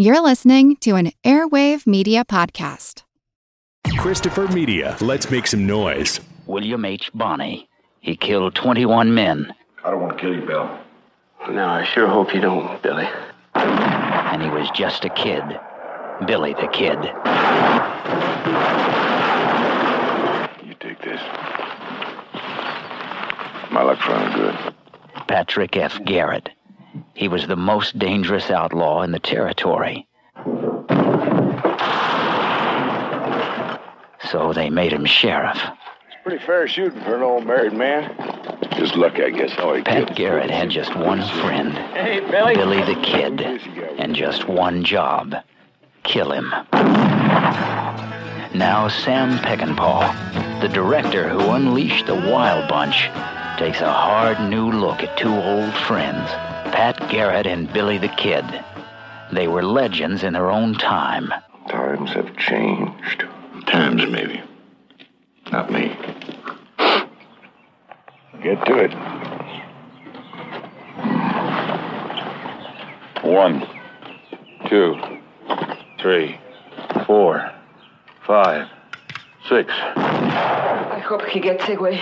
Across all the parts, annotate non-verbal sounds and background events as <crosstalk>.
You're listening to an Airwave Media Podcast. Christopher Media. Let's make some noise. William H. Bonney. He killed 21 men, I don't want to kill you, Bill. No, I sure hope you don't, Billy. and he was just a kid. Billy the Kid. You take this. My luck's running good. Patrick F. Garrett. He was the most dangerous outlaw in the territory. So they made him sheriff. It's pretty fair shooting for an old married man. Just lucky, I guess. How he Pat Garrett had just one friend, Hey, Billy. Billy the Kid, and just one job kill him. Now, Sam Peckinpah, the director who unleashed the Wild Bunch, takes a hard new look at two old friends, Pat Garrett and Billy the Kid. They were legends in their own time. Times have changed. Times, maybe. Not me. Get to it. One, two, three, four, five, six. I hope he gets away.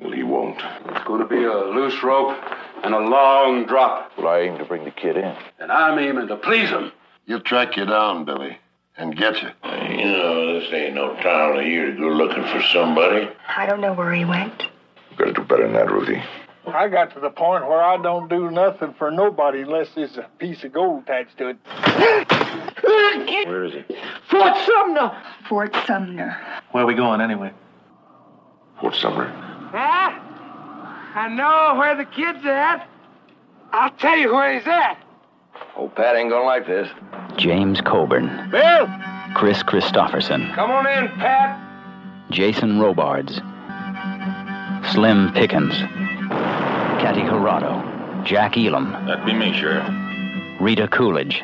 Well, he won't. It's going to be a loose rope and a long drop. Well, I aim to bring the kid in. And I'm aiming to please him. He'll track you down, Billy, and get you. Uh, you know, this ain't no time of year to go looking for somebody. I don't know where he went. Gotta do better than that, Ruthie. I got to the point where I don't do nothing for nobody unless there's a piece of gold attached to it. Where is he? Fort Sumner! Fort Sumner. Where are we going anyway? Fort Sumner. Huh? I know where the kid's at. I'll tell you where he's at. Old Pat ain't gonna like this. James Coburn, Bill! Kris Kristofferson, Come on in, Pat. Jason Robards, Slim Pickens, Katy Jurado, Jack Elam, That'd be me, Sheriff. Rita Coolidge,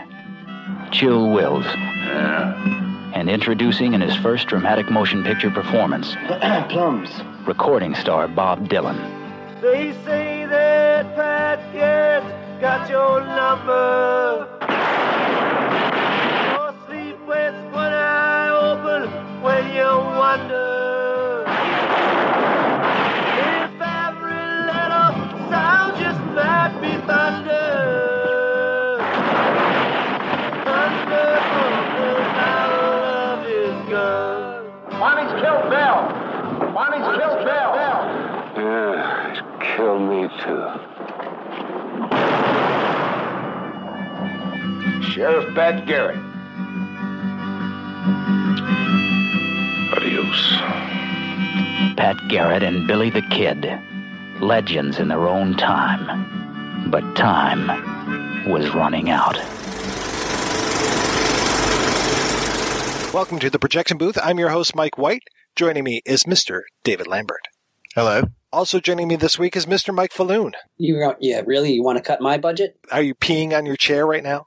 Chill Wills, Yeah. and introducing in his first dramatic motion picture performance, <clears throat> Plums. recording star Bob Dylan. They say that Pat Garrett's got your number. Your sleep with one eye open when you wonder if every little sound just might be thunder. Bonnie's killed Bill. Bonnie's killed Bill. Yeah, he's killed me too. Sheriff Pat Garrett. Adios. Pat Garrett and Billy the Kid, legends in their own time. But time was running out. Welcome to the projection booth. I'm your host, Mike White. Joining me is Mr. David Lambert. Hello. Also joining me this week is Mr. Mike Faloon. You yeah, really? You want to cut my budget? <laughs> Are you peeing on your chair right now?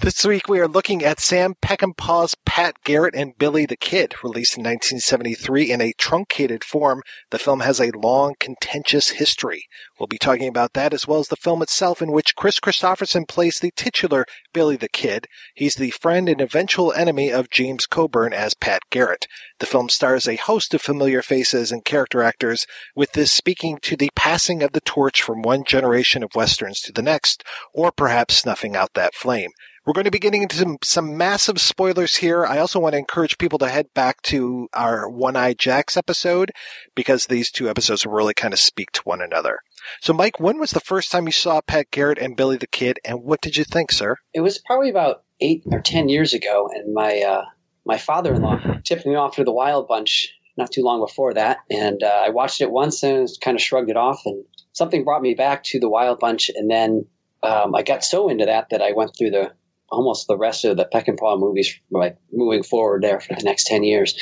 this week we are looking at Sam Peckinpah's Pat Garrett and Billy the Kid, released in 1973 in a truncated form. The film has a long, contentious history. We'll be talking about that as well as the film itself, in which Kris Kristofferson plays the titular Billy the Kid. He's the friend and eventual enemy of James Coburn as Pat Garrett. The film stars a host of familiar faces and character actors, with this speaking to the passing of the torch from one generation of westerns to the next, or perhaps snuffing out that flame. We're going to be getting into some, some massive spoilers here. I also want to encourage people to head back to our One Eye Jacks episode because these two episodes really kind of speak to one another. So, Mike, when was the first time you saw Pat Garrett and Billy the Kid, and what did you think, sir? It was probably about eight or ten years ago, and my uh, my father-in-law tipped me off to the Wild Bunch not too long before that, and uh, I watched it once and kind of shrugged it off, and something brought me back to the Wild Bunch, and then um, I got so into that that I went through the almost the rest of the Peckinpah movies, like moving forward there for the next 10 years.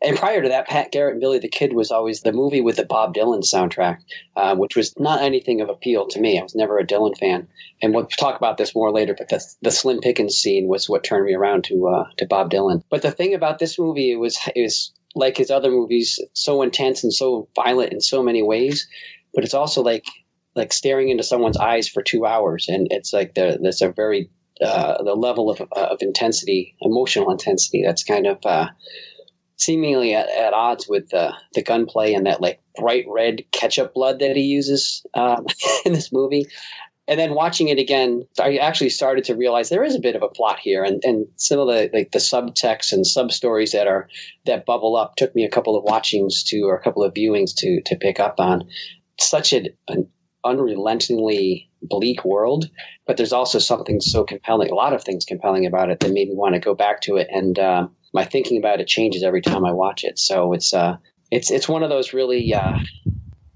And prior to that, Pat Garrett and Billy the Kid was always the movie with the Bob Dylan soundtrack, uh, which was not anything of appeal to me. I was never a Dylan fan, and we'll talk about this more later. But the, the Slim Pickens scene was what turned me around to uh, to Bob Dylan. But the thing about this movie, it was it was like his other movies, so intense and so violent in so many ways. But it's also like like staring into someone's eyes for two hours, and it's like the, there's a very uh, the level of, uh, of intensity, emotional intensity, that's kind of uh, seemingly at, at, odds with the the gunplay and that like bright red ketchup blood that he uses um, <laughs> in this movie. And then watching it again, I actually started to realize there is a bit of a plot here, and, and some of the like the subtext and sub stories that are that bubble up took me a couple of watchings to or a couple of viewings to to pick up on. Such an, an unrelentingly bleak world, but there's also something so compelling, a lot of things compelling about it that made me want to go back to it. And uh, my thinking about it changes every time I watch it. So it's uh, it's it's one of those really uh,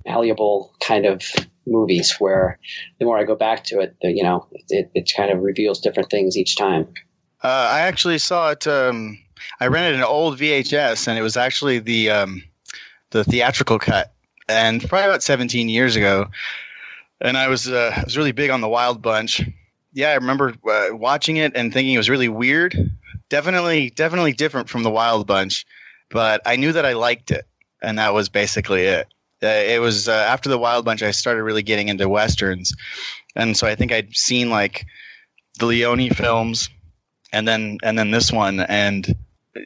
malleable kind of movies where the more I go back to it, the, you know, it, it kind of reveals different things each time. Uh, I actually saw it. Um, I rented an old VHS, and it was actually the um, the theatrical cut, and probably about 17 years ago and I was uh, I was really big on the Wild Bunch. Yeah, I remember uh, watching it and thinking it was really weird. Definitely, definitely different from the Wild Bunch, but I knew that I liked it, and that was basically it. Uh, it was uh, after the Wild Bunch I started really getting into westerns, and so I think I'd seen like the Leone films, and then and then this one, and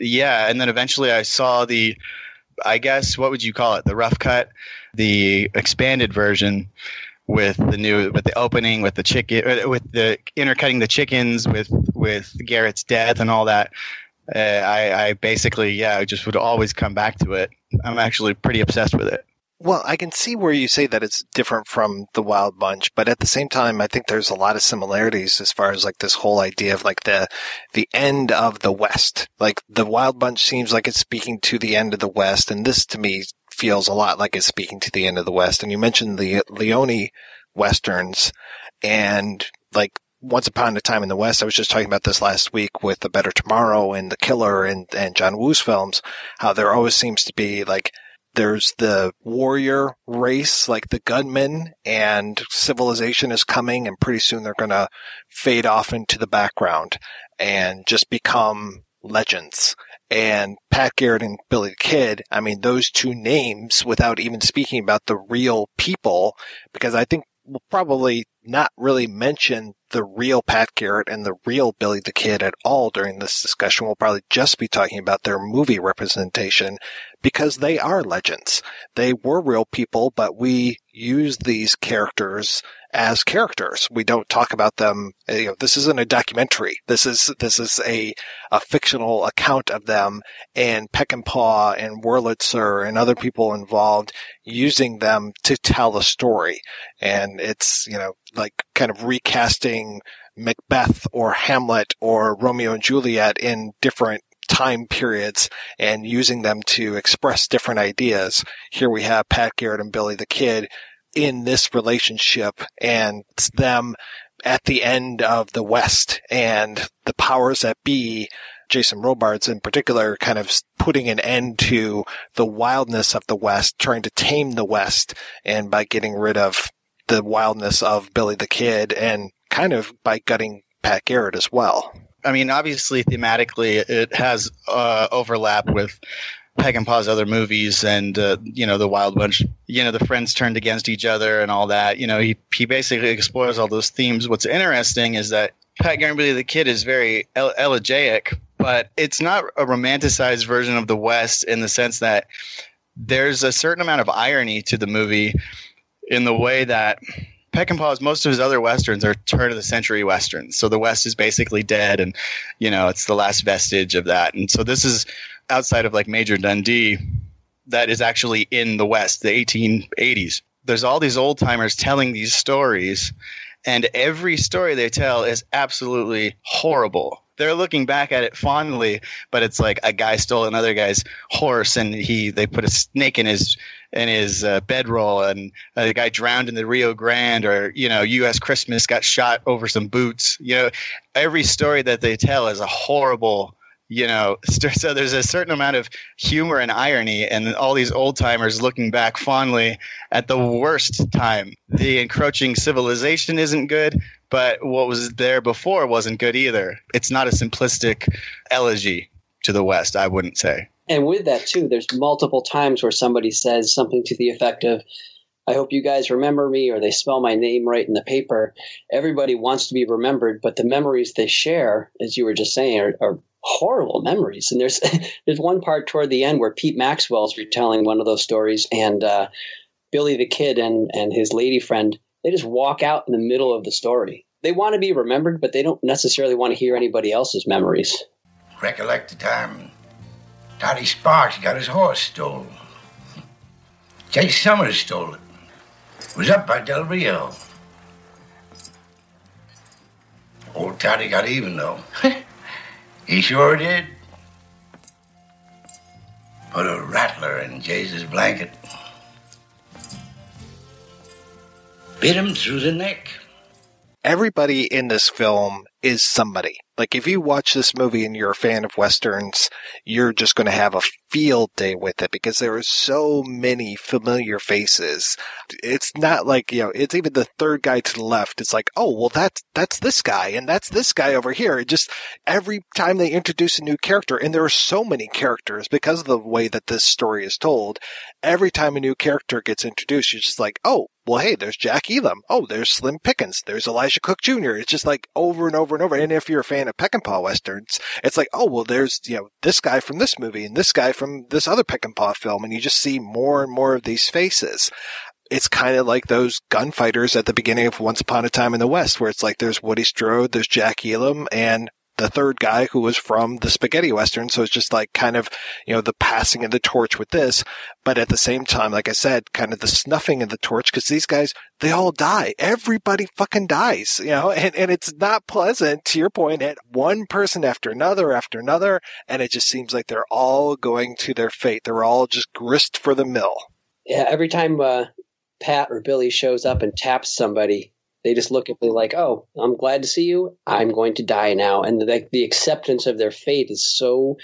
yeah, and then eventually I saw the, I guess what would you call it, the rough cut, the expanded version with the new with the opening with the chicken uh, with the intercutting the chickens with with Garrett's death and all that. Uh, I, I basically yeah I just would always come back to it. I'm actually pretty obsessed with it. Well, I can see where you say that it's different from the Wild Bunch, but at the same time, I think there's a lot of similarities as far as like this whole idea of like the the end of the West. Like the Wild Bunch seems like it's speaking to the end of the West, and this to me feels a lot like it's speaking to the end of the West. And you mentioned the Leone westerns and like once upon a time in the West, I was just talking about this last week with The Better Tomorrow and The Killer and, and John Woo's films, how there always seems to be like, there's the warrior race, like the gunmen, and civilization is coming, and pretty soon they're going to fade off into the background and just become legends and Pat Garrett and Billy the Kid, I mean, those two names without even speaking about the real people, because I think we'll probably not really mention the real Pat Garrett and the real Billy the Kid at all during this discussion. We'll probably just be talking about their movie representation because they are legends. They were real people, but we use these characters as characters. We don't talk about them. Eh, you know, this isn't a documentary. This is this is a a fictional account of them, and Peckinpah and Wurlitzer and other people involved using them to tell a story. And it's you know like kind of recasting Macbeth or Hamlet or Romeo and Juliet in different time periods and using them to express different ideas. Here we have Pat Garrett and Billy the Kid in this relationship and it's them at the end of the West and the powers that be, Jason Robards in particular, kind of putting an end to the wildness of the West, trying to tame the West and by getting rid of the wildness of Billy the Kid and kind of by gutting Pat Garrett as well. I mean, obviously, thematically, it has uh, overlap with Peckinpah's other movies and uh, you know the Wild Bunch, you know the friends turned against each other and all that. You know he he basically explores all those themes. What's interesting is that Pat and Billy the Kid is very ele- elegiac, but it's not a romanticized version of the West in the sense that there's a certain amount of irony to the movie in the way that Peckinpah's most of his other westerns are turn of the century westerns. So the West is basically dead, and you know it's the last vestige of that. And so this is outside of like Major Dundee that is actually in the West, the 1880s. There's all these old timers telling these stories, and every story they tell is absolutely horrible. They're looking back at it fondly, but it's like a guy stole another guy's horse, and he they put a snake in his in his uh, bedroll, and a guy drowned in the Rio Grande, or you know, U.S. Christmas got shot over some boots. You know, every story that they tell is a horrible you know <laughs> so there's a certain amount of humor and irony and all these old timers looking back fondly at the worst time the encroaching civilization isn't good but what was there before wasn't good either it's not a simplistic elegy to the west i wouldn't say and with that too there's multiple times where somebody says something to the effect of I hope you guys remember me or they spell my name right in the paper. Everybody wants to be remembered, but the memories they share, as you were just saying, are, are horrible memories. And there's <laughs> there's one part toward the end where Pete Maxwell's retelling one of those stories, and uh, Billy the Kid and and his lady friend they just walk out in the middle of the story. They want to be remembered, but they don't necessarily want to hear anybody else's memories. Recollect the time Toddy Sparks got his horse stolen. Jay Summers stole it. It was up by Del Rio. Old Toddy got even though. <laughs> He sure did. Put a rattler in Jay's blanket. Bit him through the neck. Everybody in this film is somebody. Like if you watch this movie and you're a fan of westerns, you're just going to have a field day with it because there are so many familiar faces. It's not like, you know, it's even the third guy to the left. It's like, oh, well, that's, that's this guy and that's this guy over here. It just every time they introduce a new character, and there are so many characters because of the way that this story is told, every time a new character gets introduced, you're just like, oh, well, hey, there's Jack Elam. Oh, there's Slim Pickens. There's Elisha Cook Jr. It's just like over and over and over. And if you're a fan of Peckinpah westerns, it's like, oh, well, there's, you know, this guy from this movie and this guy from this other Peckinpah film. And you just see more and more of these faces. It's kind of like those gunfighters at the beginning of Once Upon a Time in the West, where it's like there's Woody Strode, there's Jack Elam, and the third guy who was from the spaghetti western. So it's just like kind of, you know, the passing of the torch with this. But at the same time, like I said, kind of the snuffing of the torch because these guys, they all die. Everybody fucking dies, you know, and, and it's not pleasant to your point at one person after another after another. And it just seems like they're all going to their fate. They're all just grist for the mill. Yeah. Every time, uh, Pat or Billy shows up and taps somebody, they just look at me like, "Oh, I'm glad to see you. I'm going to die now." And the, the acceptance of their fate is so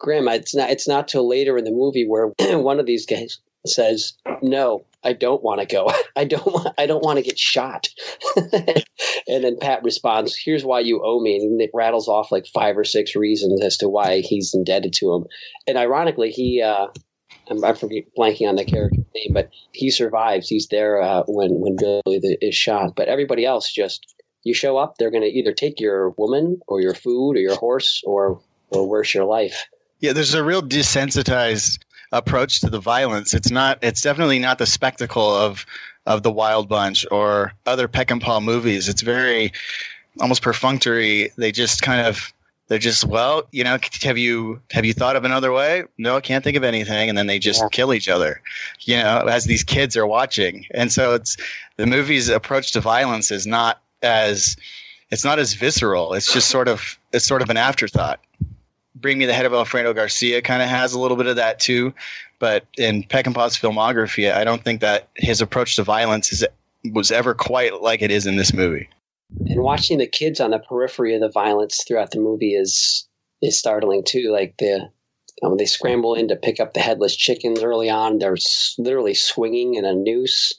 grim. It's not. It's not till later in the movie where <clears throat> one of these guys says, "No, I don't want to go. <laughs> I don't want. I don't want to get shot." <laughs> and then Pat responds, "Here's why you owe me," and it rattles off like five or six reasons as to why he's indebted to him. And ironically, he uh, I'm, I forget blanking on the character name, but he survives. He's there uh, when when Billy the, is shot. But everybody else just you show up, they're going to either take your woman or your food or your horse or or worse, your life. Yeah, there's a real desensitized approach to the violence. It's not. It's definitely not the spectacle of of the Wild Bunch or other Peckinpah movies. It's very almost perfunctory. They just kind of they're just well you know have you have you thought of another way? No i can't think of anything. And then they just yeah. kill each other you know as these kids are watching. And so it's the movie's approach to violence is not as it's not as visceral. It's just sort of it's sort of an afterthought. Bring me the head of alfredo garcia kind of has a little bit of that too. But in peckinpah's filmography i don't think that his approach to violence is was ever quite like it is in this movie and watching the kids on the periphery of the violence throughout the movie is is startling too. Like the um, they scramble in to pick up the headless chickens early on. They're literally swinging in a noose.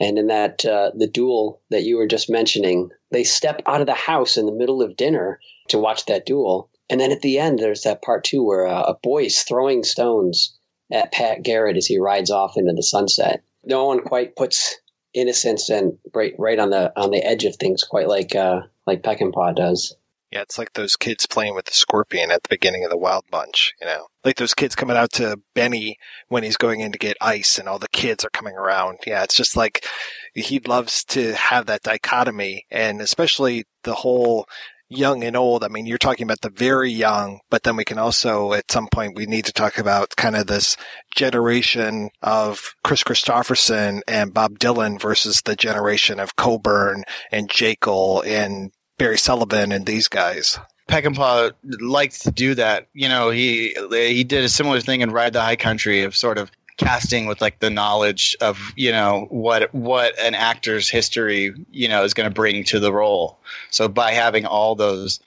And in that uh, the duel that you were just mentioning, they step out of the house in the middle of dinner to watch that duel. And then at the end, there's that part two where uh, a boy is throwing stones at Pat Garrett as he rides off into the sunset. No one quite puts innocence and right right on the on the edge of things, quite like uh, like Peckinpah does. Yeah, it's like those kids playing with the scorpion at the beginning of the Wild Bunch, you know? Like those kids coming out to Benny when he's going in to get ice and all the kids are coming around. Yeah, it's just like he loves to have that dichotomy and especially the whole young and old. I mean, you're talking about the very young, but then we can also, at some point, we need to talk about kind of this generation of Kris Kristofferson and Bob Dylan versus the generation of Coburn and Jekyll and Barry Sullivan and these guys. Peckinpah liked to do that. You know, he he did a similar thing in Ride the High Country of sort of casting with like the knowledge of you know what what an actor's history you know is going to bring to the role. So by having all those,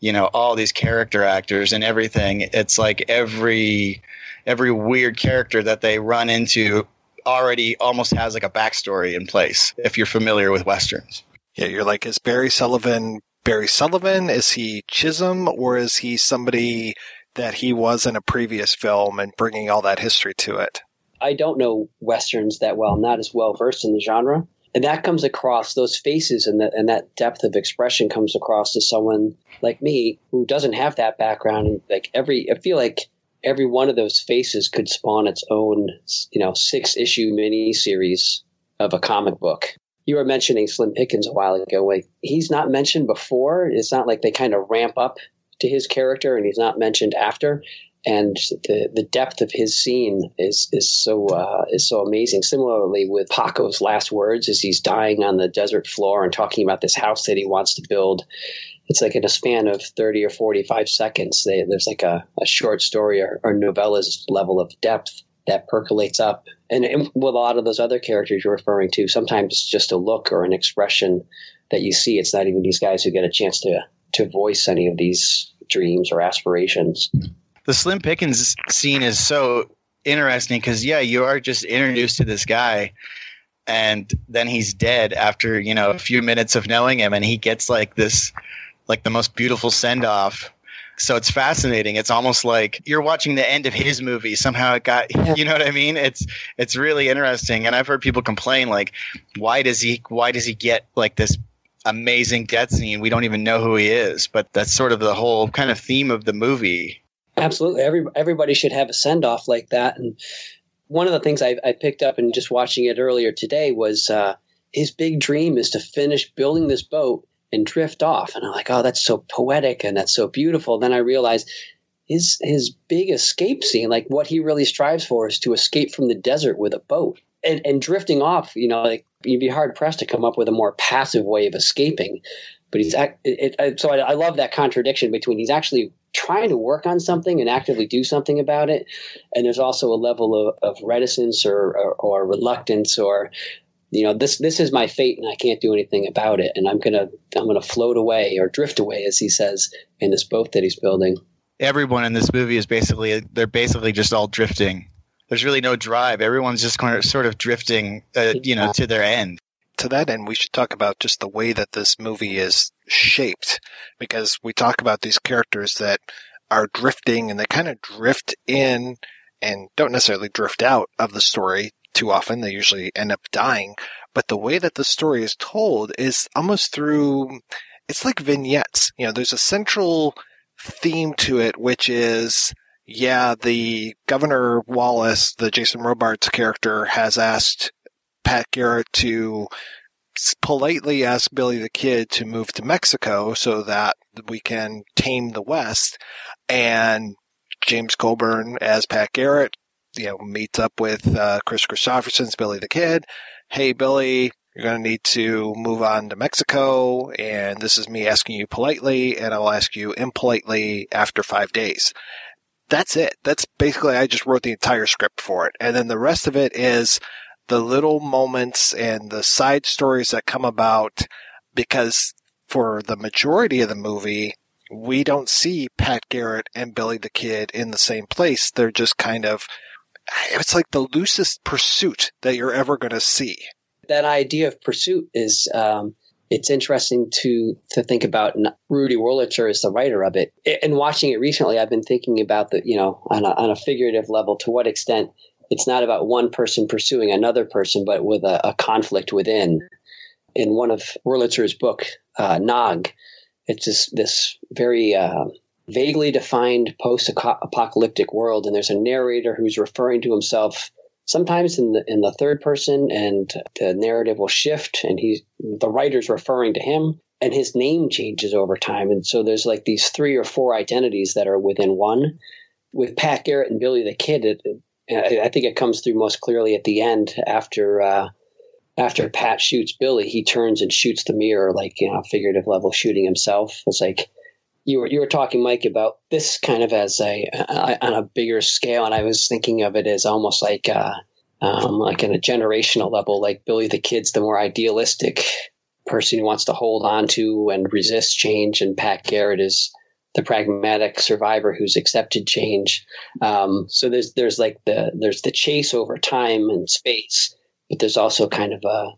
you know, all these character actors and everything, it's like every every weird character that they run into already almost has like a backstory in place if you're familiar with westerns. Yeah, you're like, is Barry Sullivan Barry Sullivan? Is he Chisholm, or is he somebody that he was in a previous film and bringing all that history to it? I don't know westerns that well. I'm not as well versed in the genre, and that comes across those faces and that and that depth of expression comes across to someone like me who doesn't have that background. And like every, I feel like every one of those faces could spawn its own, you know, six issue mini series of a comic book you were mentioning Slim Pickens a while ago. Like he's not mentioned before. It's not like they kind of ramp up to his character and he's not mentioned after. And the, the depth of his scene is is so uh, is so amazing. Similarly with Paco's last words as he's dying on the desert floor and talking about this house that he wants to build. It's like in a span of thirty or forty five seconds. They, there's like a, a short story or, or novella's level of depth that percolates up. And, and with a lot of those other characters you're referring to, sometimes it's just a look or an expression that you see. It's not even these guys who get a chance to to voice any of these dreams or aspirations. The Slim Pickens scene is so interesting because yeah, you are just introduced to this guy and then he's dead after, you know, a few minutes of knowing him and he gets like this like the most beautiful send off so it's fascinating. It's almost like you're watching the end of his movie. Somehow it got, <laughs> you know what I mean? It's it's really interesting. And I've heard people complain like, why does he why does he get like this amazing death scene? We don't even know who he is. But that's sort of the whole kind of theme of the movie. Absolutely. Every everybody should have a send off like that. And one of the things I, I picked up and just watching it earlier today was uh, his big dream is to finish building this boat and drift off. And I'm like, oh, that's so poetic and that's so beautiful. Then I realized his his big escape scene, like what he really strives for, is to escape from the desert with a boat. And, and drifting off, you know, like you'd be hard pressed to come up with a more passive way of escaping. But he's it, it, so I, I love that contradiction between he's actually trying to work on something and actively do something about it, and there's also a level of, of reticence or, or, or reluctance or you know this this is my fate and I can't do anything about it and I'm gonna I'm gonna float away or drift away as he says in this boat that he's building. Everyone in this movie is basically they're basically just all drifting. There's really no drive. Everyone's just kind of sort of drifting, uh, you know, to their end. To that end, we should talk about just the way that this movie is shaped, because we talk about these characters that are drifting and they kind of drift in and don't necessarily drift out of the story too often. They usually end up dying. But the way that the story is told is almost through, it's like vignettes. You know, there's a central theme to it, which is, yeah, the Governor Wallace, the Jason Robards character, has asked Pat Garrett to politely ask Billy the Kid to move to Mexico so that we can tame the West. And James Coburn as Pat Garrett you know, meets up with uh, Kris Kristofferson's Billy the Kid. Hey, Billy, you're going to need to move on to Mexico, and this is me asking you politely, and I'll ask you impolitely after five days. That's it. That's basically, I just wrote the entire script for it. And then the rest of it is the little moments and the side stories that come about because for the majority of the movie, we don't see Pat Garrett and Billy the Kid in the same place. They're just kind of it's like the loosest pursuit that you're ever going to see. That idea of pursuit is um, it's interesting to to think about Rudy Wurlitzer is the writer of it. And watching it recently, I've been thinking about the you know on a, on a figurative level to what extent it's not about one person pursuing another person, but with a, a conflict within. In one of Wurlitzer's book, uh, Nog, it's this this very uh, vaguely defined post-apocalyptic world, and there's a narrator who's referring to himself sometimes in the in the third person, and the narrative will shift, and he's the writer's referring to him, and his name changes over time, and so there's like these three or four identities that are within one. With Pat Garrett and Billy the Kid, it, I think it comes through most clearly at the end after. Uh, after Pat shoots Billy, he turns and shoots the mirror, like you know, figurative level shooting himself. It's like you were you were talking, Mike, about this kind of as a, a on a bigger scale, and I was thinking of it as almost like uh, um, like in a generational level, like Billy the Kid's the more idealistic person who wants to hold on to and resist change, and Pat Garrett is the pragmatic survivor who's accepted change. Um, so there's there's like the there's the chase over time and space, but there's also kind of a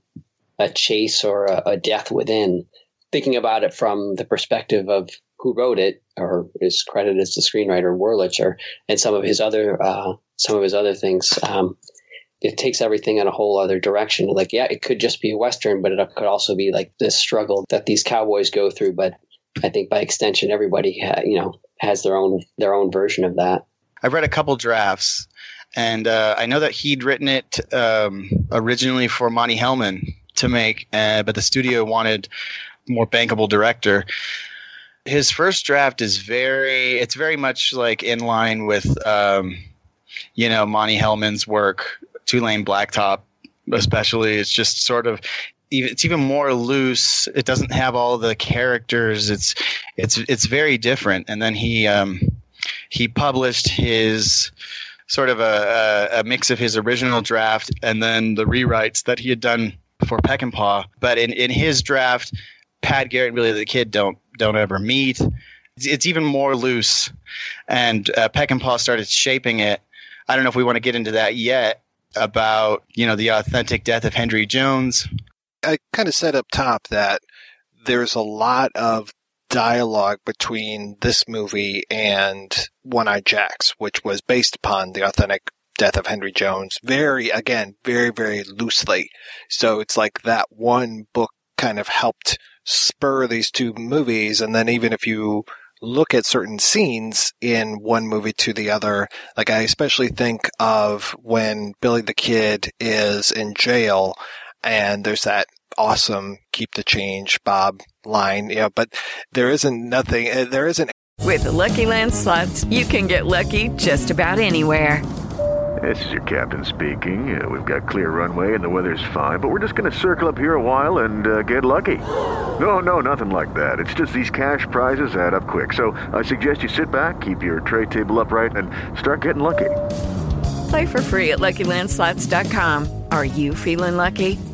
a chase or a, a death within. Thinking about it from the perspective of who wrote it or is credited as the screenwriter Wurlitzer and some of his other uh, some of his other things. Um, it takes everything in a whole other direction. Like, yeah, it could just be a western, but it could also be like this struggle that these cowboys go through. But I think by extension, everybody ha- you know has their own their own version of that. I've read a couple drafts, and uh, I know that he'd written it um, originally for Monte Hellman to make, uh, but the studio wanted more bankable director his first draft is very it's very much like in line with um, you know Monte Hellman's work, Two Lane Blacktop, especially. It's just sort of it's even more loose. It doesn't have all the characters. It's it's it's very different. And then he um, he published his sort of a, a, a mix of his original draft and then the rewrites that he had done for Peck and Peckinpah. But in, in his draft, Pat Garrett and Billy the Kid don't don't ever meet. It's, it's even more loose, and uh, Peckinpah started shaping it. I don't know if we want to get into that yet about you know the authentic death of Henry Jones. I kind of said up top that there's a lot of dialogue between this movie and One Eye Jacks, which was based upon the authentic death of Henry Jones. Very, again, very, very loosely. So it's like that one book kind of helped spur these two movies. And then even if you look at certain scenes in one movie to the other, like I especially think of when Billy the Kid is in jail and there's that awesome keep the change Bob line, you know, but there isn't nothing, uh, there isn't. With the Lucky Land slots, you can get lucky just about anywhere. This is your captain speaking. Uh, we've got clear runway and the weather's fine, but we're just going to circle up here a while and uh, get lucky. No, no, nothing like that. It's just these cash prizes add up quick. So I suggest you sit back, keep your tray table upright, and start getting lucky. Play for free at LuckyLandSlots.com. Are you feeling lucky?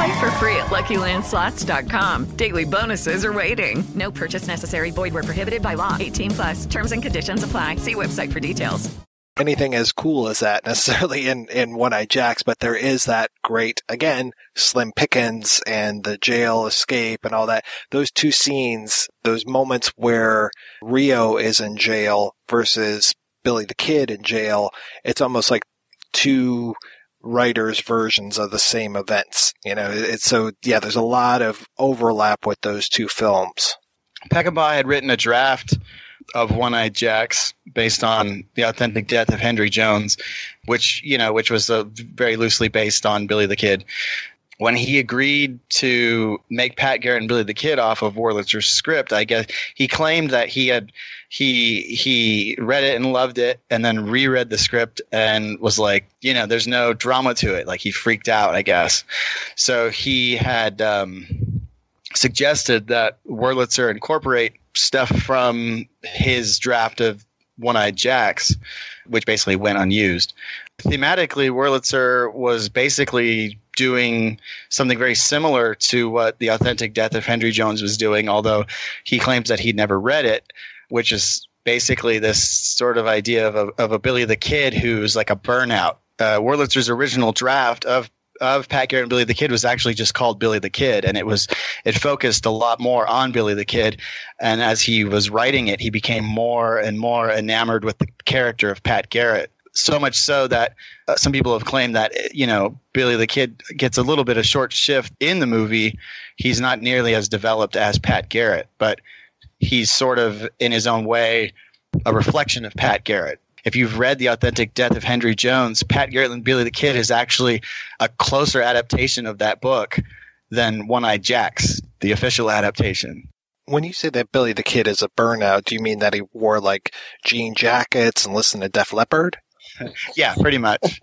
Play for free at LuckyLandSlots.com. Daily bonuses are waiting. No purchase necessary. Void where prohibited by law. 18 plus. Terms and conditions apply. See website for details. Anything as cool as that necessarily in in One Eye Jacks, but there is that great again Slim Pickens and the jail escape and all that. Those two scenes, those moments where Rio is in jail versus Billy the Kid in jail. It's almost like two writers' versions of the same events. You know, it's so yeah. There's a lot of overlap with those two films. Peckinpah had written a draft of One Eyed Jacks based on the authentic death of Henry Jones, which you know, which was very loosely based on Billy the Kid. When he agreed to make Pat Garrett and Billy the Kid off of Wurlitzer's script, I guess he claimed that he had he he read it and loved it and then reread the script and was like you know there's no drama to it like he freaked out i guess so he had um suggested that Wurlitzer incorporate stuff from his draft of One Eyed Jacks, which basically went unused. Thematically, Wurlitzer was basically doing something very similar to what The Authentic Death of Henry Jones was doing, although he claims that he'd never read it, which is basically this sort of idea of a, of a Billy the Kid who's like a burnout. Uh, Wurlitzer's original draft of of Pat Garrett and Billy the Kid was actually just called Billy the Kid, and it was it focused a lot more on Billy the Kid. And as he was writing it, he became more and more enamored with the character of Pat Garrett. So much so that uh, some people have claimed that you know Billy the Kid gets a little bit of short shift in the movie. He's not nearly as developed as Pat Garrett, but he's sort of in his own way a reflection of Pat Garrett if you've read The Authentic Death of Henry Jones, Pat Garrett and Billy the Kid is actually a closer adaptation of that book than One Eyed Jacks, the official adaptation. When you say that Billy the Kid is a burnout, do you mean that he wore like jean jackets and listened to Def Leppard? <laughs> yeah, pretty much.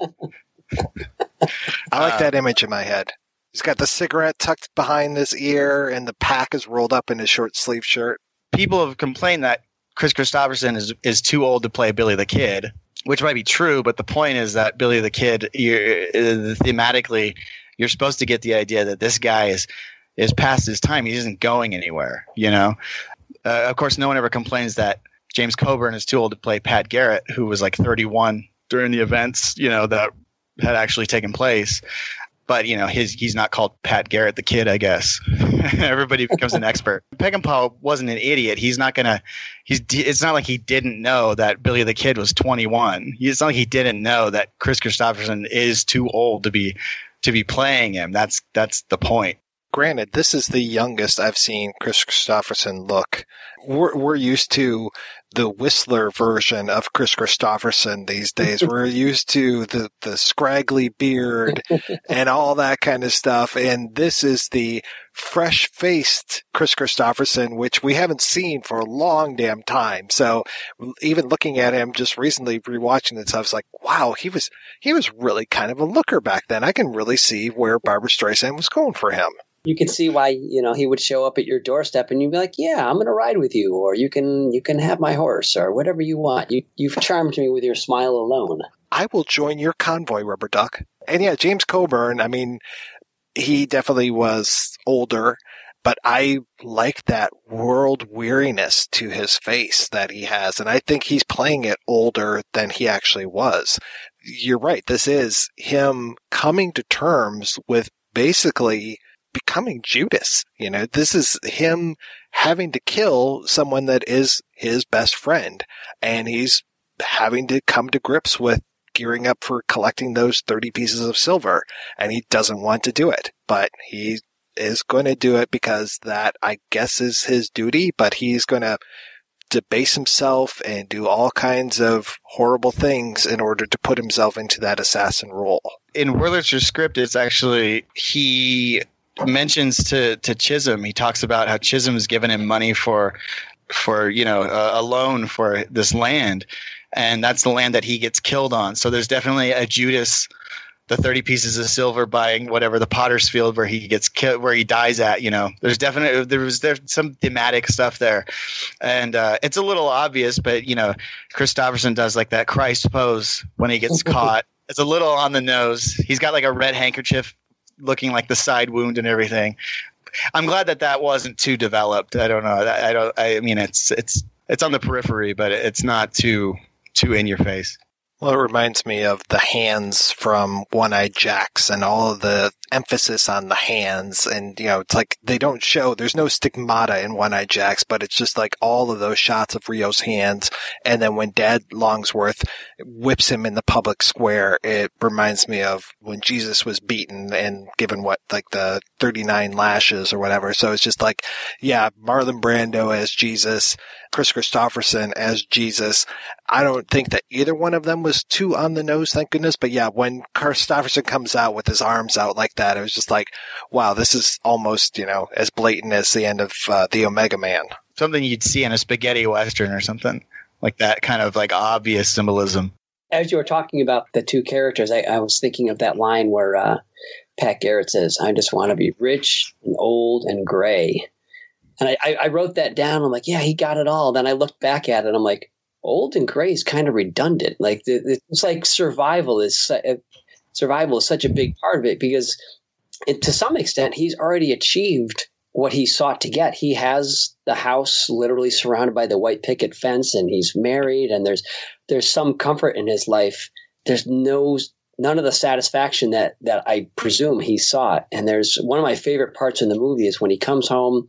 I like Uh, that image in my head. He's got the cigarette tucked behind his ear and the pack is rolled up in his short sleeve shirt. People have complained that Kris Kristofferson is is too old to play Billy the Kid, which might be true, but the point is that Billy the Kid, you're, uh, thematically, you're supposed to get the idea that this guy is is past his time. He isn't going anywhere. You know, uh, of course, no one ever complains that James Coburn is too old to play Pat Garrett, who was like 31 during the events, you know, that had actually taken place. But you know, his he's not called Pat Garrett the kid, I guess. <laughs> Everybody becomes an expert. <laughs> Peckinpah wasn't an idiot. He's not gonna. He's. It's not like he didn't know that Billy the Kid was 21. It's not like he didn't know that Kris Kristofferson is too old to be to be playing him. That's that's the point. Granted, this is the youngest I've seen Kris Kristofferson look. We're, we're used to the Whistler version of Kris Kristofferson these days. <laughs> we're used to the, the scraggly beard <laughs> and all that kind of stuff. And this is the fresh faced Kris Kristofferson, which we haven't seen for a long damn time. So even looking at him just recently rewatching this, I was like, wow, he was, he was really kind of a looker back then. I can really see where Barbra Streisand was going for him you could see why you know he would show up at your doorstep and you'd be like yeah i'm going to ride with you or you can you can have my horse or whatever you want you you've charmed me with your smile alone i will join your convoy rubber duck and yeah james coburn i mean he definitely was older but I like that world weariness to his face that he has. And I think he's playing it older than he actually was. You're right. This is him coming to terms with basically becoming Judas. You know, this is him having to kill someone that is his best friend. And he's having to come to grips with gearing up for collecting those 30 pieces of silver. And he doesn't want to do it, but he is going to do it because that, I guess, is his duty, but he's going to debase himself and do all kinds of horrible things in order to put himself into that assassin role. In Wurlitzer's script, it's actually he mentions to to Chisholm. He talks about how Chisholm has given him money for for you know a, a loan for this land, and that's the land that he gets killed on. So there's definitely a Judas. The thirty pieces of silver buying whatever the Potter's Field where he gets killed, where he dies at. You know, there's definitely there was there's some thematic stuff there, and uh, it's a little obvious, but you know, Kristofferson does like that Christ pose when he gets <laughs> caught. It's a little on the nose. He's got like a red handkerchief looking like the side wound and everything. I'm glad that that wasn't too developed. I don't know. I don't. I mean, it's it's it's on the periphery, but it's not too too in your face. Well, it reminds me of the hands from One Eyed Jacks and all of the emphasis on the hands. And, you know, it's like they don't show, there's no stigmata in One Eyed Jacks, but it's just like all of those shots of Rio's hands. And then when Dad Longworth whips him in the public square, it reminds me of when Jesus was beaten and given what, like the 39 lashes or whatever. So it's just like, yeah, Marlon Brando as Jesus, Kris Kristofferson as Jesus. I don't think that either one of them was too on the nose, thank goodness. But yeah, when Kristofferson comes out with his arms out like that, it was just like, wow, this is almost, you know, as blatant as the end of uh, the Omega Man. Something you'd see in a spaghetti western or something like that kind of like obvious symbolism. As you were talking about the two characters, I, I was thinking of that line where uh, Pat Garrett says, I just want to be rich and old and gray. And I, I, I wrote that down. I'm like, yeah, he got it all. Then I looked back at it. I'm like, old and gray is kind of redundant. Like it's like survival is survival is such a big part of it because it, to some extent he's already achieved what he sought to get. He has the house literally surrounded by the white picket fence and he's married and there's there's some comfort in his life. There's no none of the satisfaction that that I presume he sought. And there's one of my favorite parts in the movie is when he comes home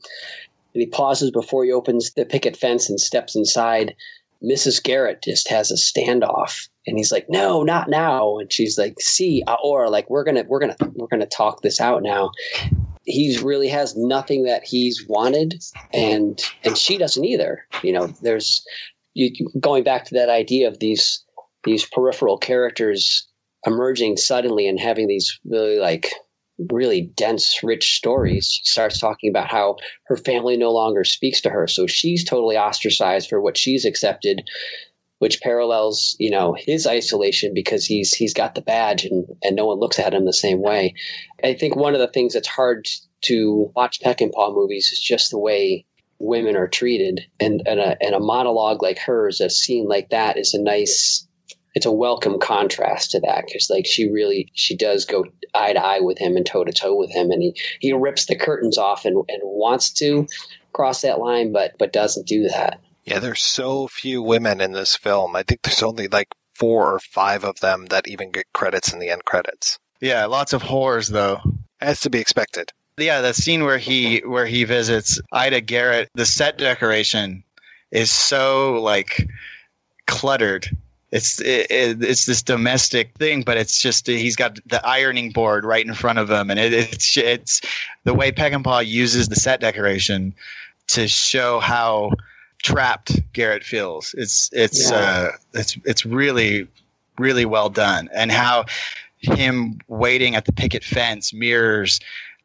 and he pauses before he opens the picket fence and steps inside. Mrs. Garrett just has a standoff and he's like, no, not now. And she's like, see, uh, or like, we're going to, we're going to, we're going to talk this out now. He really has nothing that he's wanted and, and she doesn't either. You know, there's you going back to that idea of these, these peripheral characters emerging suddenly and having these really like really dense, rich stories. She starts talking about how her family no longer speaks to her. So she's totally ostracized for what she's accepted, which parallels, you know, his isolation because he's he's got the badge and, and no one looks at him the same way. I think one of the things that's hard to watch Peckinpah movies is just the way women are treated. And and a, and a monologue like hers, a scene like that is a nice it's a welcome contrast to that because like she really she does go eye to eye with him and toe to toe with him and he he rips the curtains off and, and wants to cross that line but but doesn't do that. Yeah there's so few women in this film. I think there's only like four or five of them that even get credits in the end credits. Yeah lots of whores though. As to be expected. Yeah the scene where he where he visits ida garrett the set decoration is so like cluttered it's it, it's this domestic thing, but it's just he's got the ironing board right in front of him, and it, it's it's the way Peckinpah uses the set decoration to show how trapped Garrett feels. It's it's yeah. uh, it's it's really really well done, and how him waiting at the picket fence mirrors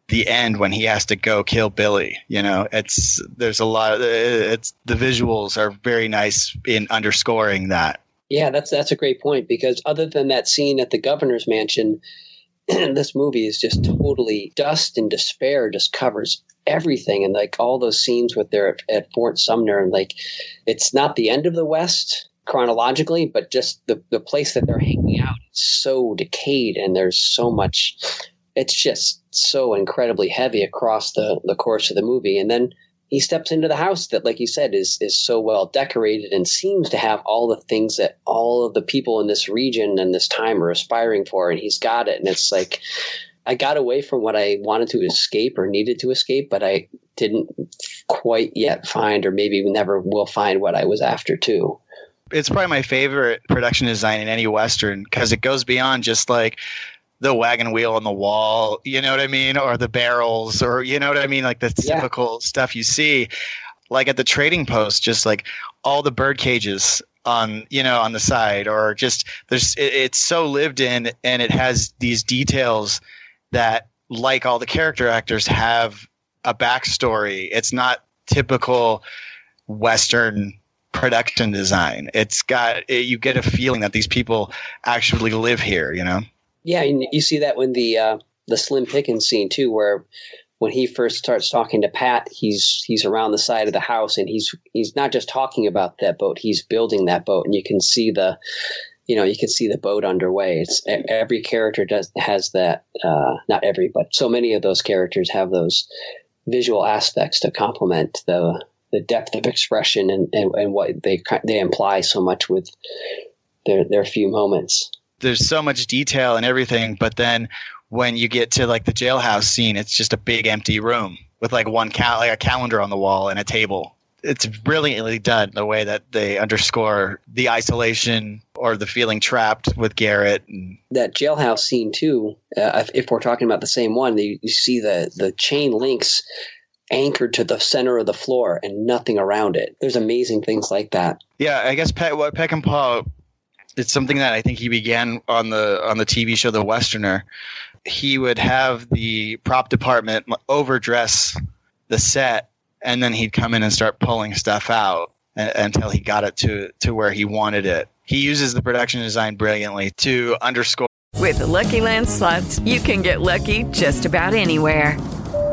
the end when he has to go kill Billy. You know, it's there's a lot of it's the visuals are very nice in underscoring that. Yeah, that's that's a great point because other than that scene at the governor's mansion, <clears throat> this movie is just totally dust and despair just covers everything and like all those scenes with their at Fort Sumner and like it's not the end of the West chronologically, but just the the place that they're hanging out is so decayed and there's so much it's just so incredibly heavy across the the course of the movie. And then he steps into the house that, like you said, is is so well decorated and seems to have all the things that all of the people in this region and this time are aspiring for, and he's got it. And it's like I got away from what I wanted to escape or needed to escape, but I didn't quite yet find, or maybe never will find, what I was after too it's probably my favorite production design in any western because it goes beyond just like the wagon wheel on the wall, you know what I mean, or the barrels, or you know what I mean, like the yeah. typical stuff you see, like at the trading post, just like all the bird cages on you know on the side, or just there's it, it's so lived in, and it has these details that, like all the character actors, have a backstory. It's not typical Western production design. It's got it, you get a feeling that these people actually live here, you know. Yeah, and you see that when the uh, the Slim Pickens scene too, where when he first starts talking to Pat, he's he's around the side of the house and he's he's not just talking about that boat, he's building that boat, and you can see the you know you can see the boat underway. It's every character does has that. Uh, not every, but so many of those characters have those visual aspects to complement the the depth of expression and, and, and what they they imply so much with their their few moments there's so much detail and everything, but then when you get to like the jailhouse scene, it's just a big empty room with like one cal- like a calendar on the wall and a table. It's brilliantly done the way that they underscore the isolation or the feeling trapped with Garrett. And- that jailhouse scene too. Uh, if, if, we're talking about the same one, you, you see the the chain links anchored to the center of the floor and nothing around it. There's amazing things like that. Yeah, I guess Pe- what Peckinpah it's something that I think he began on the on the TV show The Westerner. He would have the prop department overdress the set, and then he'd come in and start pulling stuff out until he got it to to where he wanted it. He uses the production design brilliantly to underscore With Lucky Land slots, you can get lucky just about anywhere.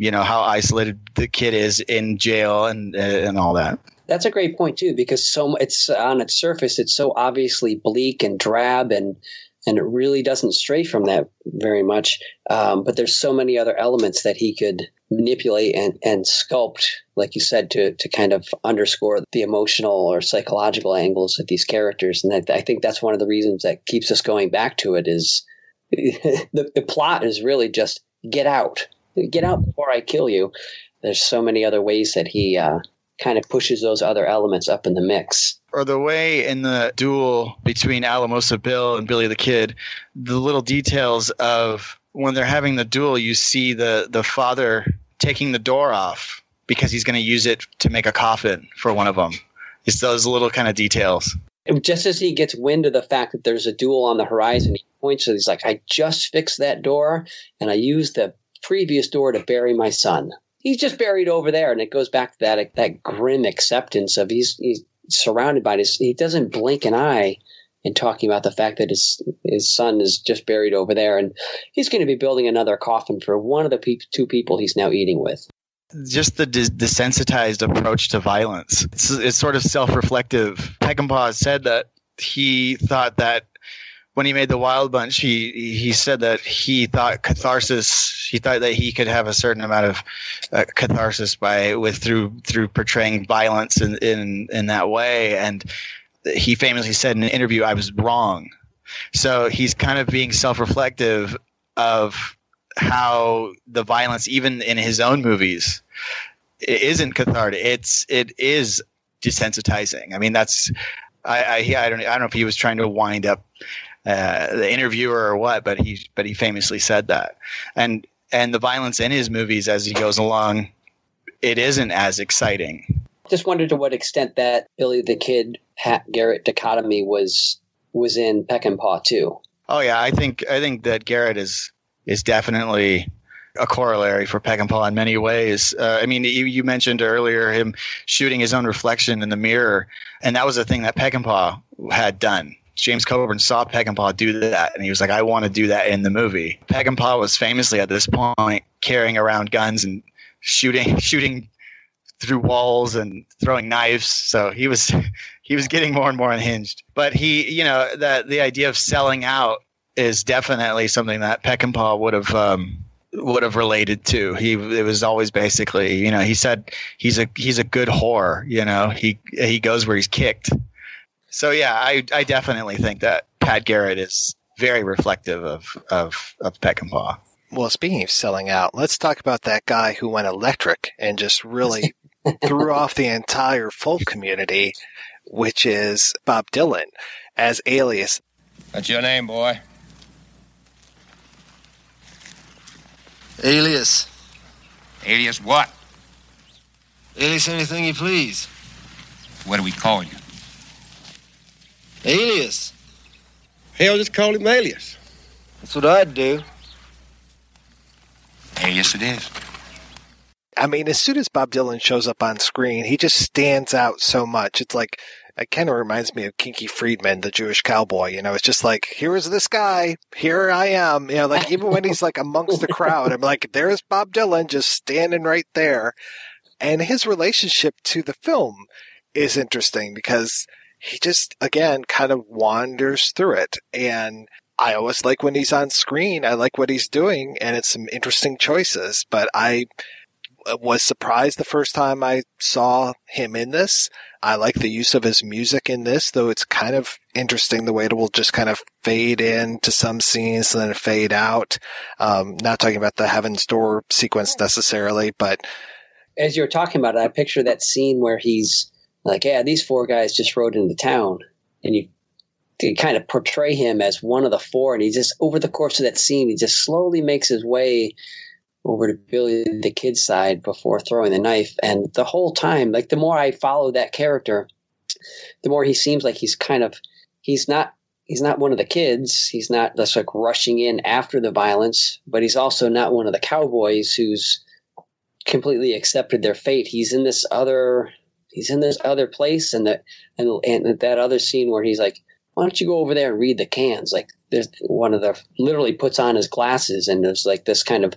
You know how isolated the kid is in jail and and all that. That's a great point too, because so it's on its surface, it's so obviously bleak and drab, and and it really doesn't stray from that very much. Um, but there's so many other elements that he could manipulate and, and sculpt, like you said, to to kind of underscore the emotional or psychological angles of these characters. And I, I think that's one of the reasons that keeps us going back to it is <laughs> the the plot is really just get out, get out before I kill you. There's so many other ways that he uh, kind of pushes those other elements up in the mix. Or the way in the duel between Alamosa Bill and Billy the Kid, the little details of when they're having the duel, you see the the father taking the door off because he's going to use it to make a coffin for one of them. It's those little kind of details. Just as he gets wind of the fact that there's a duel on the horizon, he points to. He's like, "I just fixed that door, and I used the previous door to bury my son." he's just buried over there, and it goes back to that that grim acceptance of he's he's surrounded by this. He doesn't blink an eye in talking about the fact that his his son is just buried over there, and he's going to be building another coffin for one of the pe- two people he's now eating with. Just the desensitized approach to violence. It's, it's sort of self-reflective. Peckinpah said that he thought that when he made the Wild Bunch, he he said that he thought catharsis. He thought that he could have a certain amount of uh, catharsis by with through through portraying violence in in in that way. And he famously said in an interview, "I was wrong." So he's kind of being self-reflective of how the violence, even in his own movies, isn't cathartic. It's it is desensitizing. I mean, that's I I, I don't I don't know if he was trying to wind up uh, the interviewer or what, but he but he famously said that. And and the violence in his movies as he goes along, it isn't as exciting. Just wondered to what extent that Billy the Kid Pat Garrett dichotomy was was in Peckinpah too. Oh yeah, I think I think that Garrett is is definitely a corollary for Peckinpah in many ways. Uh, I mean, you, you, mentioned earlier him shooting his own reflection in the mirror, and that was a thing that Peckinpah had done. James Coburn saw Peckinpah do that, and he was like, "I want to do that in the movie." Peckinpah was famously at this point carrying around guns and shooting <laughs> shooting through walls and throwing knives. So he was <laughs> he was getting more and more unhinged. But he, you know, that the idea of selling out is definitely something that Peckinpah would have um, would have related to. He it was always basically, you know, he said he's a he's a good whore. You know, he he goes where he's kicked. So yeah, I I definitely think that Pat Garrett is very reflective of of of Peckinpah. Well, speaking of selling out, let's talk about that guy who went electric and just really <laughs> threw off the entire folk community, which is Bob Dylan as Alias. That's your name, boy. Alias. Alias what? Alias anything you please. What do we call you? Alias. Hell, just call him Alias. That's what I'd do. Alias it is. I mean, as soon as Bob Dylan shows up on screen, he just stands out so much. It's like, it kind of reminds me of Kinky Friedman, the Jewish cowboy. You know, it's just like, here is this guy. Here I am. You know, like even when he's like amongst the crowd, I'm like, there's Bob Dylan just standing right there. And his relationship to the film is interesting because he just, again, kind of wanders through it. And I always like when he's on screen. I like what he's doing, and it's some interesting choices. But I was surprised the first time I saw him in this. I like the use of his music in this, though it's kind of interesting the way it will just kind of fade in to some scenes and then fade out. Um, not talking about the Heaven's Door sequence necessarily, but as you're talking about it, I picture that scene where he's like, "Yeah, these four guys just rode into town," and you, you kind of portray him as one of the four, and he just over the course of that scene, he just slowly makes his way over to Billy the Kid's side before throwing the knife, and the whole time, like the more I follow that character, the more he seems like he's kind of he's not he's not one of the kids. He's not just like rushing in after the violence, but he's also not one of the cowboys who's completely accepted their fate. He's in this other he's in this other place and that and and that other scene where he's like, Why don't you go over there and read the cans? Like there's one of the literally puts on his glasses and there's like this kind of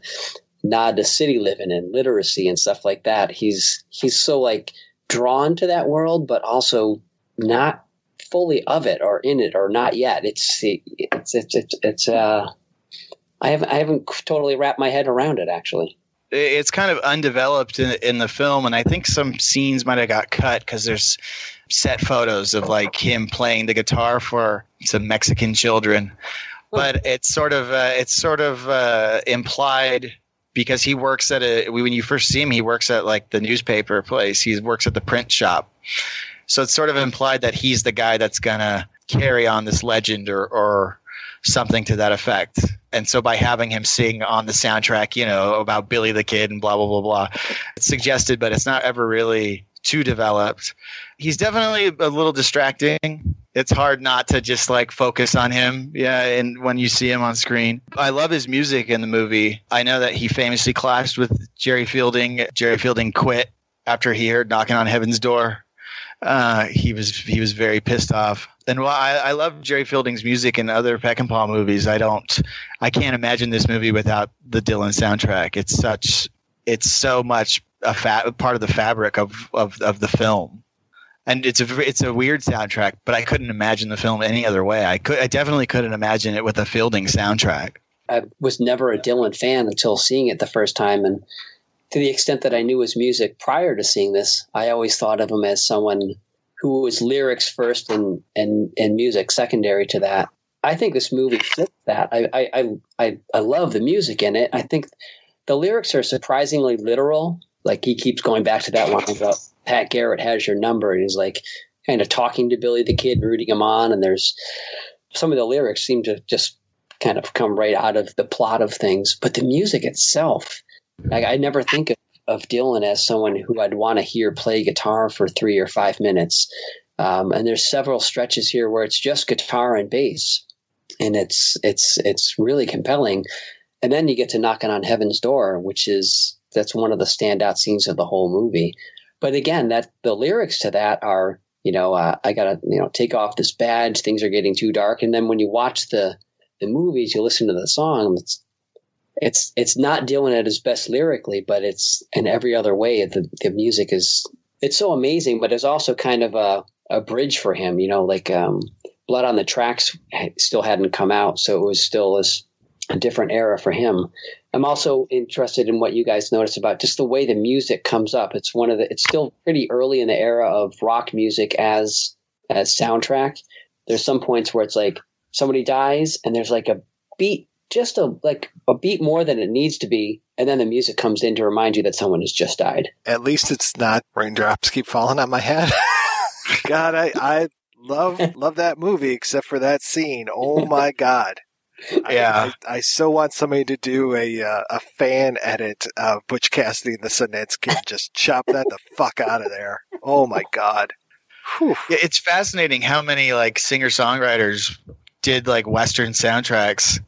nod to city living and literacy and stuff like that. He's he's so like drawn to that world, but also not fully of it or in it or not yet. It's it's it's it's, it's uh I haven't I haven't totally wrapped my head around it actually it's kind of undeveloped in, in the film, and I think some scenes might have got cut because there's set photos of like him playing the guitar for some Mexican children, but it's sort of uh, it's sort of uh, implied because he works at a when you first see him he works at like the newspaper place. He works at the print shop. So it's sort of implied that he's the guy that's gonna carry on this legend or or something to that effect. And so by having him sing on the soundtrack, you know, about Billy the Kid and blah, blah, blah, blah, it's suggested, but it's not ever really too developed. He's definitely a little distracting. It's hard not to just like focus on him. Yeah. And when you see him on screen, I love his music in the movie. I know that he famously clashed with Jerry Fielding. Jerry Fielding quit after he heard knocking on heaven's door. Uh, he was he was very pissed off and while I, I love Jerry Fielding's music and other Peckinpah movies, I don't, I can't imagine this movie without the Dylan soundtrack. It's such, it's so much a fa- part of the fabric of, of, of the film. And it's a it's a weird soundtrack, but I couldn't imagine the film any other way. I could I definitely couldn't imagine it with a Fielding soundtrack. I was never a Dylan fan until seeing it the first time, and to the extent that I knew his music prior to seeing this, I always thought of him as someone who was lyrics first and and and music secondary to that. I think this movie fits that. I I I I love the music in it. I think the lyrics are surprisingly literal. Like he keeps going back to that line about Pat Garrett has your number, and he's like kind of talking to Billy the Kid, rooting him on. And there's some of the lyrics seem to just kind of come right out of the plot of things, but the music itself, like I never think of of Dylan as someone who I'd want to hear play guitar for three or five minutes. Um, and there's several stretches here where it's just guitar and bass, and it's it's it's really compelling. And then you get to knocking on heaven's door, which is that's one of the standout scenes of the whole movie. But again, that the lyrics to that are you know uh, I gotta you know take off this badge, things are getting too dark. And then when you watch the the movies, you listen to the song, it's it's it's not Dylan at his best lyrically, but it's in every other way. The the music is it's so amazing, but it's also kind of a a bridge for him. You know, like um, Blood on the Tracks still hadn't come out, so it was still this a different era for him. I'm also interested in what you guys notice about just the way the music comes up. It's one of the it's still pretty early in the era of rock music as as soundtrack. There's some points where it's like somebody dies and there's like a beat just a like a beat more than it needs to be, and then the music comes in to remind you that someone has just died. At least it's not raindrops keep falling on my head. <laughs> God, I I love <laughs> love that movie except for that scene. Oh my god. Yeah, I, I, I, so want somebody to do a uh, a fan edit of Butch Cassidy and the Sundance Kid. Just chop that the fuck out of there. Oh my god. Whew. Yeah, it's fascinating how many like singer songwriters did like Western soundtracks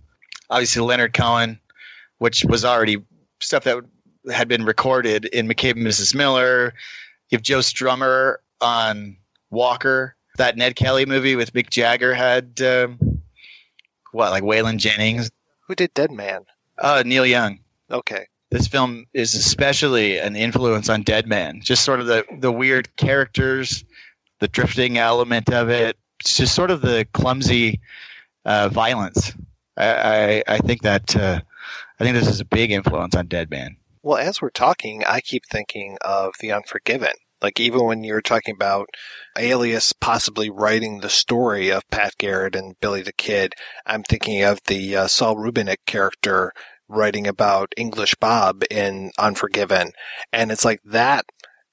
obviously Leonard Cohen, which was already stuff that had been recorded in McCabe and Mrs. Miller. You have Joe Strummer on Walker. That Ned Kelly movie with Mick Jagger had um, what, like Waylon Jennings? Who did Dead Man? Uh, Neil Young. Okay. This film is especially an influence on Dead Man. Just sort of the, the weird characters, the drifting element of it. It's just sort of the clumsy uh, violence I I, think that uh, I think this is a big influence on Dead Man. Well, as we're talking, I keep thinking of The Unforgiven. Like even when you're talking about Alias possibly writing the story of Pat Garrett and Billy the Kid, I'm thinking of the uh, Saul Rubinek character writing about English Bob in Unforgiven, and it's like that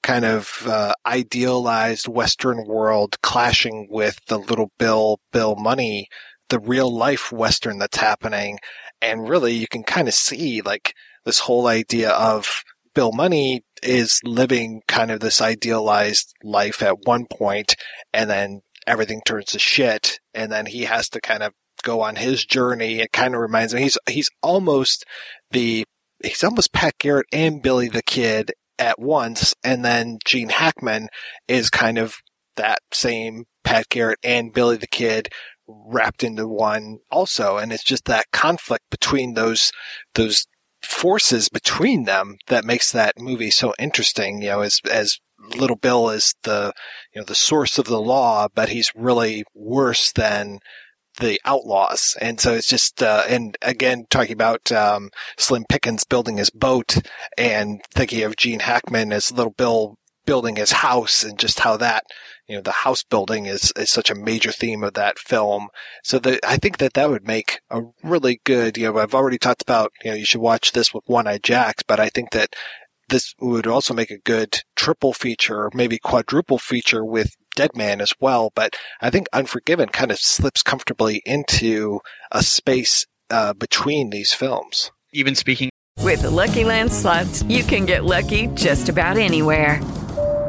kind of uh, idealized Western world clashing with the Little Bill Bill Munny, the real life Western that's happening, and really you can kind of see like this whole idea of Bill Munny is living kind of this idealized life at one point, and then everything turns to shit, and then he has to kind of go on his journey. It kind of reminds me he's he's almost the he's almost Pat Garrett and Billy the Kid at once, and then Gene Hackman is kind of that same Pat Garrett and Billy the Kid wrapped into one also, and it's just that conflict between those those forces between them that makes that movie so interesting. You know, as as Little Bill is the you know the source of the law, but he's really worse than the outlaws. And so it's just, uh, and again, talking about, um, Slim Pickens building his boat and thinking of Gene Hackman as Little Bill building his house and just how that, you know, the house building is, is such a major theme of that film. So the, I think that that would make a really good, you know, I've already talked about, you know, you should watch this with One-Eyed Jacks, but I think that this would also make a good triple feature, maybe quadruple feature with Dead Man as well. But I think Unforgiven kind of slips comfortably into a space uh, between these films. Even speaking with the Lucky Land slots, you can get lucky just about anywhere.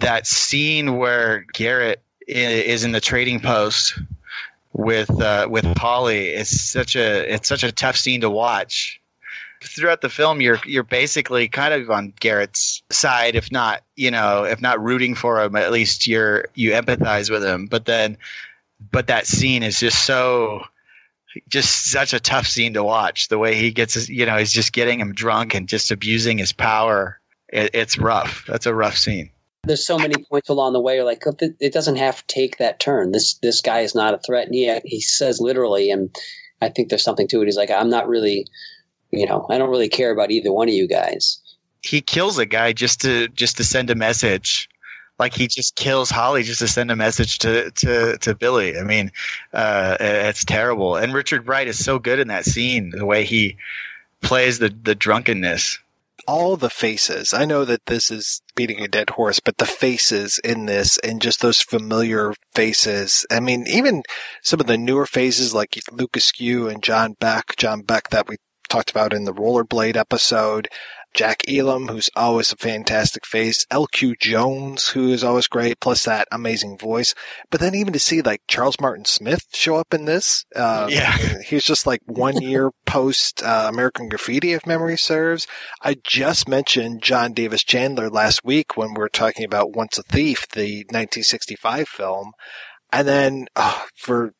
that scene where Garrett is in the trading post with uh, with Polly is such a it's such a tough scene to watch. Throughout the film, you're you're basically kind of on Garrett's side, if not you know, if not rooting for him, at least you're you empathize with him. But then, but that scene is just so just such a tough scene to watch. The way he gets, you know, he's just getting him drunk and just abusing his power. It, it's rough. That's a rough scene. There's so many points along the way. like, "Oh, it doesn't have to take that turn. This this guy is not a threat. And he he says literally, and I think there's something to it. He's like, I'm not really, you know, I don't really care about either one of you guys. He kills a guy just to just to send a message. Like he just kills Holly just to send a message to to, to Billy. I mean, uh, it's terrible. And Richard Bright is so good in that scene. The way he plays the the drunkenness. All the faces. I know that this is beating a dead horse, but the faces in this and just those familiar faces. I mean, even some of the newer faces like Luke Askew and John Beck, John Beck that we talked about in the Rollerball episode. Jack Elam, who's always a fantastic face. LQ Jones, who is always great, plus that amazing voice. But then even to see like Charles Martin Smith show up in this, uh, Yeah. <laughs> he's just like one year <laughs> post uh, American Graffiti, if memory serves. I just mentioned John Davis Chandler last week when we were talking about Once a Thief, the 1965 film. And then uh, for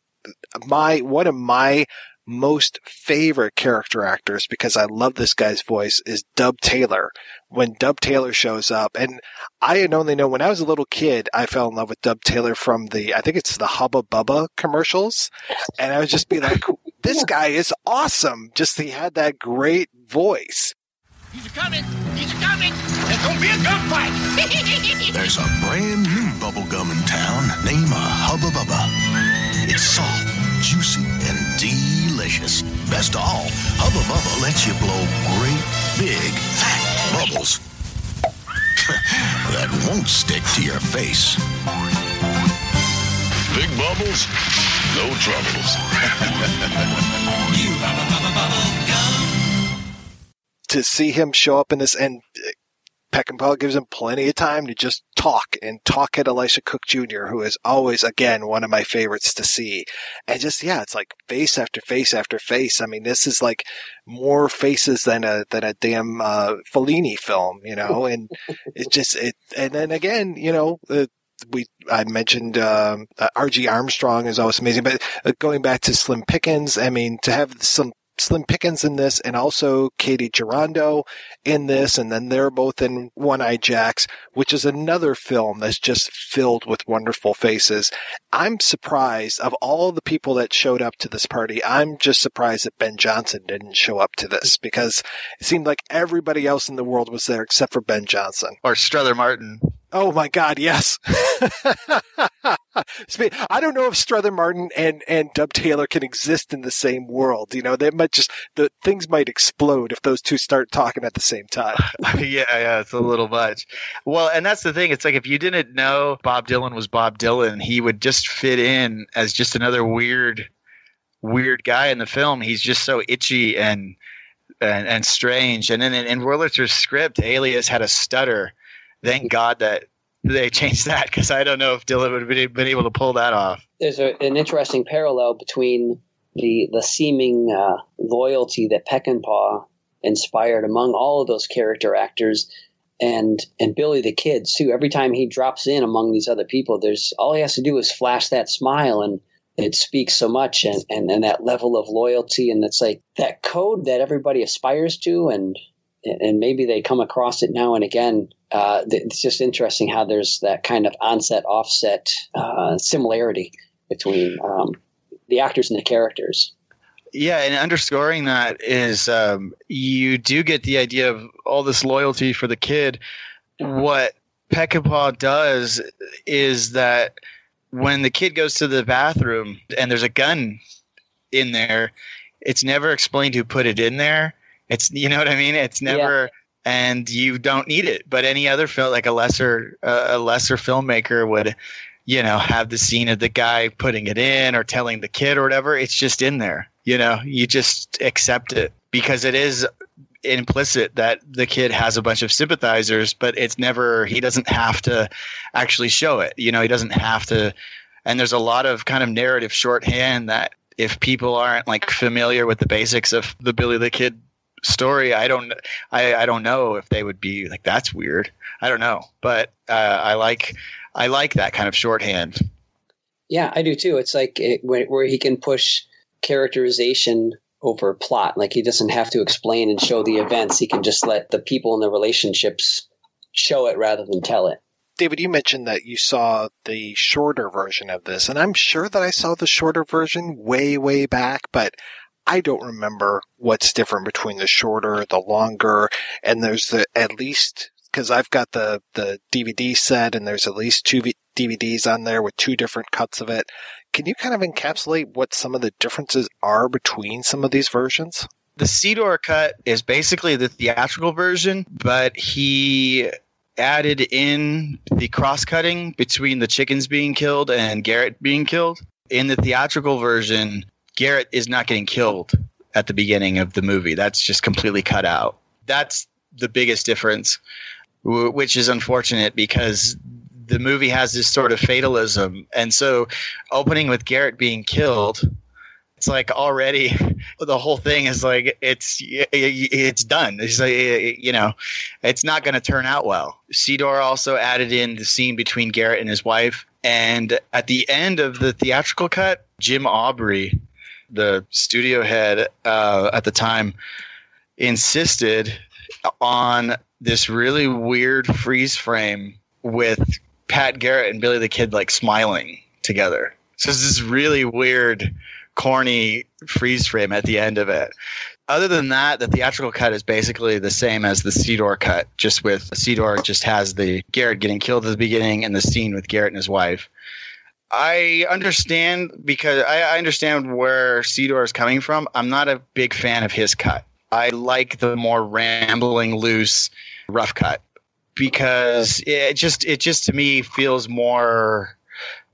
my, one of my most favorite character actors because I love this guy's voice is Dub Taylor. When Dub Taylor shows up, and I had only know when I was a little kid, I fell in love with Dub Taylor from the, I think it's the Hubba Bubba commercials. And I would just be like, <laughs> this guy is awesome. Just he had that great voice. He's coming! He's coming! There's gonna be a gunfight! <laughs> There's a brand new bubblegum in town named a Hubba Bubba. It's soft, juicy, and delicious. delicious. Best of all, Hubba Bubba lets you blow great, big, fat bubbles <laughs> that won't stick to your face. Big bubbles, no troubles. <laughs> to see him show up in this and Peckinpah gives him plenty of time to just talk and talk at Elisha Cook Jr., who is always, again, one of my favorites to see. And just, yeah, it's like face after face after face. I mean, this is like more faces than a, than a damn, uh, Fellini film, you know, and <laughs> it just, it, and then again, you know, uh, we I mentioned um, uh, R.G. Armstrong is always amazing, but uh, going back to Slim Pickens, I mean to have some Slim Pickens in this, and also Katy Jurado in this, and then they're both in One-Eyed Jacks, which is another film that's just filled with wonderful faces. I'm surprised of all the people that showed up to this party. I'm just surprised that Ben Johnson didn't show up to this because it seemed like everybody else in the world was there except for Ben Johnson or Strother Martin. Oh my God, yes. <laughs> I don't know if Strother Martin and, and Dub Taylor can exist in the same world. You know, they might just, the things might explode if those two start talking at the same time. <laughs> yeah, yeah, it's a little much. Well, and that's the thing. It's like if you didn't know Bob Dylan was Bob Dylan, he would just fit in as just another weird, weird guy in the film. He's just so itchy and, and, and strange. And then in, in Wurlitzer's script, Alias had a stutter thank God that they <laughs> changed that because I don't know if Dylan would have been able to pull that off. There's a, an interesting parallel between the the seeming uh, loyalty that Peckinpah inspired among all of those character actors and and Billy the Kid too. Every time he drops in among these other people, there's all he has to do is flash that smile and it speaks so much and, and, and that level of loyalty and it's like that code that everybody aspires to and and maybe they come across it now and again uh, it's just interesting how there's that kind of onset offset uh, similarity between um, the actors and the characters. Yeah, and underscoring that is um, you do get the idea of all this loyalty for the kid. What Peckinpah does is that when the kid goes to the bathroom and there's a gun in there, it's never explained who put it in there. It's you know what I mean. It's never. Yeah and you don't need it. But any other film, like a lesser uh, a lesser filmmaker would, you know, have the scene of the guy putting it in or telling the kid or whatever. It's just in there. You know, you just accept it because it is implicit that the kid has a bunch of sympathizers, but it's never he doesn't have to actually show it. You know, he doesn't have to. And there's a lot of kind of narrative shorthand that if people aren't like familiar with the basics of the Billy the Kid story, I don't, I, I don't know if they would be like that's weird. I don't know, but uh, I like, I like that kind of shorthand. Yeah, I do too. It's like it, where he can push characterization over plot. Like he doesn't have to explain and show the events. He can just let the people and the relationships show it rather than tell it. David, you mentioned that you saw the shorter version of this, and I'm sure that I saw the shorter version way, way back, but I don't remember what's different between the shorter, the longer, and there's the at least because I've got the the DVD set and there's at least two v- DVDs on there with two different cuts of it. Can you kind of encapsulate what some of the differences are between some of these versions? The Seydor cut is basically the theatrical version, but he added in the cross cutting between the chickens being killed and Garrett being killed. In the theatrical version, Garrett is not getting killed at the beginning of the movie. That's just completely cut out. That's the biggest difference, which is unfortunate because the movie has this sort of fatalism. And so, opening with Garrett being killed, it's like already <laughs> the whole thing is like it's it's done. It's like, you know, it's not going to turn out well. Seydor also added in the scene between Garrett and his wife, and at the end of the theatrical cut, Jim Aubrey the studio head uh, at the time insisted on this really weird freeze frame with Pat Garrett and Billy the Kid like smiling together. So this really weird, corny freeze frame at the end of it. Other than that, the theatrical cut is basically the same as the Seydor cut, just with Seydor just has the Garrett getting killed at the beginning and the scene with Garrett and his wife. I understand because I, I understand where Seydor is coming from. I'm not a big fan of his cut. I like the more rambling, loose, rough cut because it just it just to me feels more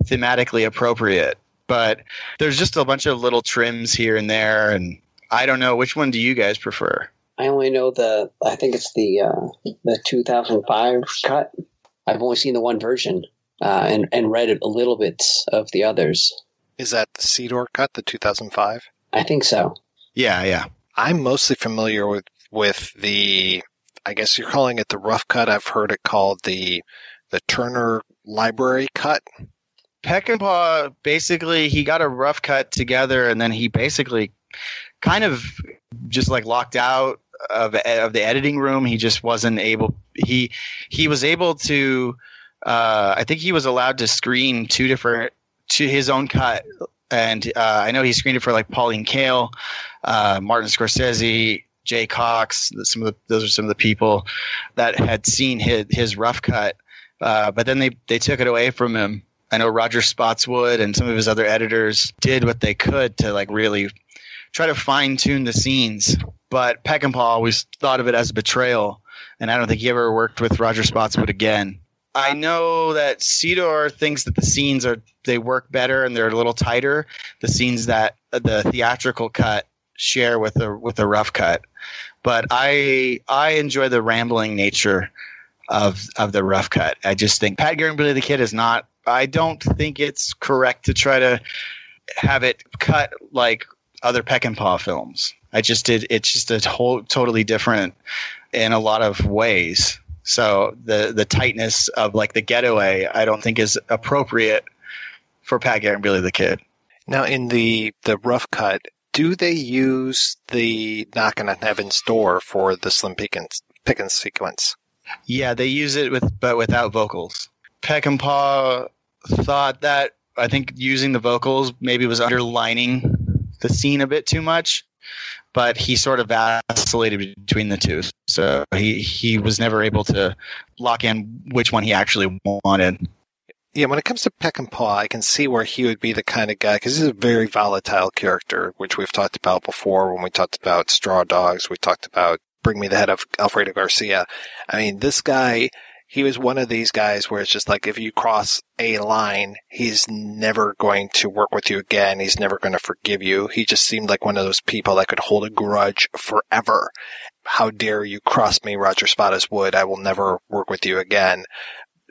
thematically appropriate. But there's just a bunch of little trims here and there, and I don't know which one do you guys prefer. I only know the. I think it's the uh, the 2005 cut. I've only seen the one version uh, and and read a little bit of the others. Is that the Seydor cut, the 2005? I think so. Yeah, yeah. I'm mostly familiar with with the. I guess you're calling it the rough cut. I've heard it called the the Turner Library cut. Peckinpah basically he got a rough cut together, and then he basically kind of just like locked out of of the editing room. He just wasn't able. He he was able to. Uh, I think he was allowed to screen two different to his own cut, and uh, I know he screened it for like Pauline Kael, uh, Martin Scorsese, Jay Cocks. Some of the, those are some of the people that had seen his his rough cut, uh, but then they they took it away from him. I know Roger Spottiswoode and some of his other editors did what they could to like really try to fine tune the scenes. But Peckinpah always thought of it as a betrayal, and I don't think he ever worked with Roger Spottiswoode again. I know that Seydor thinks that the scenes are they work better and they're a little tighter. The scenes that the theatrical cut share with the with the rough cut, but I I enjoy the rambling nature of of the rough cut. I just think Pat Garrett and Billy the Kid is not. I don't think it's correct to try to have it cut like other Peckinpah films. I just did. It's just a whole totally different in a lot of ways. So the the tightness of like the getaway, I don't think is appropriate for Pat Garrett and Billy the Kid. Now, in the the rough cut, do they use the knocking on heaven's door for the Slim Pickens Pickens sequence? Yeah, they use it with but without vocals. Peckinpah thought that I think using the vocals maybe was underlining the scene a bit too much, but he sort of vacillated between the two. So he he was never able to lock in which one he actually wanted. Yeah, when it comes to Peckinpah, I can see where he would be the kind of guy because he's a very volatile character, which we've talked about before when we talked about Straw Dogs. We talked about Bring Me the Head of Alfredo Garcia. I mean, this guy, he was one of these guys where it's just like if you cross a line, he's never going to work with you again. He's never going to forgive you. He just seemed like one of those people that could hold a grudge forever. How dare you cross me, Roger Spottiswoode? I will never work with you again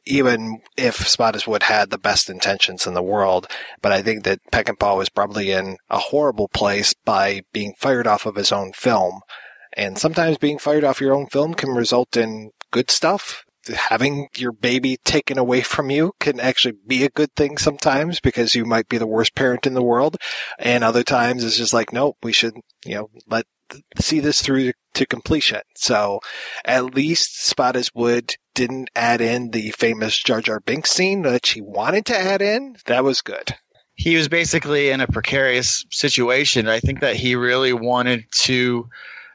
even if Spottiswoode had the best intentions in the world, but I think that Peckinpah was probably in a horrible place by being fired off of his own film. And sometimes being fired off your own film can result in good stuff. Having your baby taken away from you can actually be a good thing sometimes because you might be the worst parent in the world. And other times it's just like, nope, we should, you know, let see this through to completion. So at least Spottiswoode didn't add in the famous Jar Jar Binks scene that she wanted to add in. That was good. He was basically in a precarious situation. I think that he really wanted to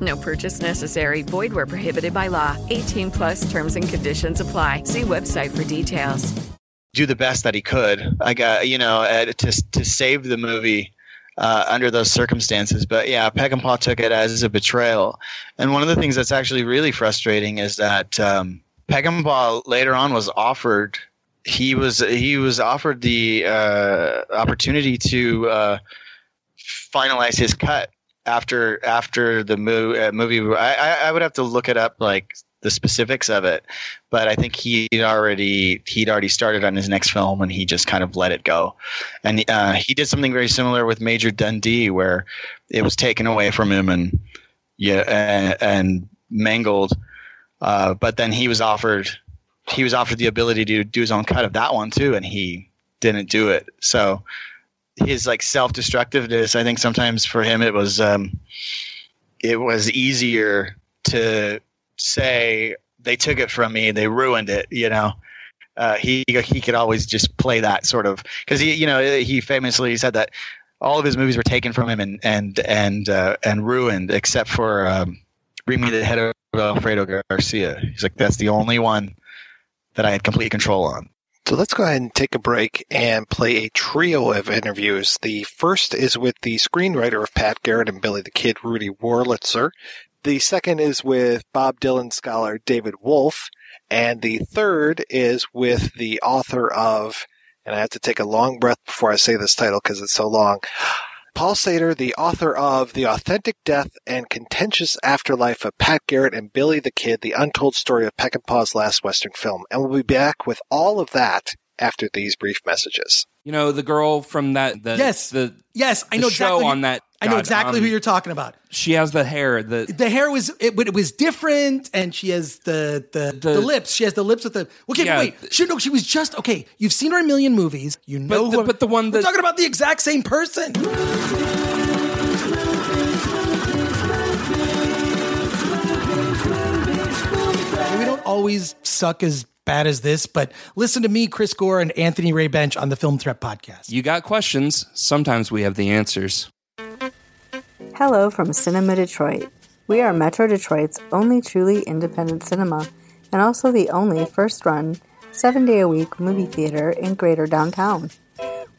No purchase necessary. Void where prohibited by law. 18 plus terms and conditions apply. See website for details. Do the best that he could. I got you know uh, to to save the movie uh, under those circumstances. But yeah, Peckinpah took it as a betrayal. And one of the things that's actually really frustrating is that um, Peckinpah later on was offered. He was he was offered the uh, opportunity to uh, finalize his cut after after the movie. Uh, movie I, I would have to look it up like the specifics of it, but I think he'd already he'd already started on his next film and he just kind of let it go. And uh, he did something very similar with Major Dundee, where it was taken away from him and yeah and, and mangled. Uh, but then he was offered he was offered the ability to do his own cut of that one too, and he didn't do it. So his like self destructiveness. I think sometimes for him it was um, it was easier to say they took it from me, they ruined it. You know, uh, he he could always just play that sort of because he you know he famously said that all of his movies were taken from him and and and uh, and ruined except for um, Bring Me the Head of Alfredo Garcia. He's like that's the only one that I had complete control on. So let's go ahead and take a break and play a trio of interviews. The first is with the screenwriter of Pat Garrett and Billy the Kid, Rudy Wurlitzer. The second is with Bob Dylan scholar David Wolf. And the third is with the author of, and I have to take a long breath before I say this title because it's so long. Paul Seydor, the author of The Authentic Death and Contentious Afterlife of Pat Garrett and Billy the Kid, the untold story of Peckinpah's last Western film. And we'll be back with all of that after these brief messages. You know, the girl from that, the, Yes. the, Yes, I know show exactly. on that. I know God, exactly um, who you're talking about. She has the hair, the, The hair was it, but it was different, and she has the the, the lips. She has the lips with the. Okay, Yeah. wait. She, no, she was just okay. You've seen her in a million movies. You know But who. the- but the one we're talking about the exact same person. we don't always suck as bad as this, but listen to me, Chris Gore, and Anthony Ray Bench on the Film Threat podcast. you got questions. Sometimes we have the answers. Hello from Cinema Detroit. We are Metro Detroit's only truly independent cinema, and also the only first run, seven day a week movie theater in greater downtown.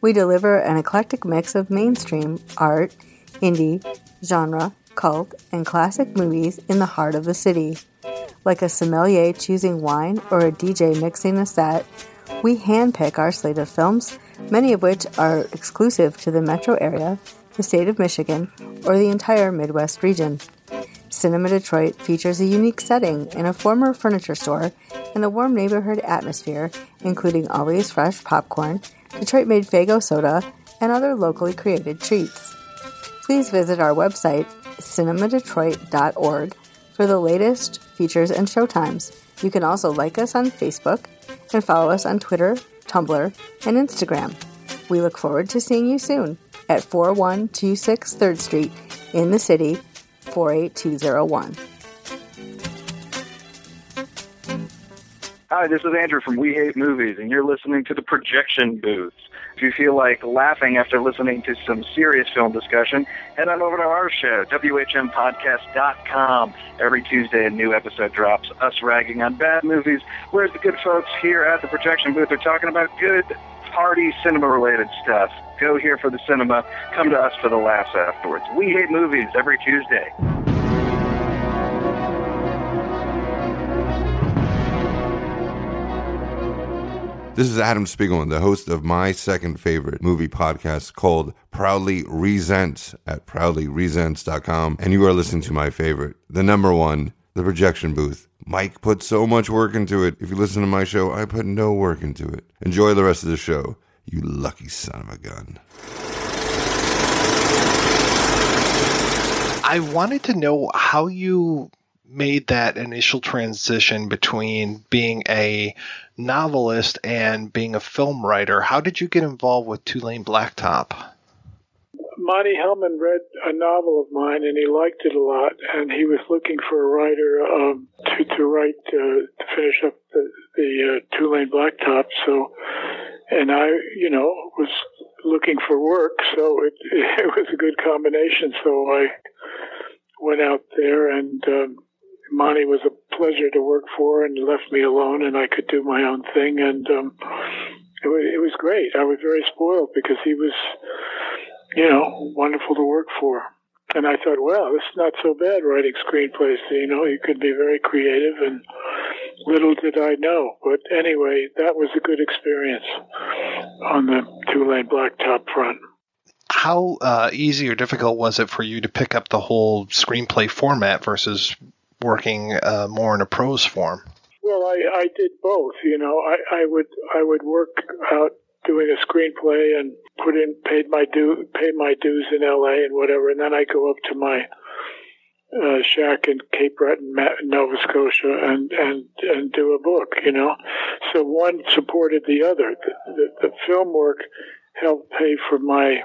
We deliver an eclectic mix of mainstream, art, indie, genre, cult, and classic movies in the heart of the city. Like a sommelier choosing wine or a DJ mixing a set, we handpick our slate of films, many of which are exclusive to the metro area, the state of Michigan, or the entire Midwest region. Cinema Detroit features a unique setting in a former furniture store and a warm neighborhood atmosphere, including always fresh popcorn, Detroit made Faygo soda, and other locally created treats. Please visit our website, cinemadetroit.org, for the latest features and showtimes. You can also like us on Facebook and follow us on Twitter, Tumblr, and Instagram. We look forward to seeing you soon at 4126 3rd Street in the city, 48201. Hi, this is Andrew from We Hate Movies, and you're listening to the Projection Booth. If you feel like laughing after listening to some serious film discussion, head on over to our show, WHMPodcast.com. Every Tuesday, a new episode drops, us ragging on bad movies, whereas the good folks here at the Projection Booth are talking about good, party, cinema-related stuff. Go here for the cinema, come to us for the laughs afterwards. We Hate Movies every Tuesday. This is Adam Spiegelman, the host of my second favorite movie podcast called Proudly Resents at proudlyresents.com. And you are listening to my favorite, the number one, The Projection Booth. Mike put so much work into it. If you listen to my show, I put no work into it. Enjoy the rest of the show, you lucky son of a gun. I wanted to know how you made that initial transition between being a novelist and being a film writer. How did you get involved with Two Lane Blacktop? Monte Hellman read a novel of mine and he liked it a lot, and he was looking for a writer um, to to write uh, to finish up the, the uh, Blacktop. So, and I, you know, was looking for work, so it <laughs> it was a good combination. So I went out there, and um, Monty was a pleasure to work for, and left me alone, and I could do my own thing, and um, it was great. I was very spoiled because he was you know, wonderful to work for. And I thought, well, this is not so bad writing screenplays. You know, you could be very creative, and little did I know. But anyway, that was a good experience on the Two Lane Blacktop front. How uh, easy or difficult was it for you to pick up the whole screenplay format versus working uh, more in a prose form? Well, I, I did both. You know, I, I would I would work out doing a screenplay and put in paid my due paid my dues in L.A. and whatever, and then I go up to my uh, shack in Cape Breton, Nova Scotia, and and and do a book. You know, so one supported the other. The, the, the film work helped pay for my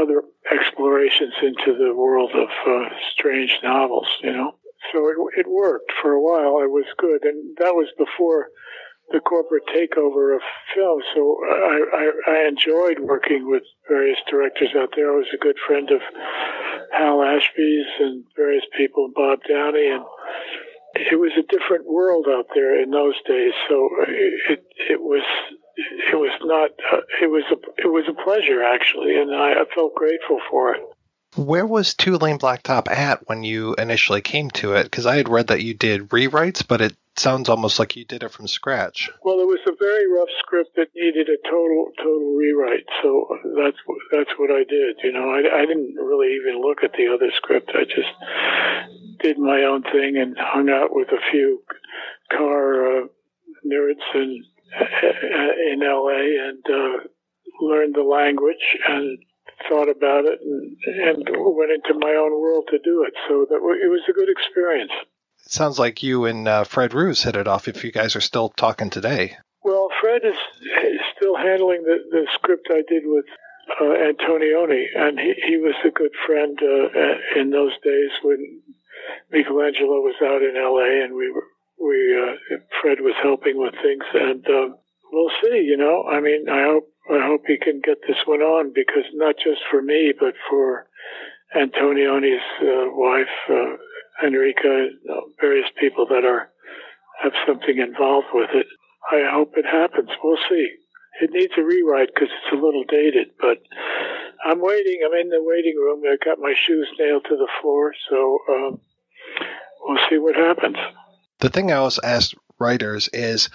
other explorations into the world of uh, strange novels, you know. So it, it worked for a while. It was good. And that was before the corporate takeover of film. So I, I, I enjoyed working with various directors out there. I was a good friend of Hal Ashby's and various people, Bob Downey, and it was a different world out there in those days. So it it was it was not uh, it was a it was a pleasure actually, and I, I felt grateful for it. Where was Two Lane Blacktop at when you initially came to it? Because I had read that you did rewrites, but it sounds almost like you did it from scratch. Well, it was a very rough script that needed a total total rewrite, so that's that's what I did. You know, I, I didn't really even look at the other script. I just did my own thing and hung out with a few car uh, nerds in in L.A. and uh, learned the language and thought about it and, and went into my own world to do it. So that it was a good experience. It sounds like you and uh, Fred Roos hit it off. If you guys are still talking today. Well, Fred is, is still handling the, the script I did with uh, Antonioni, and he, he was a good friend uh, in those days when Michelangelo was out in L.A. and we were we uh, Fred was helping with things, and um, we'll see. You know, I mean, I hope I hope he can get this one on because not just for me, but for Antonioni's uh, wife, uh, Enrica, various people that are have something involved with it. I hope it happens. We'll see. It needs a rewrite because it's a little dated, but I'm waiting. I'm in the waiting room. I've got my shoes nailed to the floor, so um, we'll see what happens. The thing I always ask writers is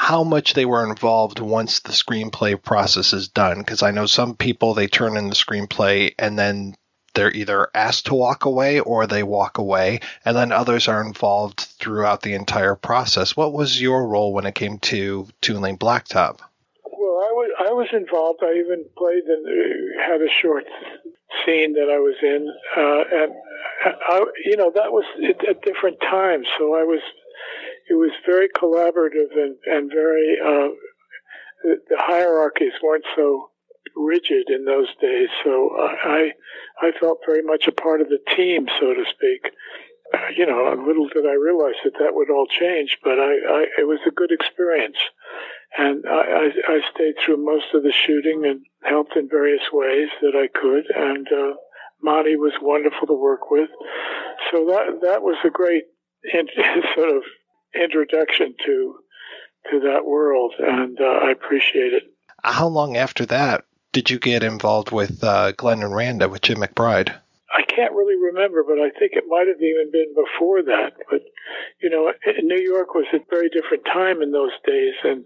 how much they were involved once the screenplay process is done. Because I know some people, they turn in the screenplay and then they're either asked to walk away or they walk away. And then others are involved throughout the entire process. What was your role when it came to Two Lane Blacktop? Well, I was, I was involved. I even played and had a short scene that I was in. Uh, and, I, you know, that was at different times. So I was it was very collaborative and, and very, uh, the, hierarchies weren't so rigid in those days. So I, I felt very much a part of the team, so to speak. Uh, you know, little did I realize that that would all change, but I, I it was a good experience. And I, I, I stayed through most of the shooting and helped in various ways that I could. And, uh, Monte was wonderful to work with. So that, that was a great <laughs> sort of introduction to to that world, and uh, I appreciate it. How long after that did you get involved with uh, Glen and Randa with Jim McBride? I can't really remember, but I think it might have even been before that. But you know, New York was a very different time in those days, and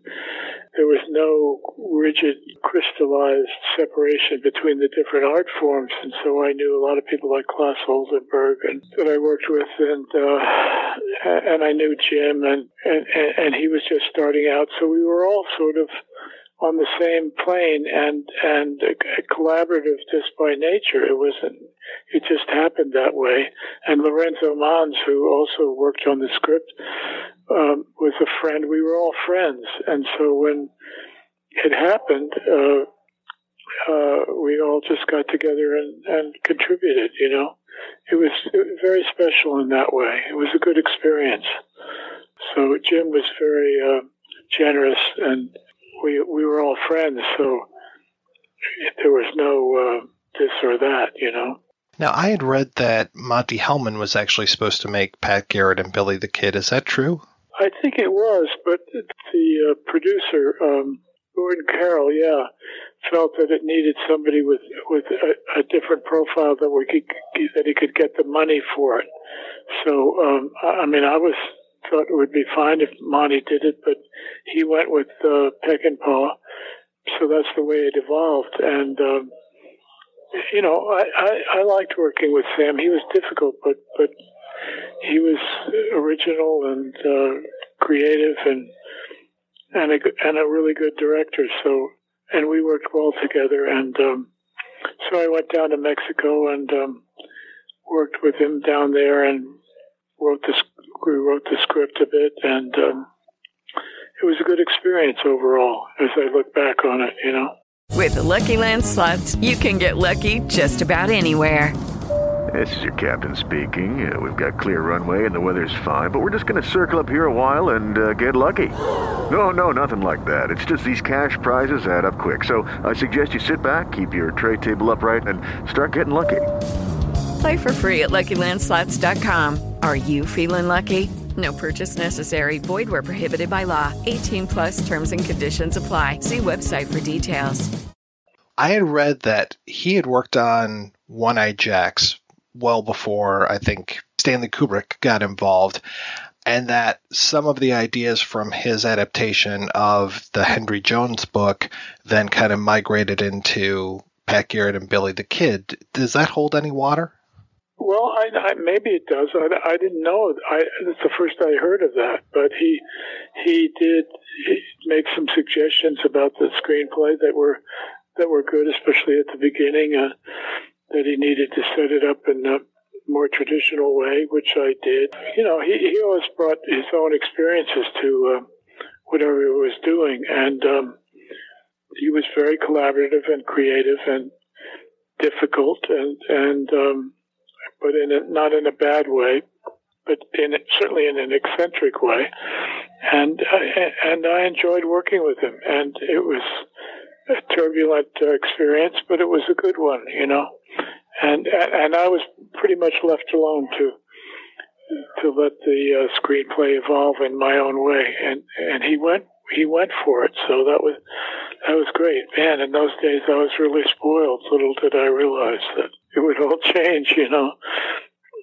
there was no rigid, crystallized separation between the different art forms. And so I knew a lot of people like Claes Oldenburg and that I worked with, and uh, and I knew Jim, and, and and he was just starting out. So we were all sort of on the same plane and and collaborative just by nature. It wasn't. It just happened that way. And Lorenzo Mans, who also worked on the script, um, was a friend. We were all friends, and so when it happened, uh, uh, we all just got together and, and contributed. You know, it was, very special in that way. It was a good experience. So Jim was very uh, generous and we we were all friends, so there was no uh, this or that, you know. Now, I had read that Monte Hellman was actually supposed to make Pat Garrett and Billy the Kid. Is that true? I think it was, but the uh, producer, um, Gordon Carroll, yeah, felt that it needed somebody with with a, a, different profile that we could that he could get the money for it. So, um, I mean, I was thought it would be fine if Monte did it, but he went with uh, Peckinpah. So that's the way it evolved. And, um, you know, I, I, I liked working with Sam. He was difficult, but, but he was original and uh, creative and, and a, and a really good director. So, and we worked well together. And um, so I went down to Mexico and um, worked with him down there and wrote the we wrote the script a bit, and um, it was a good experience overall. As I look back on it, you know. With the Lucky Land slots, you can get lucky just about anywhere. This is your captain speaking. Uh, we've got clear runway and the weather's fine, but we're just going to circle up here a while and uh, get lucky. No, no, nothing like that. It's just these cash prizes add up quick. So I suggest you sit back, keep your tray table upright, and start getting lucky. Play for free at LuckyLandSlots.com. Are you feeling lucky? No purchase necessary. Void where prohibited by law. 18 plus terms and conditions apply. See website for details. I had read that he had worked on One Eye Jacks well before I think Stanley Kubrick got involved, and that some of the ideas from his adaptation of the Hendry Jones book then kind of migrated into Pat Garrett and Billy the Kid. Does that hold any water? Well, I, I, maybe it does. I, I didn't know. I, it's the first I heard of that. But he he did make some suggestions about the screenplay that were that were good, especially at the beginning. Uh, that he needed to set it up in a more traditional way, which I did. You know, he he always brought his own experiences to uh, whatever he was doing, and um, he was very collaborative and creative and difficult and and um, but in a, not in a bad way, but in certainly in an eccentric way. And uh, and I enjoyed working with him, and it was a turbulent uh, experience, but it was a good one, you know. And and I was pretty much left alone to to let the uh, screenplay evolve in my own way, and and he went he went for it. So that was that was great, man. In those days, I was really spoiled. Little did I realize that it would all <laughs> change, you know.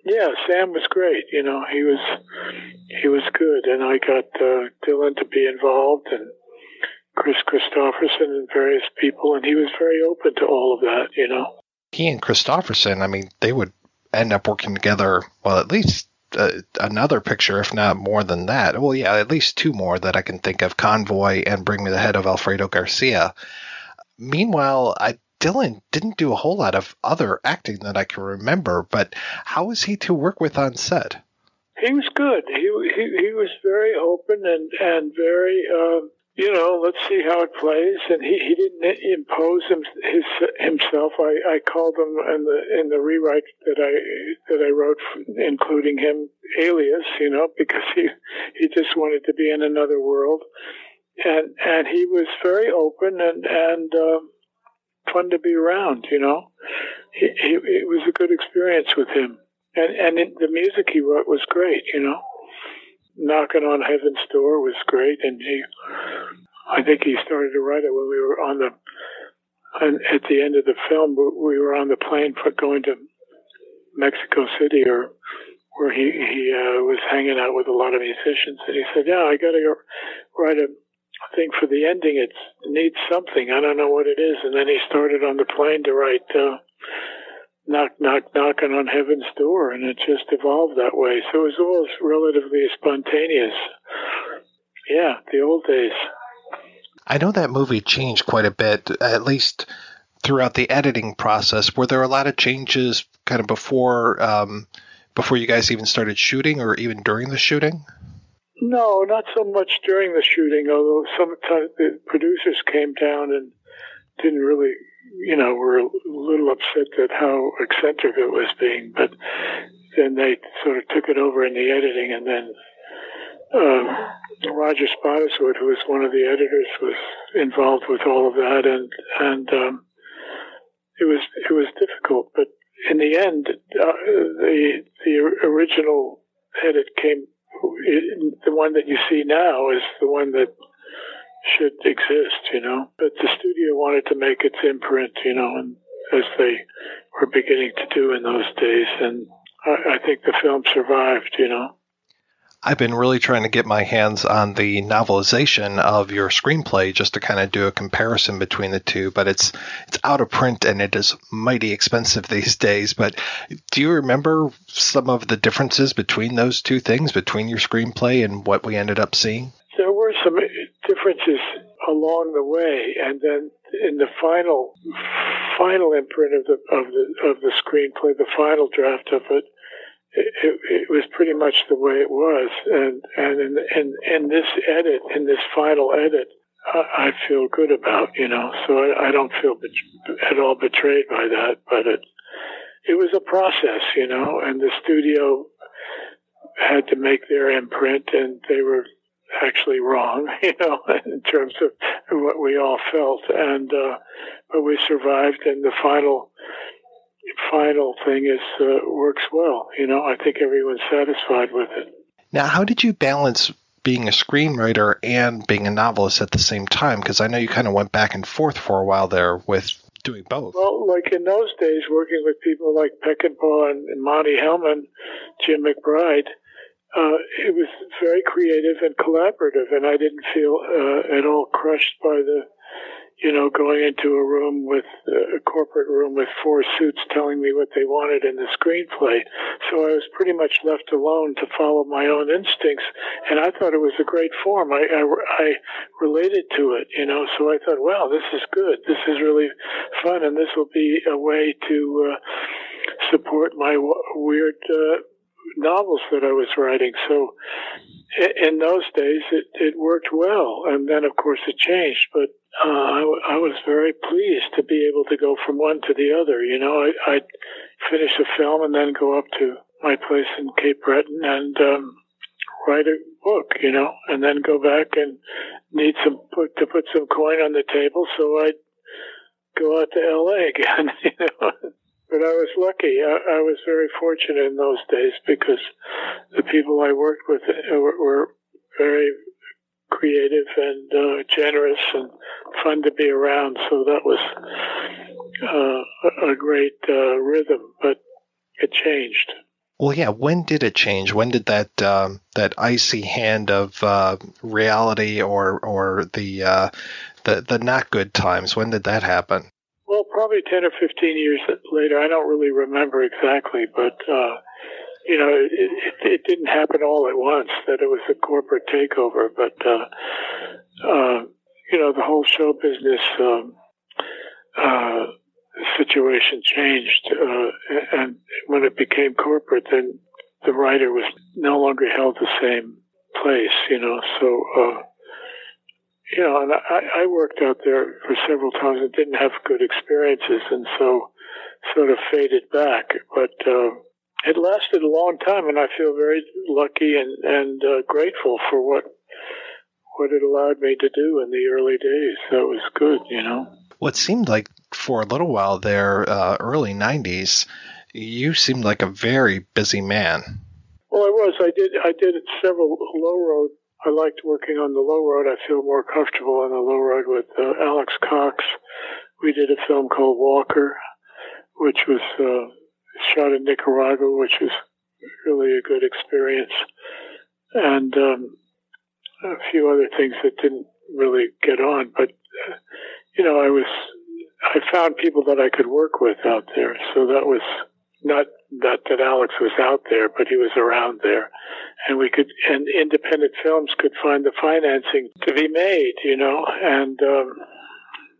Yeah, Sam was great. You know, he was he was good, and I got uh, Dylan to be involved, and Kris Kristofferson, and various people, and he was very open to all of that. You know, he and Kristofferson. I mean, they would end up working together. Well, at least uh, another picture, if not more than that. Well, yeah, at least two more that I can think of: Convoy and Bring Me the Head of Alfredo Garcia. Meanwhile, I Dylan didn't do a whole lot of other acting that I can remember, but how was he to work with on set? He was good. He he, he was very open and and very uh, you know let's see how it plays. And he, he didn't impose him, his himself. I, I called him in the in the rewrite that I that I wrote, including him, alias. You know because he he just wanted to be in another world, and and he was very open and and. Uh, fun to be around. You know, he, he, it was a good experience with him, and and it, the music he wrote was great. You know, knocking on heaven's door was great, and he, I think he started to write it when we were on the, and at the end of the film, we were on the plane for going to Mexico City or where he he uh, was hanging out with a lot of musicians, and he said, "Yeah, I got to write a I think for the ending, it needs something. I don't know what it is. And then he started on the plane to write uh, "Knock, Knock, Knocking on Heaven's Door," and it just evolved that way. So it was all relatively spontaneous. Yeah, the old days. I know that movie changed quite a bit, at least throughout the editing process. Were there a lot of changes kind of before um, before you guys even started shooting, or even during the shooting? No, not so much during the shooting, although sometimes the producers came down and didn't really, you know, were a little upset at how eccentric it was being, but then they sort of took it over in the editing and then um, Roger Spottiswoode, who was one of the editors, was involved with all of that, and and um, it was it was difficult. But in the end, uh, the the original edit came the one that you see now is the one that should exist, you know. But the studio wanted to make its imprint, you know, and as they were beginning to do in those days, and I, I think the film survived, you know. I've been really trying to get my hands on the novelization of your screenplay just to kind of do a comparison between the two, but it's it's out of print and it is mighty expensive <laughs> these days. But do you remember some of the differences between those two things, between your screenplay and what we ended up seeing? There were some differences along the way, and then in the final final imprint of the of the of the screenplay, the final draft of it it, it, was pretty much the way it was. And and in, in in this edit, in this final edit, I feel good about, you know. So I, I don't feel bet- at all betrayed by that, but it it was a process, you know, and the studio had to make their imprint, and they were actually wrong, <laughs> you know, in terms of what we all felt, and uh, but we survived, and the final final thing is uh, works well, you know. I think everyone's satisfied with it. Now, how did you balance being a screenwriter and being a novelist at the same time? Because I know you kind of went back and forth for a while there with doing both. Well, like in those days, working with people like Peckinpah and, and Monte Hellman, Jim McBride, uh, it was very creative and collaborative, and I didn't feel uh, at all crushed by the you know, going into a room with uh, a corporate room with four suits telling me what they wanted in the screenplay. So I was pretty much left alone to follow my own instincts, and I thought it was a great form. I, I, I related to it, you know, so I thought, wow, this is good. This is really fun, and this will be a way to uh, support my w- weird uh, novels that I was writing. So in those days, it, it worked well. And then, of course, it changed. But uh, I, I was very pleased to be able to go from one to the other. You know, I, I'd finish a film and then go up to my place in Cape Breton and um, write a book, you know, and then go back and need some put, to put some coin on the table. So I'd go out to L.A. <laughs> again, you know. But I was lucky. I, I was very fortunate in those days because the people I worked with were, were very creative and uh, generous and fun to be around. So that was uh, a great uh, rhythm, but it changed. Well, yeah. When did it change? When did that um, that icy hand of uh, reality or or the uh, the the not good times? When did that happen? Well, probably ten or fifteen years later. I don't really remember exactly, but uh, you know, it, it, didn't happen all at once. That it was a corporate takeover, but uh, uh, you know, the whole show business um, uh, situation changed, uh, and when it became corporate, then the writer was no longer held the same place. You know, so. Uh, you know, and I, I worked out there for several times and didn't have good experiences, and so sort of faded back. But uh, it lasted a long time, and I feel very lucky and and uh, grateful for what what it allowed me to do in the early days. That was good, you know. Well, it seemed like for a little while there, uh, early '90s, you seemed like a very busy man. Well, I was. I did. I did several low road I liked working on the low road. I feel more comfortable on the low road with uh, Alex Cox. We did a film called Walker, which was uh, shot in Nicaragua, which was really a good experience, and um, a few other things that didn't really get on. But uh, you know, I was I found people that I could work with out there, so that was not that that Alex was out there, but he was around there, and we could and independent films could find the financing to be made, you know, and um,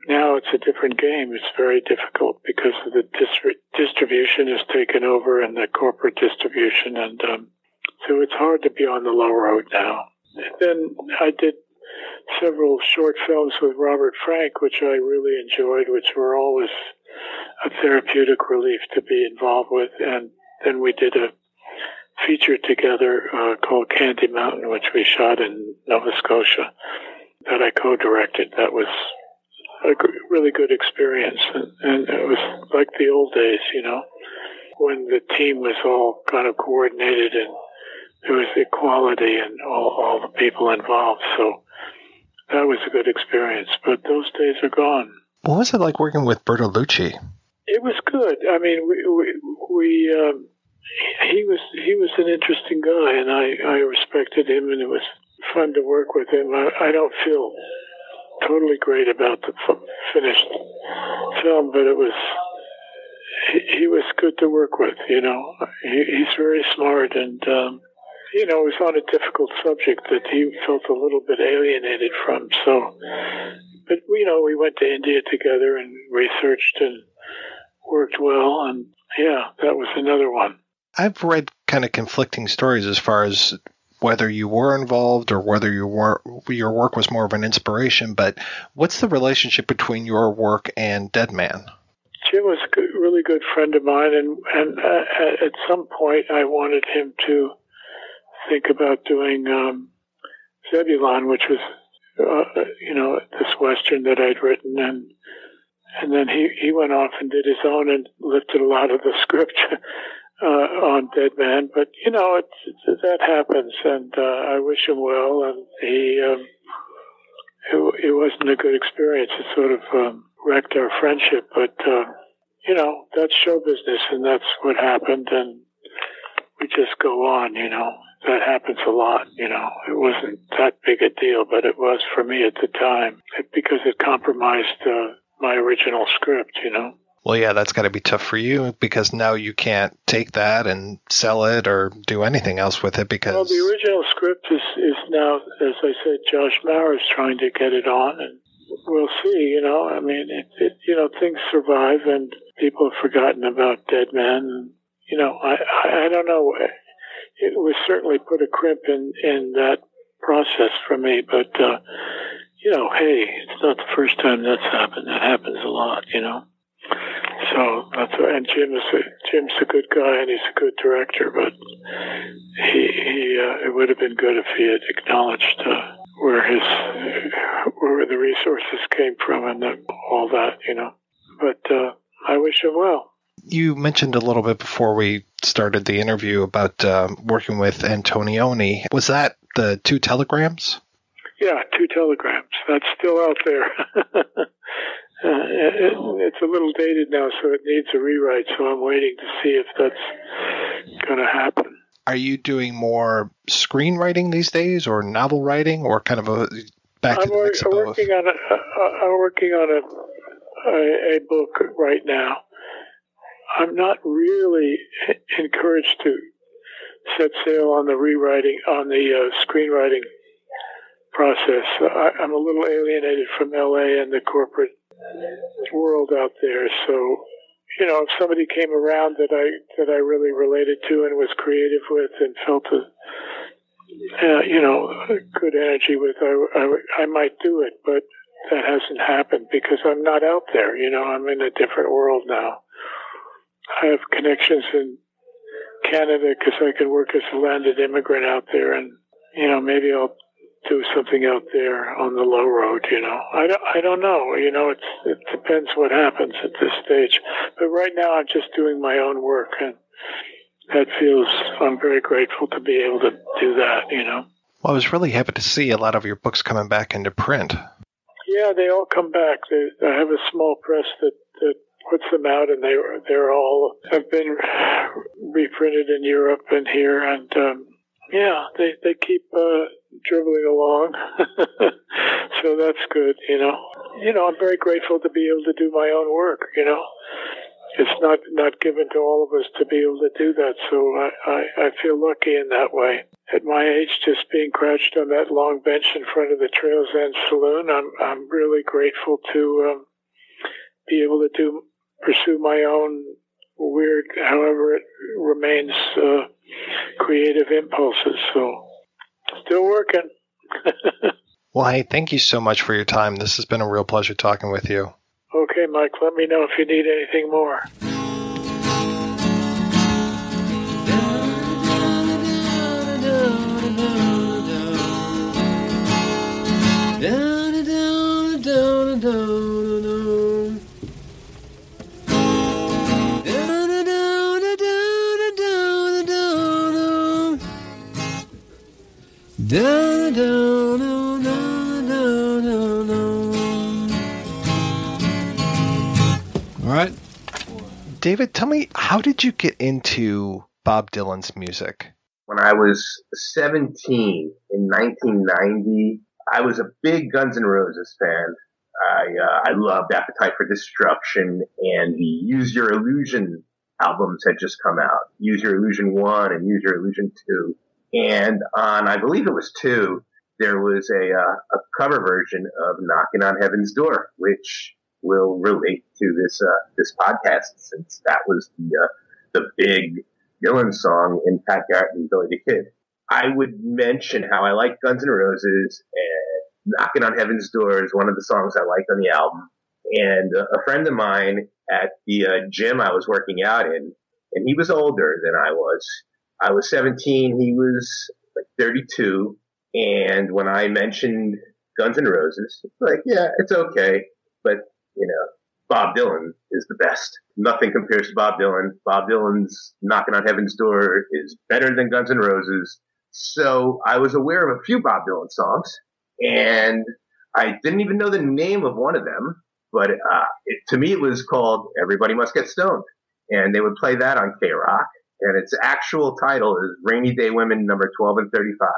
now it's a different game. It's very difficult because the distri- distribution is taken over and the corporate distribution, and um, so it's hard to be on the low road now. And then I did several short films with Robert Frank, which I really enjoyed, which were always a therapeutic relief to be involved with. And then we did a feature together uh, called Candy Mountain, which we shot in Nova Scotia, that I co-directed. That was a really good experience, and, and it was like the old days, you know, when the team was all kind of coordinated and there was equality and all, all the people involved. So that was a good experience. But those days are gone. What was it like working with Bertolucci? It was good. I mean, we we, we um, he was he was an interesting guy, and I I respected him, and it was fun to work with him. I, I don't feel totally great about the finished film, but it was he, he was good to work with. You know, he, he's very smart, and um, you know, it was on a difficult subject that he felt a little bit alienated from. So but you know, we went to India together and researched and worked well, and yeah, that was another one. I've read kind of conflicting stories as far as whether you were involved or whether your work your work was more of an inspiration. But what's the relationship between your work and Dead Man? Jim was a good, really good friend of mine, and and uh, at some point I wanted him to think about doing um, Zebulon, which was uh, you know this western that I'd written, and and then he he went off and did his own and lifted a lot of the <laughs> script uh, on Dead Man. But you know, it's, it's that happens, and uh, I wish him well. And he, um, it, it wasn't a good experience. It sort of um, wrecked our friendship. But uh, you know, that's show business, and that's what happened. And we just go on. You know, that happens a lot. You know, it wasn't that big a deal, but it was for me at the time because it compromised uh, my original script. You know. Well, yeah, that's got to be tough for you because now you can't take that and sell it or do anything else with it because. Well, the original script is, is now, as I said, Josh Mauer is trying to get it on, and we'll see. You know, I mean, it, it you know, things survive, and people have forgotten about Dead Man, and you know, I, I, I don't know. It was certainly put a crimp in in that process for me, but uh, you know, hey, it's not the first time that's happened. That happens a lot, you know. So that's and Jim is a, Jim's a good guy and he's a good director, but he he uh, it would have been good if he had acknowledged uh, where his where the resources came from and the, all that, you know. But uh, I wish him well. You mentioned a little bit before we started the interview about uh, working with Antonioni. Was that the two telegrams? Yeah, two telegrams. That's still out there. <laughs> Uh, it, it's a little dated now, so it needs a rewrite. So I'm waiting to see if that's going to happen. Are you doing more screenwriting these days, or novel writing, or kind of a back to I'm the mix of both? working on a, uh, I'm working on a, a a book right now. I'm not really encouraged to set sail on the rewriting on the uh, screenwriting process. I, I'm a little alienated from LA and the corporate world out there. So, you know, if somebody came around that I that I really related to and was creative with and felt a, uh, you know, good energy with, I, I, I might do it. But that hasn't happened because I'm not out there. You know, I'm in a different world now. I have connections in Canada because I can work as a landed immigrant out there, and you know, maybe I'll do something out there on the low road. You know, I don't, I don't know. You know, it's it depends what happens at this stage. But right now, I'm just doing my own work, and that feels. I'm very grateful to be able to do that. You know. Well, I was really happy to see a lot of your books coming back into print. Yeah, they all come back. They, I have a small press that that puts them out, and they they're all have been reprinted in Europe and here, and um, yeah, they they keep uh, dribbling along, <laughs> so that's good. You know, you know, I'm very grateful to be able to do my own work. You know, it's not not given to all of us to be able to do that, so I I, I feel lucky in that way. At my age, just being crouched on that long bench in front of the Trails End Saloon, I'm I'm really grateful to um, be able to do pursue my own weird, however it remains, uh, creative impulses. So, still working. <laughs> Well, hey, thank you so much for your time. This has been a real pleasure talking with you. okay, Mike, let me know if you need anything more. All me, how did you get into Bob Dylan's music? When I was 17 in 1990, I was a big Guns N' Roses fan. I uh, I loved Appetite for Destruction and the Use Your Illusion albums had just come out. Use Your Illusion 1 and Use Your Illusion 2. And on, I believe it was 2, there was a, uh, a cover version of Knocking on Heaven's Door, which will relate to this, uh, this podcast since that was the, uh, the big Dylan song in Pat Garrett and Billy the Kid. I would mention how I like Guns N' Roses and Knocking on Heaven's Door is one of the songs I liked on the album. And a friend of mine at the uh, gym I was working out in, and he was older than I was. I was 17, he was like 32. And when I mentioned Guns N' Roses, like, yeah, it's okay. But, you know, Bob Dylan is the best. Nothing compares to Bob Dylan. Bob Dylan's Knocking on Heaven's Door is better than Guns N' Roses. So I was aware of a few Bob Dylan songs and I didn't even know the name of one of them, but uh, it, to me it was called Everybody Must Get Stoned. And they would play that on K Rock. And its actual title is Rainy Day Women number 12 and 35,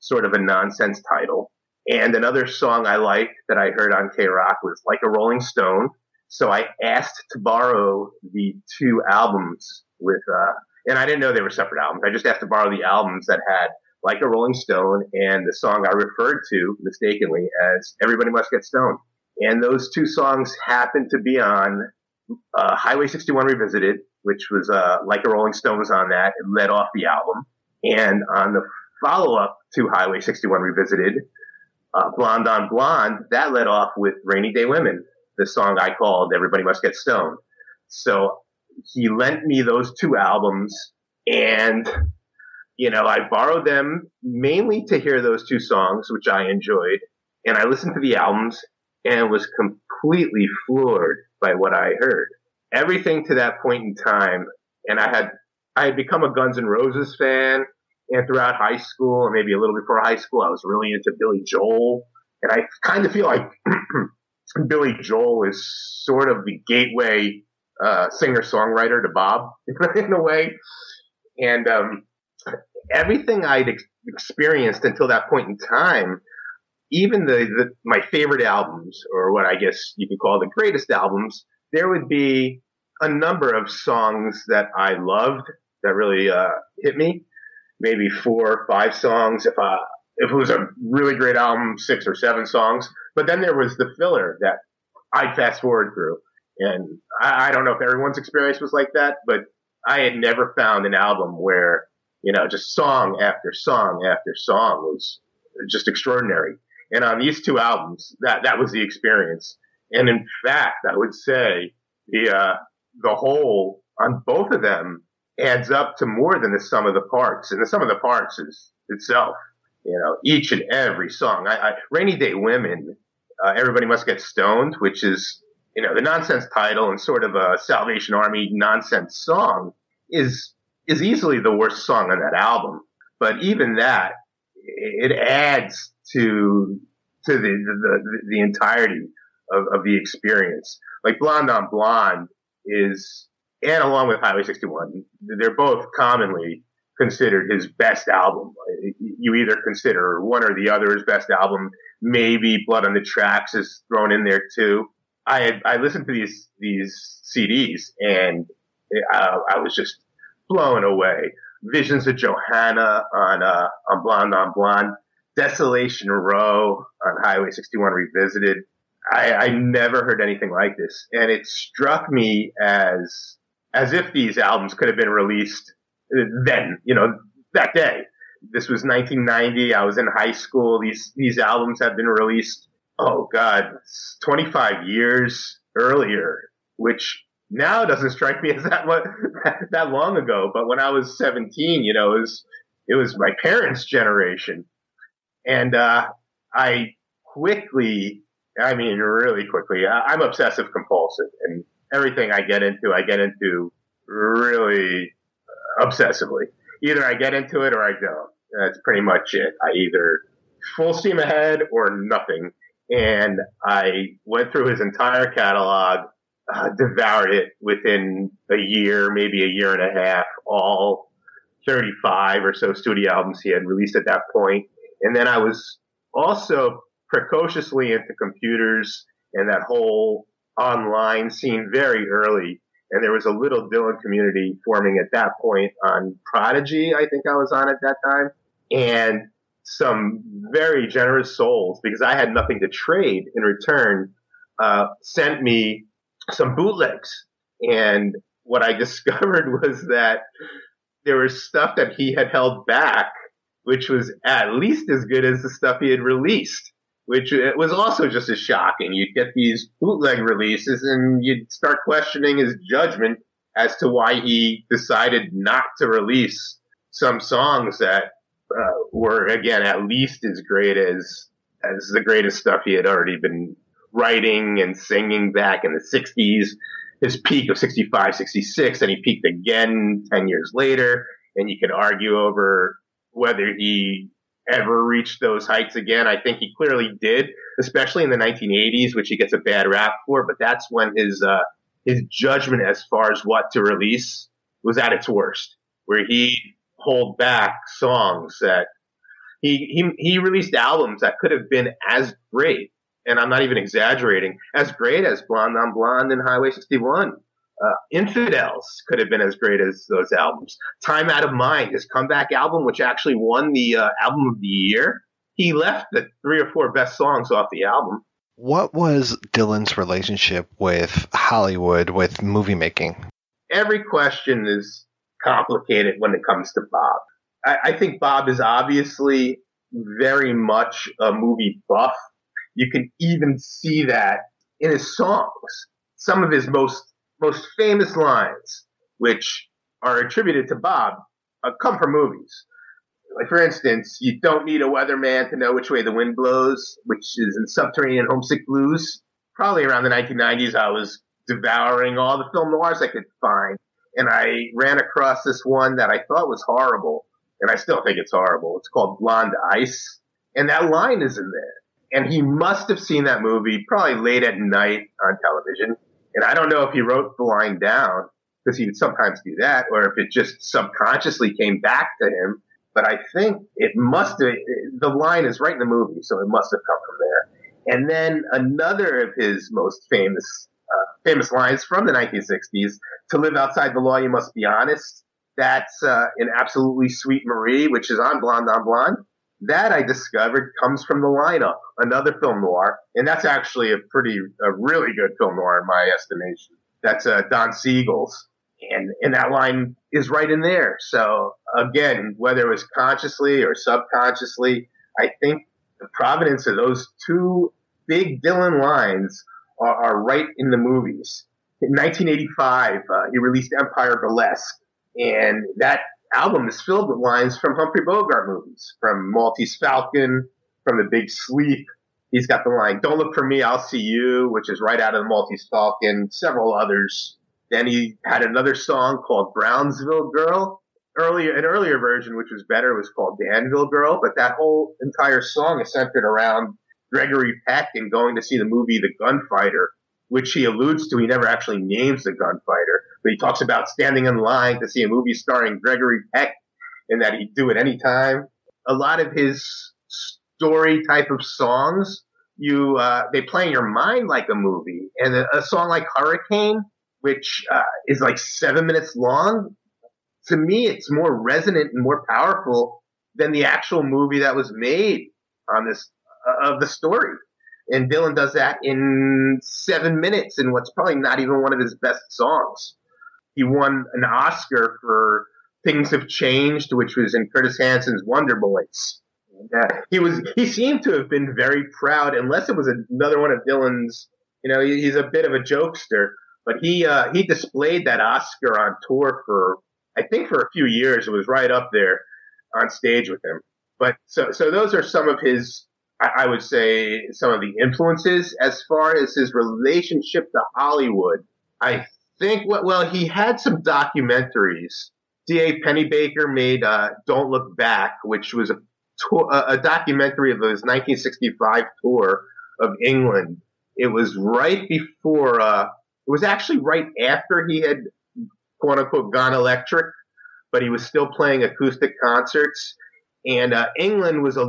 sort of a nonsense title. And another song I liked that I heard on K Rock was Like a Rolling Stone. So I asked to borrow the two albums with, uh, and I didn't know they were separate albums. I just asked to borrow the albums that had Like a Rolling Stone and the song I referred to mistakenly as Everybody Must Get Stoned. And those two songs happened to be on uh, Highway 61 Revisited, which was uh, Like a Rolling Stone was on that. It led off the album. And on the follow up to Highway 61 Revisited, uh, Blonde on Blonde, that led off with Rainy Day Women, the song I called Everybody Must Get Stoned. So he lent me those two albums and, you know, I borrowed them mainly to hear those two songs, which I enjoyed. And I listened to the albums and was completely floored by what I heard. Everything to that point in time, and I had, I had become a Guns N' Roses fan and throughout high school and maybe a little before high school, I was really into Billy Joel. And I kind of feel like <clears throat> Billy Joel is sort of the gateway uh, singer songwriter to Bob <laughs> in a way. And um, everything I'd ex- experienced until that point in time, even the, the my favorite albums, or what I guess you could call the greatest albums, there would be a number of songs that I loved that really uh, hit me. Maybe four or five songs. If I if it was a really great album, six or seven songs. But then there was the filler that I'd fast forward through. And I, I don't know if everyone's experience was like that, but I had never found an album where, you know, just song after song after song was just extraordinary. And on these two albums, that, that was the experience. And in fact, I would say the, uh, the whole on both of them adds up to more than the sum of the parts. And the sum of the parts is itself, you know, each and every song. I, I Rainy Day Women, uh, Everybody Must Get Stoned, which is, you know, the nonsense title and sort of a Salvation Army nonsense song is, is easily the worst song on that album. But even that, it adds to, to the, the, the entirety of, of the experience. Like Blonde on Blonde is, and along with Highway 61, they're both commonly considered his best album. You either consider one or the other his best album. Maybe Blood on the Tracks is thrown in there too. I had, I listened to these these CDs and I, I was just blown away. Visions of Johanna on uh, on Blonde on Blonde, Desolation Row on Highway 61 Revisited. I, I never heard anything like this, and it struck me as as if these albums could have been released then, you know, that day. This was 1990. I was in high school. These these albums have been released. Oh God, 25 years earlier, which now doesn't strike me <laughs> as that what that long ago. But when I was 17, you know, it was it was my parents' generation, and uh, I quickly, I mean, really quickly, I'm obsessive compulsive, and everything I get into, I get into really obsessively. Either I get into it or I don't. That's pretty much it. I either full steam ahead or nothing. And I went through his entire catalog, uh, devoured it within a year, maybe a year and a half, all 35 or so studio albums he had released at that point. And then I was also precociously into computers and that whole online scene very early and there was a little Dylan community forming at that point on Prodigy, I think I was on at that time, and some very generous souls because I had nothing to trade in return, uh, sent me some bootlegs. And what I <laughs> discovered was that there was stuff that he had held back which was at least as good as the stuff he had released, which uh, was also just as shocking. You'd get these bootleg releases and you'd start questioning his judgment as to why he decided not to release some songs that uh, were again at least as great as as the greatest stuff he had already been writing and singing back in the 60s his peak of 65 66 and he peaked again 10 years later and you could argue over whether he ever reached those heights again i think he clearly did especially in the 1980s which he gets a bad rap for but that's when his uh, his judgment as far as what to release was at its worst where he hold back songs that he, he, he released albums that could have been as great, and I'm not even exaggerating, as great as Blonde on Blonde and Highway 61. Uh, Infidels could have been as great as those albums. Time Out of Mind, his comeback album, which actually won the uh, album of the year, he left the three or four best songs off the album. What was Dylan's relationship with Hollywood, with movie making? Every question is complicated when it comes to Bob. I, I think Bob is obviously very much a movie buff. You can even see that in his songs. Some of his most most famous lines, which are attributed to Bob, uh, come from movies. Like for instance, you don't need a weatherman to know which way the wind blows, which is in Subterranean Homesick Blues. Probably around the 1990s, I was devouring all the film noirs I could find and I ran across this one that I thought was horrible, and I still think it's horrible. It's called Blonde Ice, and that line is in there. And he must have seen that movie probably late at night on television. And I don't know if he wrote the line down because he would sometimes do that, or if it just subconsciously came back to him. But I think it must have, the line is right in the movie, so it must have come from there. And then another of his most famous uh, famous lines from the 1960s. To live outside the law, you must be honest. That's uh, an absolutely sweet Marie, which is on Blonde on Blonde. That I discovered comes from the lineup, another film noir, and that's actually a pretty, a really good film noir in my estimation. That's uh, Don Siegel's, and and that line is right in there. So again, whether it was consciously or subconsciously, I think the provenance of those two big Dylan lines are, are right in the movies. In 1985, uh, he released Empire Burlesque, and that album is filled with lines from Humphrey Bogart movies, from Maltese Falcon, from The Big Sleep. He's got the line, Don't Look for Me, I'll See You, which is right out of the Maltese Falcon, several others. Then he had another song called Brownsville Girl. Earlier, an earlier version, which was better, was called Danville Girl, but that whole entire song is centered around Gregory Peck and going to see the movie The Gunfighter, which he alludes to. He never actually names the gunfighter, but he talks about standing in line to see a movie starring Gregory Peck and that he'd do it anytime. A lot of his story type of songs, you uh, they play in your mind like a movie. And a, a song like Hurricane, which uh, is like seven minutes long, to me, it's more resonant and more powerful than the actual movie that was made on this of the story. And Dylan does that in seven minutes in what's probably not even one of his best songs. He won an Oscar for Things Have Changed, which was in Curtis Hanson's Wonder Boys. Uh, he was he seemed to have been very proud, unless it was another one of Dylan's. You know, he, he's a bit of a jokester, but he uh, he displayed that Oscar on tour for I think for a few years. It was right up there on stage with him. But so so those are some of his I would say some of the influences as far as his relationship to Hollywood. I think, well, he had some documentaries. D.A. Pennebaker made uh, Don't Look Back, which was a, a documentary of his 1965 tour of England. It was right before, uh, it was actually right after he had quote unquote gone electric, but he was still playing acoustic concerts. And uh, England was a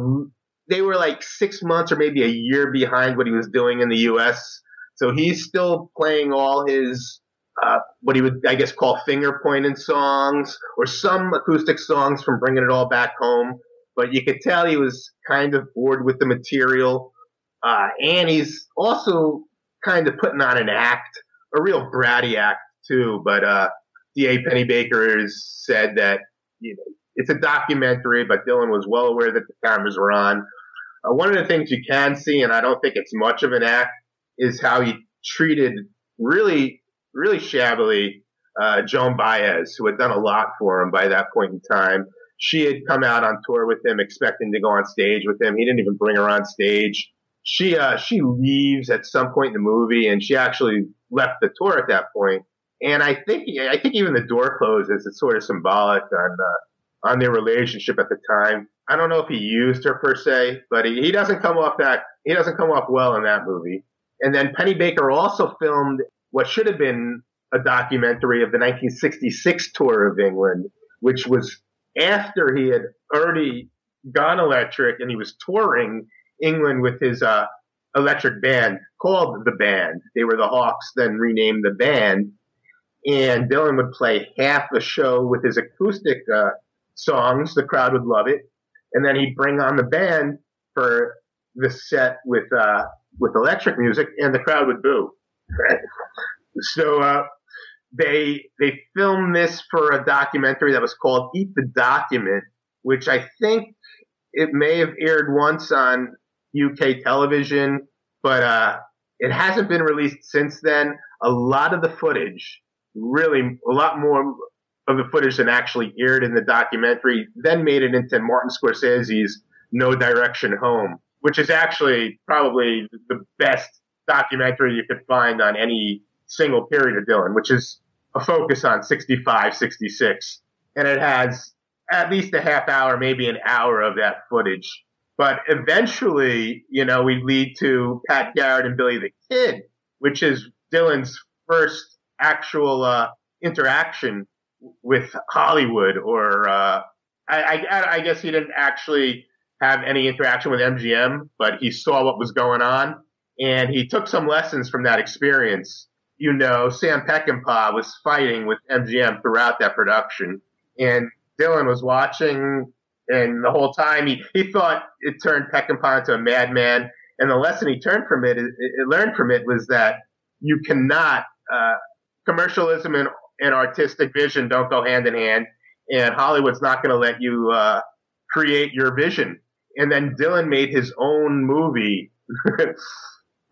they were like six months or maybe a year behind what he was doing in the U.S. So he's still playing all his uh, what he would, I guess, call finger pointing songs or some acoustic songs from Bringing It All Back Home. But you could tell he was kind of bored with the material. Uh, and he's also kind of putting on an act, a real bratty act too. But uh, D.A. Pennebaker has said that you know it's a documentary, but Dylan was well aware that the cameras were on. Uh, one of the things you can see, and I don't think it's much of an act, is how he treated really, really shabbily uh, Joan Baez, who had done a lot for him by that point in time. She had come out on tour with him, expecting to go on stage with him. He didn't even bring her on stage. She uh, she leaves at some point in the movie, and she actually left the tour at that point. And I think I think even the door closes. It's sort of symbolic on uh, on their relationship at the time. I don't know if he used her per se, but he, he doesn't come off that he doesn't come off well in that movie. And then Pennebaker also filmed what should have been a documentary of the 1966 tour of England, which was after he had already gone electric and he was touring England with his uh, electric band called the Band. They were the Hawks, then renamed the Band. And Dylan would play half a show with his acoustic uh, songs. The crowd would love it, and then he'd bring on the band for the set with uh, with electric music, and the crowd would boo. <laughs> so uh, they they filmed this for a documentary that was called Eat the Document, which I think it may have aired once on UK television, but uh, it hasn't been released since then. A lot of the footage, really a lot more of the footage than actually aired in the documentary, then made it into Martin Scorsese's No Direction Home, which is actually probably the best documentary you could find on any single period of Dylan, which is a focus on 65, 66. And it has at least a half hour, maybe an hour of that footage. But eventually, you know, we lead to Pat Garrett and Billy the Kid, which is Dylan's first actual uh, interaction with Hollywood, or uh, I, I, I guess he didn't actually have any interaction with MGM, but he saw what was going on, and he took some lessons from that experience you know, Sam Peckinpah was fighting with MGM throughout that production. And Dylan was watching, and the whole time he, he thought it turned Peckinpah into a madman. And the lesson he turned from it, it, it learned from it was that you cannot, uh, commercialism and, and artistic vision don't go hand in hand. And Hollywood's not going to let you, uh, create your vision. And then Dylan made his own movie <laughs>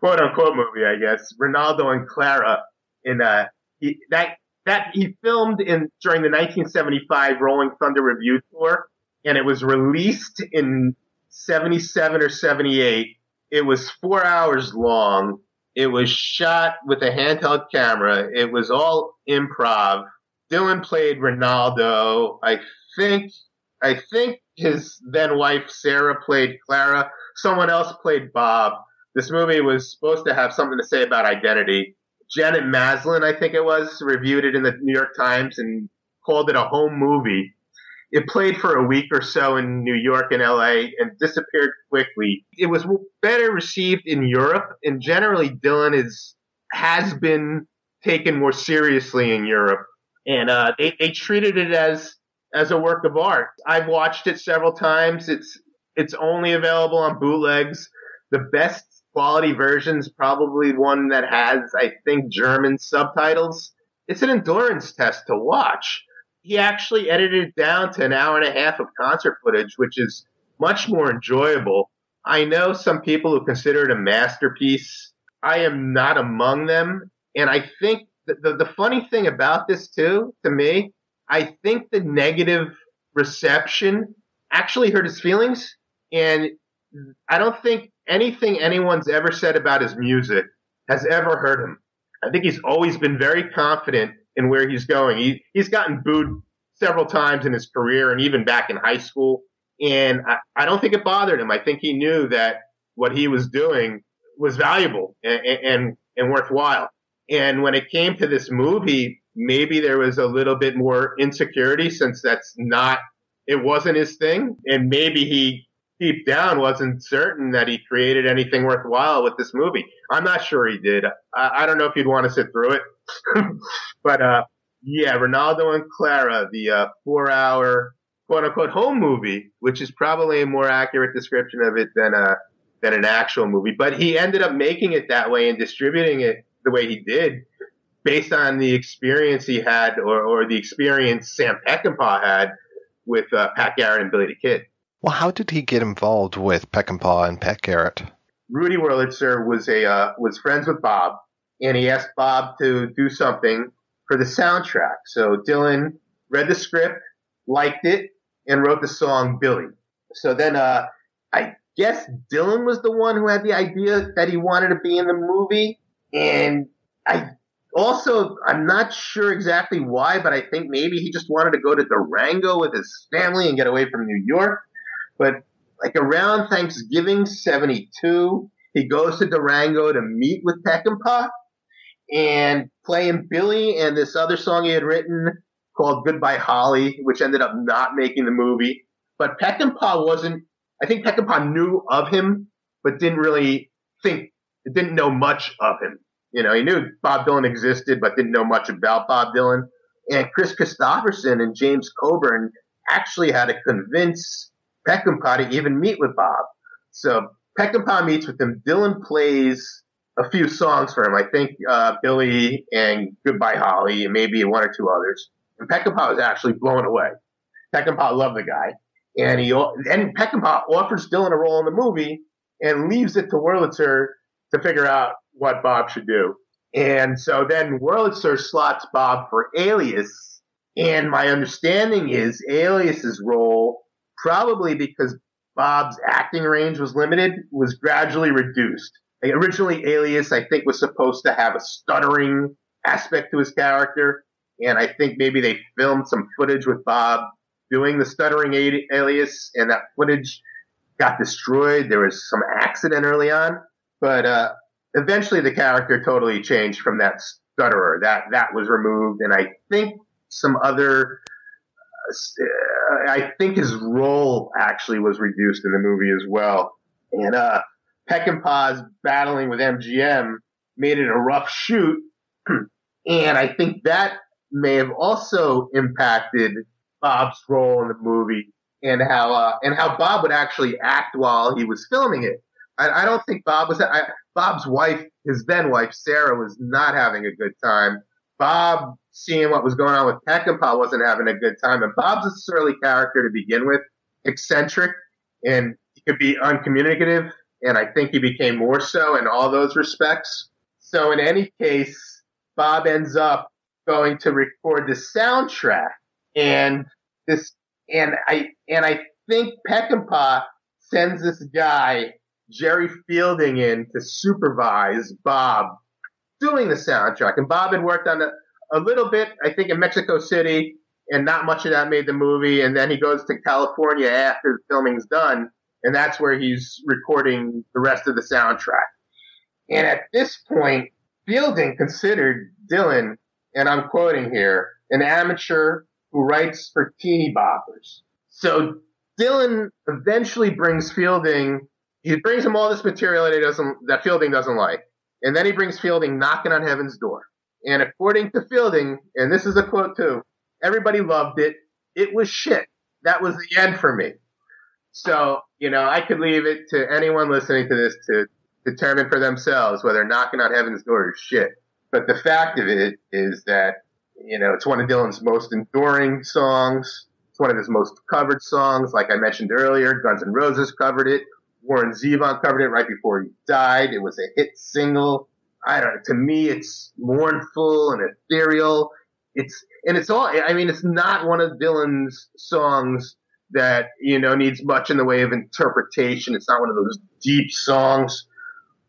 quote unquote movie, I guess. Renaldo and Clara in uh he, that that he filmed in during the 1975 Rolling Thunder Revue tour, and it was released in 77 or 78. It was four hours long. It was shot with a handheld camera. It was all improv. Dylan played Renaldo. I think I think his then wife Sarah played Clara. Someone else played Bob. This movie was supposed to have something to say about identity. Janet Maslin, I think it was, reviewed it in the New York Times and called it a home movie. It played for a week or so in New York and LA and disappeared quickly. It was better received in Europe, and generally Dylan is has been taken more seriously in Europe, and uh, they they treated it as as a work of art. I've watched it several times. It's it's only available on bootlegs. The best quality version's probably one that has, I think, German subtitles. It's an endurance test to watch. He actually edited it down to an hour and a half of concert footage, which is much more enjoyable. I know some people who consider it a masterpiece. I am not among them. And I think the, the, the funny thing about this too, to me, I think the negative reception actually hurt his feelings. And I don't think anything anyone's ever said about his music has ever hurt him. I think he's always been very confident in where he's going. He, he's gotten booed several times in his career and even back in high school. And I, I don't think it bothered him. I think he knew that what he was doing was valuable and, and, and worthwhile. And when it came to this movie, maybe there was a little bit more insecurity since that's not, it wasn't his thing. And maybe he deep down wasn't certain that he created anything worthwhile with this movie. I'm not sure he did. I, I don't know if you'd want to sit through it, but uh, yeah, Renaldo and Clara, the uh, four-hour quote unquote home movie, which is probably a more accurate description of it than a than an actual movie. But he ended up making it that way and distributing it the way he did based on the experience he had or, or the experience Sam Peckinpah had with uh, Pat Garrett and Billy the Kid. Well, how did he get involved with Peckinpah and Pat Garrett? Rudy Wurlitzer was a uh, was friends with Bob, and he asked Bob to do something for the soundtrack. So Dylan read the script, liked it, and wrote the song Billy. So then, uh, I guess Dylan was the one who had the idea that he wanted to be in the movie, and I also I'm not sure exactly why, but I think maybe he just wanted to go to Durango with his family and get away from New York. But like around Thanksgiving '72, he goes to Durango to meet with Peckinpah and playing Billy and this other song he had written called Goodbye Holly, which ended up not making the movie. But Peckinpah wasn't, I think Peckinpah knew of him, but didn't really think, didn't know much of him. You know, he knew Bob Dylan existed, but didn't know much about Bob Dylan. And Kris Kristofferson and James Coburn actually had to convince Peckinpah to even meet with Bob. So Peckinpah meets with him. Dylan plays a few songs for him. I think uh, Billy and Goodbye Holly, and maybe one or two others. And Peckinpah was actually blown away. Peckinpah loved the guy, and he and Peckinpah offers Dylan a role in the movie and leaves it to Wurlitzer to figure out what Bob should do. And so then Wurlitzer slots Bob for Alias, and my understanding is Alias's role, probably because Bob's acting range was limited, was gradually reduced. Originally, Alias, I think, was supposed to have a stuttering aspect to his character, and I think maybe they filmed some footage with Bob doing the stuttering alias, and that footage got destroyed. There was some accident early on, but uh, eventually the character totally changed from that stutterer. That that was removed, and I think some other. Uh, I think his role actually was reduced in the movie as well, and uh, Peckinpah's battling with MGM made it a rough shoot, <clears throat> and I think that may have also impacted Bob's role in the movie and how uh, and how Bob would actually act while he was filming it. I, I don't think Bob was. I, Bob's wife, his then wife Sarah, was not having a good time. Bob, seeing what was going on with Peckinpah, wasn't having a good time. And Bob's a surly character to begin with, eccentric, and he could be uncommunicative. And I think he became more so in all those respects. So in any case, Bob ends up going to record the soundtrack, and this, and I, and I think Peckinpah sends this guy Jerry Fielding in to supervise Bob doing the soundtrack. And Bob had worked on it a little bit, I think, in Mexico City, and not much of that made the movie. And then he goes to California after the filming's done, and that's where he's recording the rest of the soundtrack. And at this point, Fielding considered Dylan, and I'm quoting here, an amateur who writes for teeny boppers. So Dylan eventually brings Fielding he brings him all this material that he doesn't that Fielding doesn't like, and then he brings Fielding knocking on heaven's door. And according to Fielding, and this is a quote too, everybody loved it. It was shit. That was the end for me. So you know, I could leave it to anyone listening to this to determine for themselves whether knocking on heaven's door is shit. But the fact of it is that you know it's one of Dylan's most enduring songs. It's one of his most covered songs. Like I mentioned earlier, Guns N' Roses covered it. Warren Zevon covered it right before he died. It was a hit single. I don't know. To me, it's mournful and ethereal. It's, and it's all, I mean, it's not one of Dylan's songs that, you know, needs much in the way of interpretation. It's not one of those deep songs,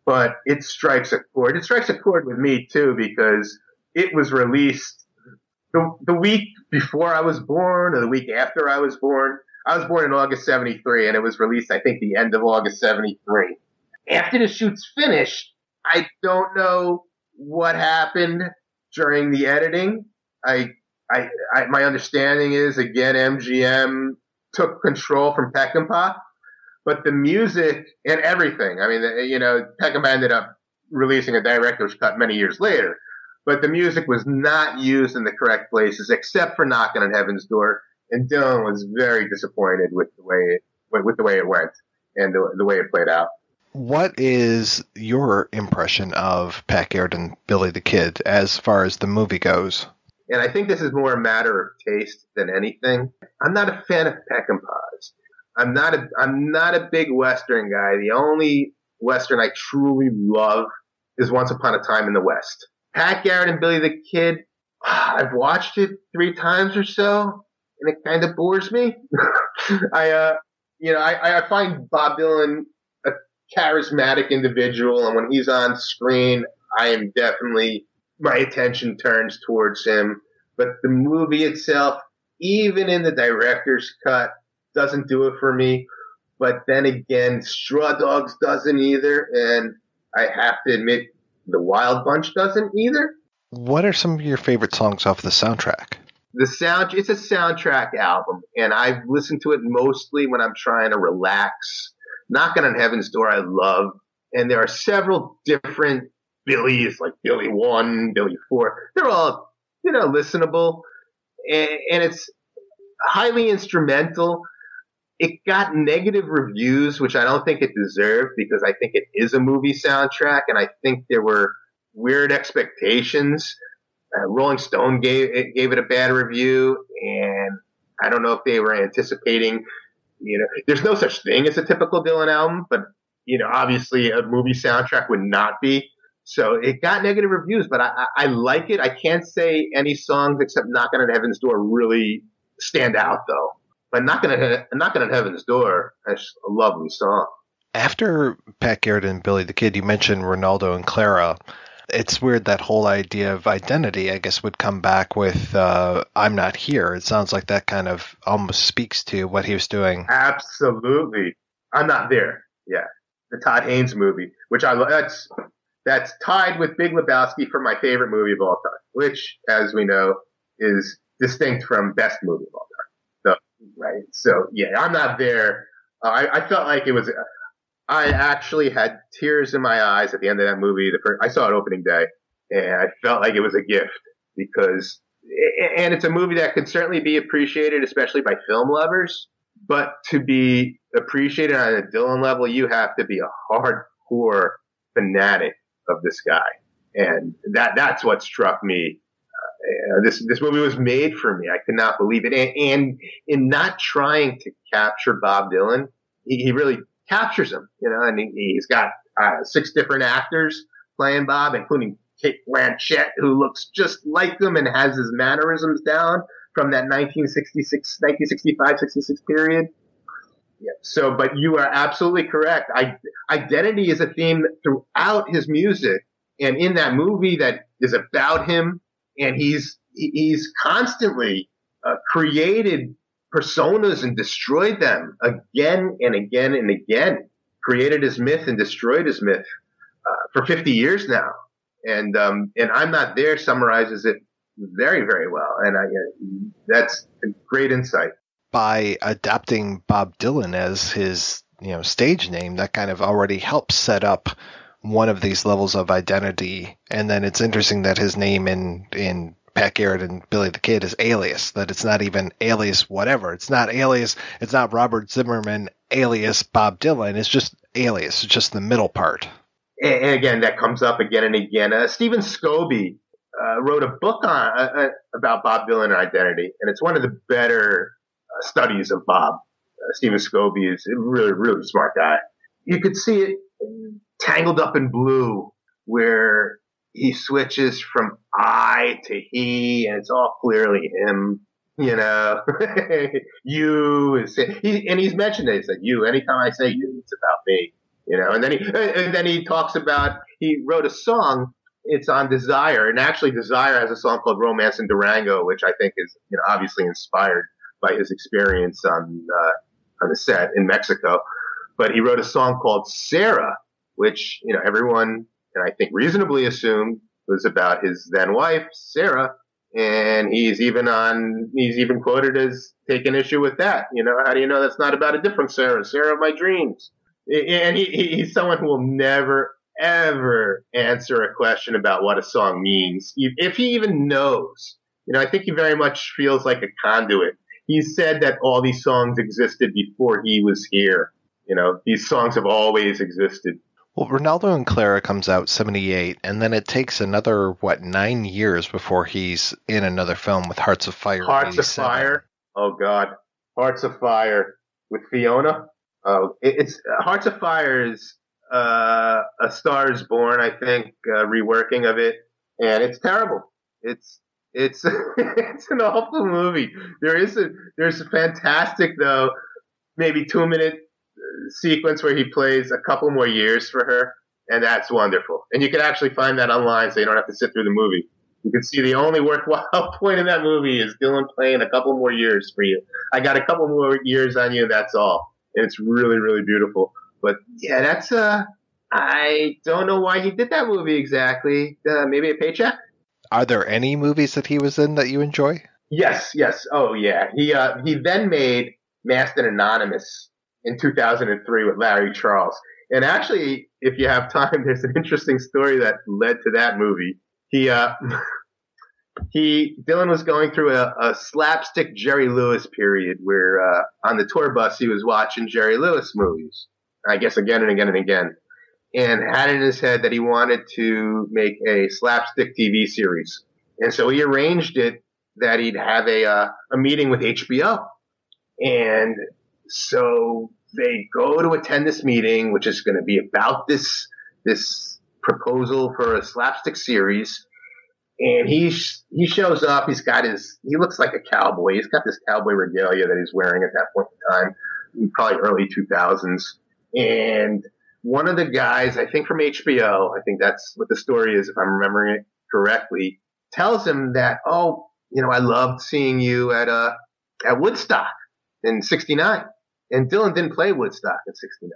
but it strikes a chord. It strikes a chord with me too, because it was released the, the week before I was born or the week after I was born. I was born in August 73 and it was released, I think, the end of August 73. After the shoot's finished, I don't know what happened during the editing. I, I, I my understanding is again, MGM took control from Peckinpah, but the music and everything, I mean, you know, Peckinpah ended up releasing a director's cut many years later, but the music was not used in the correct places except for knocking on heaven's door and Dylan was very disappointed with the way it with the way it went and the, the way it played out. What is your impression of Pat Garrett and Billy the Kid as far as the movie goes? And I think this is more a matter of taste than anything. I'm not a fan of Peckinpahs. I'm not a I'm not a big Western guy. The only Western I truly love is Once Upon a Time in the West. Pat Garrett and Billy the Kid. <sighs> I've watched it three times or so, and it kind of bores me. <laughs> I, uh, you know, I, I find Bob Dylan a charismatic individual, and when he's on screen, I am definitely my attention turns towards him. But the movie itself, even in the director's cut, doesn't do it for me. But then again, Straw Dogs doesn't either, and I have to admit, the Wild Bunch doesn't either. What are some of your favorite songs off the soundtrack? The sound, it's a soundtrack album, and I listen to it mostly when I'm trying to relax. Knocking on Heaven's Door, I love, and there are several different Billy's, like Billy One, Billy Four. They're all, you know, listenable, and, and it's highly instrumental. It got negative reviews, which I don't think it deserved because I think it is a movie soundtrack, and I think there were weird expectations. Uh, Rolling Stone gave it, gave it a bad review, and I don't know if they were anticipating. You know, there's no such thing as a typical Dylan album, but you know, obviously a movie soundtrack would not be. So it got negative reviews, but I, I, I like it. I can't say any songs except "Knocking on Heaven's Door" really stand out though. But "Knocking on, Knocking on Heaven's Door" is a lovely song. After Pat Garrett and Billy the Kid, you mentioned Renaldo and Clara. It's weird that whole idea of identity, I guess, would come back with uh, "I'm not here." It sounds like that kind of almost speaks to what he was doing. Absolutely, I'm not there. Yeah, the Todd Haynes movie, which I love. That's that's tied with Big Lebowski for my favorite movie of all time, which, as we know, is distinct from best movie of all time. So, right. So, yeah, I'm not there. Uh, I, I, felt like it was. I actually had tears in my eyes at the end of that movie. The first, I saw it opening day, and I felt like it was a gift because, and it's a movie that could certainly be appreciated, especially by film lovers. But to be appreciated on a Dylan level, you have to be a hardcore fanatic of this guy, and that that's what struck me. Uh, this this movie was made for me. I could not believe it, and, and in not trying to capture Bob Dylan, he, he really captures him. You know, and he, he's got uh, six different actors playing Bob, including Cate Blanchett, who looks just like him and has his mannerisms down from that 1966, 1965, 66 period. So, but you are absolutely correct. I, identity is a theme throughout his music, and in that movie that is about him, and he's he's constantly uh, created personas and destroyed them again and again and again. Created his myth and destroyed his myth uh, for 50 years now, and um, and I'm not there summarizes it very very well, and I, uh, that's a great insight by adapting Bob Dylan as his you know stage name, that kind of already helps set up one of these levels of identity. And then it's interesting that his name in in Pat Garrett and Billy the Kid is alias, that it's not even alias whatever. It's not alias, it's not Robert Zimmerman alias Bob Dylan. It's just alias, it's just the middle part. And again, that comes up again and again. Uh, Stephen Scobie uh, wrote a book on uh, uh about Bob Dylan and identity, and it's one of the better studies of Bob. Uh, Stephen Scobie is a really, really smart guy. You could see it tangled up in blue where he switches from I to he and it's all clearly him. You know, <laughs> you is he, and he's mentioned it. He said you. Anytime I say you, it's about me. You know, and then he and then he talks about he wrote a song. It's on Desire, and actually Desire has a song called Romance in Durango, which I think is you know obviously inspired by his experience on uh, on the set in Mexico. But he wrote a song called Sarah, which you know everyone and I think reasonably assumed was about his then wife Sarah, and he's even on he's even quoted as taking issue with that. You know, how do you know that's not about a different Sarah, Sarah of my dreams? And he, he's someone who will never ever answer a question about what a song means, if he even knows. You know, I think he very much feels like a conduit he said that all these songs existed before he was here. You know, these songs have always existed. Well, Renaldo and Clara comes out 78, and then it takes another, what, nine years before he's in another film with Hearts of Fire. Hearts of Fire. Oh God, Hearts of Fire with Fiona. Oh, it's Hearts of Fire is uh, a Star is Born, I think, uh, reworking of it, and it's terrible. It's it's <laughs> it's an awful movie. There is a there's a fantastic though, maybe two minute uh, sequence where he plays a couple more years for her, and that's wonderful. And you can actually find that online, so you don't have to sit through the movie. You can see the only worthwhile <laughs> point in that movie is Dylan playing a couple more years for you. I got a couple more years on you, that's all. And it's really, really beautiful. But yeah, that's uh I don't know why he did that movie exactly. Uh, maybe a paycheck? Are there any movies that he was in that you enjoy? Yes, yes. Oh yeah. He uh he then made Masked and Anonymous in 2003 with Larry Charles. And actually, if you have time, <laughs> there's an interesting story that led to that movie. He uh <laughs> he Dylan was going through a, a slapstick Jerry Lewis period where uh, on the tour bus he was watching Jerry Lewis movies. I guess again and again and again. And had in his head that he wanted to make a slapstick TV series. And so he arranged it that he'd have a uh, a meeting with HBO. And so they go to attend this meeting, which is going to be about this this proposal for a slapstick series. And he sh- he shows up. He's got his. He looks like a cowboy. He's got this cowboy regalia that he's wearing at that point in time, probably early two thousands. And one of the guys, I think from HBO, I think that's what the story is, if I'm remembering it correctly, tells him that, oh, you know, I loved seeing you at uh at Woodstock in '69, and Dylan didn't play Woodstock in '69.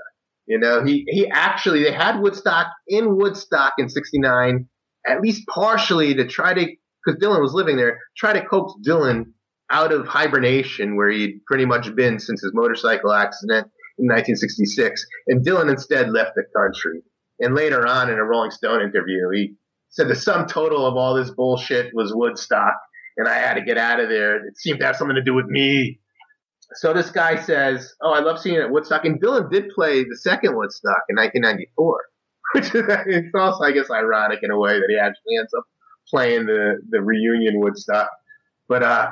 You know, he he actually they had Woodstock in Woodstock in '69, at least partially to try to because Dylan was living there, try to coax Dylan out of hibernation where he'd pretty much been since his motorcycle accident in 1966. And Dylan instead left the country. And later on in a Rolling Stone interview, he said the sum total of all this bullshit was Woodstock, and I had to get out of there. It seemed to have something to do with me. So this guy says, "Oh, I love seeing it at Woodstock." And Dylan did play the second Woodstock in 1994, <laughs> which is also, I guess, ironic in a way that he actually ends up playing the the reunion Woodstock. But uh,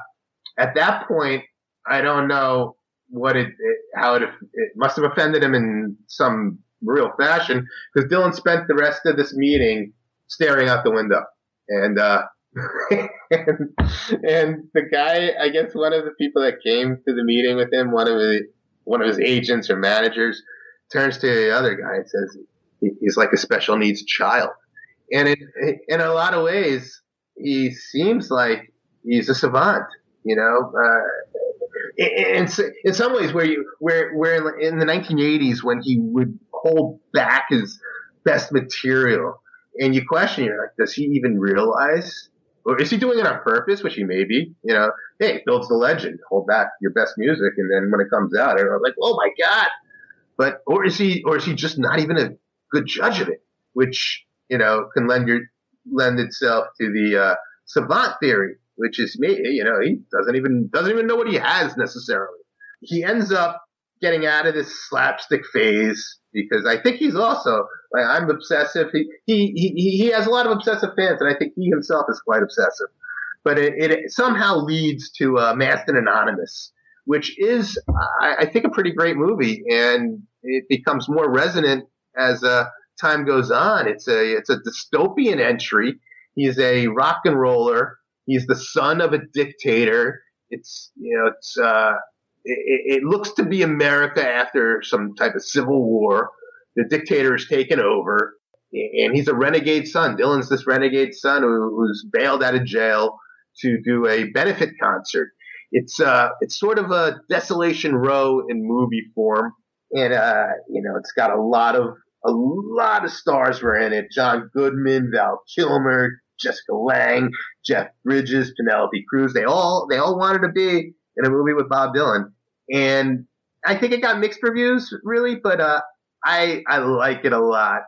at that point, I don't know what it, it how it it must have offended him in some real fashion because Dylan spent the rest of this meeting staring out the window and. uh <laughs> and, and the guy, I guess one of the people that came to the meeting with him, one of the, one of his agents or managers, turns to the other guy and says, "He's like a special needs child." And in a lot of ways, he seems like he's a savant. You know, uh, in, in some ways, where you where where in the 1980s when he would hold back his best material, and you question, you're like, does he even realize? Or is he doing it on purpose, which he may be? You know, hey, builds the legend, hold back your best music, and then when it comes out, everyone's like, oh my god! But or is he, or is he just not even a good judge of it, which you know can lend your lend itself to the uh, savant theory, which is me. You know, he doesn't even doesn't even know what he has necessarily. He ends up getting out of this slapstick phase because I think he's also like I'm obsessive. He he he, he has a lot of obsessive fans, and I think he himself is quite obsessive. But it, it somehow leads to uh, and Anonymous, which is I, I think a pretty great movie, and it becomes more resonant as uh, time goes on. It's a it's a dystopian entry. He's a rock and roller. He's the son of a dictator. It's you know it's uh, it, it, looks to be America after some type of civil war. The dictator is taken over, and he's a renegade son. Dylan's this renegade son who, who's bailed out of jail to do a benefit concert. It's uh, it's sort of a Desolation Row in movie form, and uh, you know, it's got a lot of a lot of stars were in it. John Goodman, Val Kilmer, Jessica Lange, Jeff Bridges, Penelope Cruz. They all they all wanted to be in a movie with Bob Dylan, and I think it got mixed reviews, really, but uh, I I like it a lot.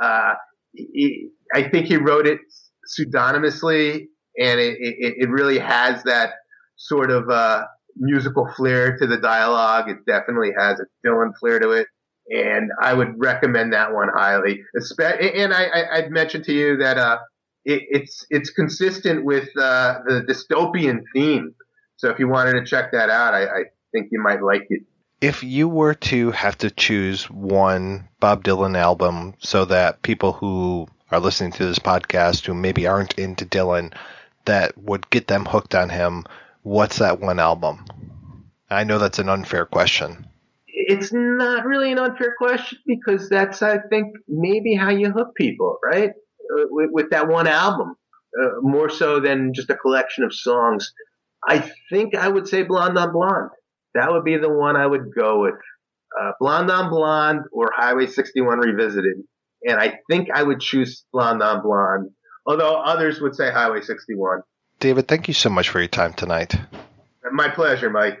Uh, he, I think he wrote it pseudonymously, and it, it, it really has that sort of uh, musical flair to the dialogue. It definitely has a Dylan flair to it, and I would recommend that one highly. And I, I, would mentioned to you that uh, it, it's it's consistent with uh, the dystopian theme. So if you wanted to check that out, I, I think you might like it. If you were to have to choose one Bob Dylan album so that people who are listening to this podcast who maybe aren't into Dylan that would get them hooked on him, what's that one album? I know that's an unfair question. It's not really an unfair question because that's, I think, maybe how you hook people, right? Uh, with, with, that one album, uh, more so than just a collection of songs. I think I would say Blonde on Blonde. That would be the one I would go with. Uh, Blonde on Blonde or Highway 61 Revisited. And I think I would choose Blonde on Blonde, although others would say Highway 61. David, thank you so much for your time tonight. My pleasure, Mike.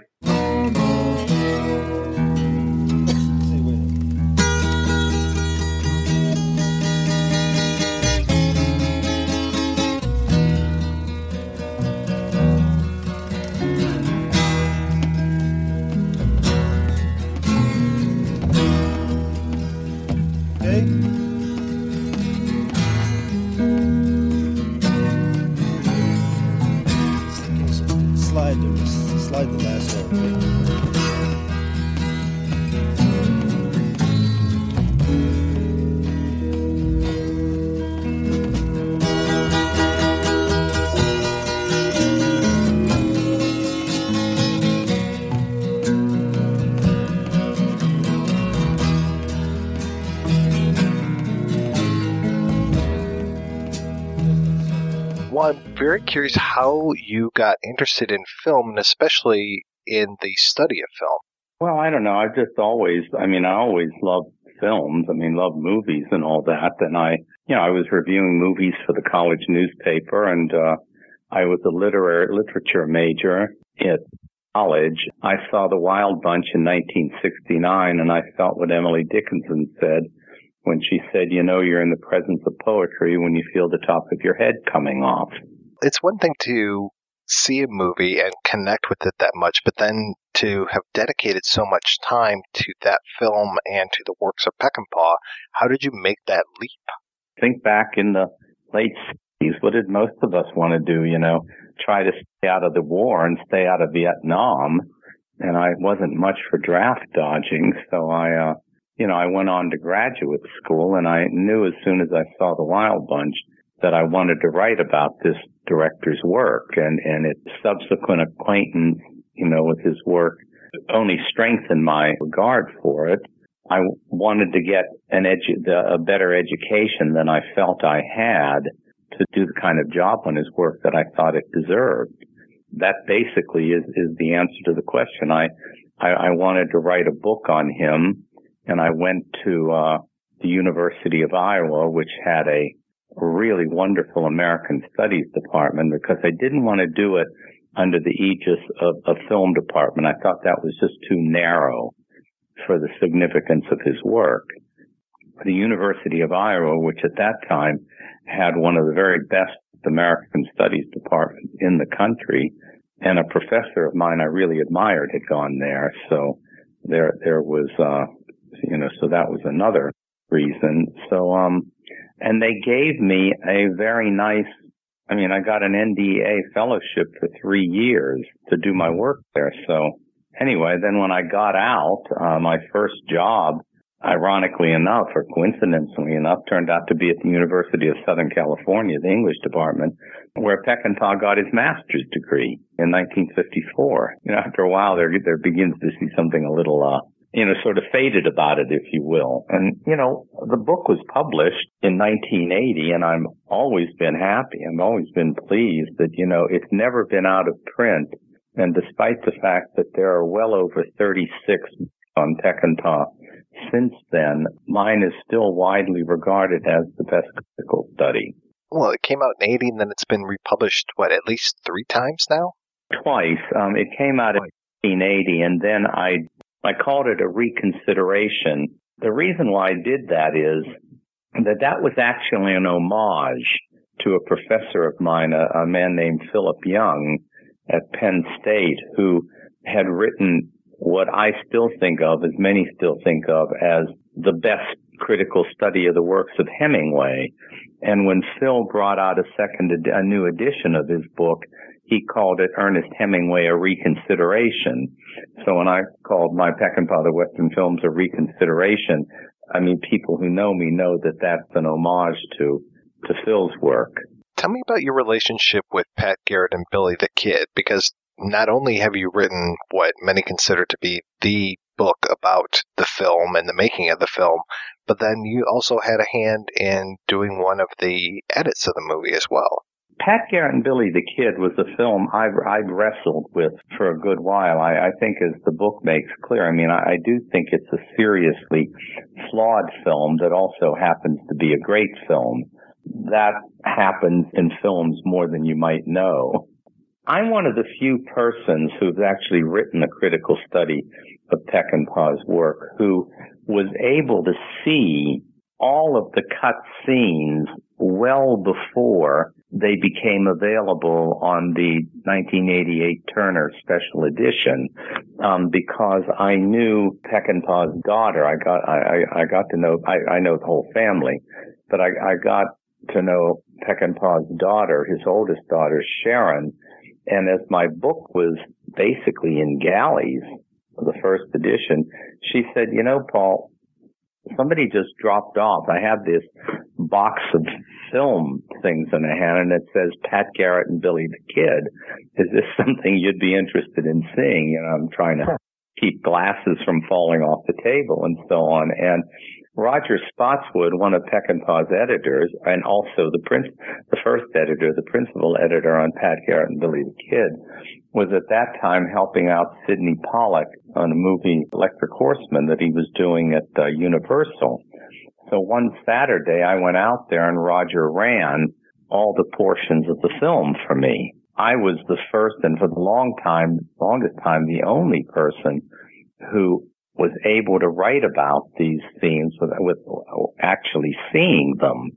Curious how you got interested in film and especially in the study of film. Well, I don't know. I've just always, I mean, I always loved films. I mean, loved movies and all that. And I, you know, I was reviewing movies for the college newspaper and, uh, I was a literary literature major at college. I saw The Wild Bunch in 1969 and I felt what Emily Dickinson said when she said, you know, you're in the presence of poetry when you feel the top of your head coming off it's one thing to see a movie and connect with it that much, but then to have dedicated so much time to that film and to the works of Peckinpah, how did you make that leap? Think back in the late 60s, what did most of us want to do? You know, try to stay out of the war and stay out of Vietnam. And I wasn't much for draft dodging, so I, uh, you know, I went on to graduate school and I knew as soon as I saw the Wild Bunch that I wanted to write about this director's work and, and its subsequent acquaintance, you know, with his work only strengthened my regard for it. I wanted to get an edu- a better education than I felt I had to do the kind of job on his work that I thought it deserved. That basically is, is the answer to the question. I, I, I wanted to write a book on him and I went to, uh, the University of Iowa, which had a really wonderful American Studies department because I didn't want to do it under the aegis of a film department. I thought that was just too narrow for the significance of his work. The University of Iowa, which at that time had one of the very best American Studies departments in the country, and a professor of mine I really admired had gone there. So there, there was, uh, you know, so that was another reason. So, um, and they gave me a very nice I mean, I got an NDA fellowship for three years to do my work there. So anyway, then when I got out, uh, my first job, ironically enough, or coincidentally enough, turned out to be at the University of Southern California, the English department, where Peckinpah got his master's degree in 1954. You know, after a while, there there begins to be something a little uh, you know, sort of faded about it, if you will. And, you know, the book was published in 1980 and I'm always been happy. I've always been pleased that, you know, it's never been out of print. And despite the fact that there are well over 36 on Peckinpah since then, mine is still widely regarded as the best critical study. Well, it came out in 80 and then it's been republished, what, at least three times now? Twice. Um, it came out in 1980 and then I I called it a reconsideration. The reason why I did that is that that was actually an homage to a professor of mine, a, a man named Philip Young at Penn State, who had written what I still think of, as many still think of, as the best critical study of the works of Hemingway. And when Phil brought out a second, a new edition of his book, he called it Ernest Hemingway a reconsideration. So when I called my Peckinpah the Western films a reconsideration, I mean, people who know me know that that's an homage to, to Phil's work. Tell me about your relationship with Pat Garrett and Billy the Kid, because not only have you written what many consider to be the book about the film and the making of the film, but then you also had a hand in doing one of the edits of the movie as well. Pat Garrett and Billy the Kid was a film I've, I've wrestled with for a good while. I, I think as the book makes clear, I mean, I, I do think it's a seriously flawed film that also happens to be a great film. That happens in films more than you might know. I'm one of the few persons who's actually written a critical study of Peckinpah's work who was able to see all of the cut scenes well before they became available on the 1988 Turner Special Edition, um, because I knew Peckinpah's daughter. I got I, I got to know I, I know the whole family, but I, I got to know Peckinpah's daughter, his oldest daughter, Sharon. And as my book was basically in galleys, the first edition, she said, you know, Paul, somebody just dropped off. I have this box of film things in a hand and it says Pat Garrett and Billy the Kid. Is this <laughs> something you'd be interested in seeing? You know, I'm trying to keep glasses from falling off the table and so on. And Roger Spottiswoode, one of Peckinpah's editors, and also the prince, the first editor, the principal editor on Pat Garrett and Billy the Kid, was at that time helping out Sydney Pollack on a movie Electric Horseman that he was doing at uh, Universal. So one Saturday I went out there and Roger ran all the portions of the film for me. I was the first and for the long time, longest time, the only person who was able to write about these scenes with, with actually seeing them.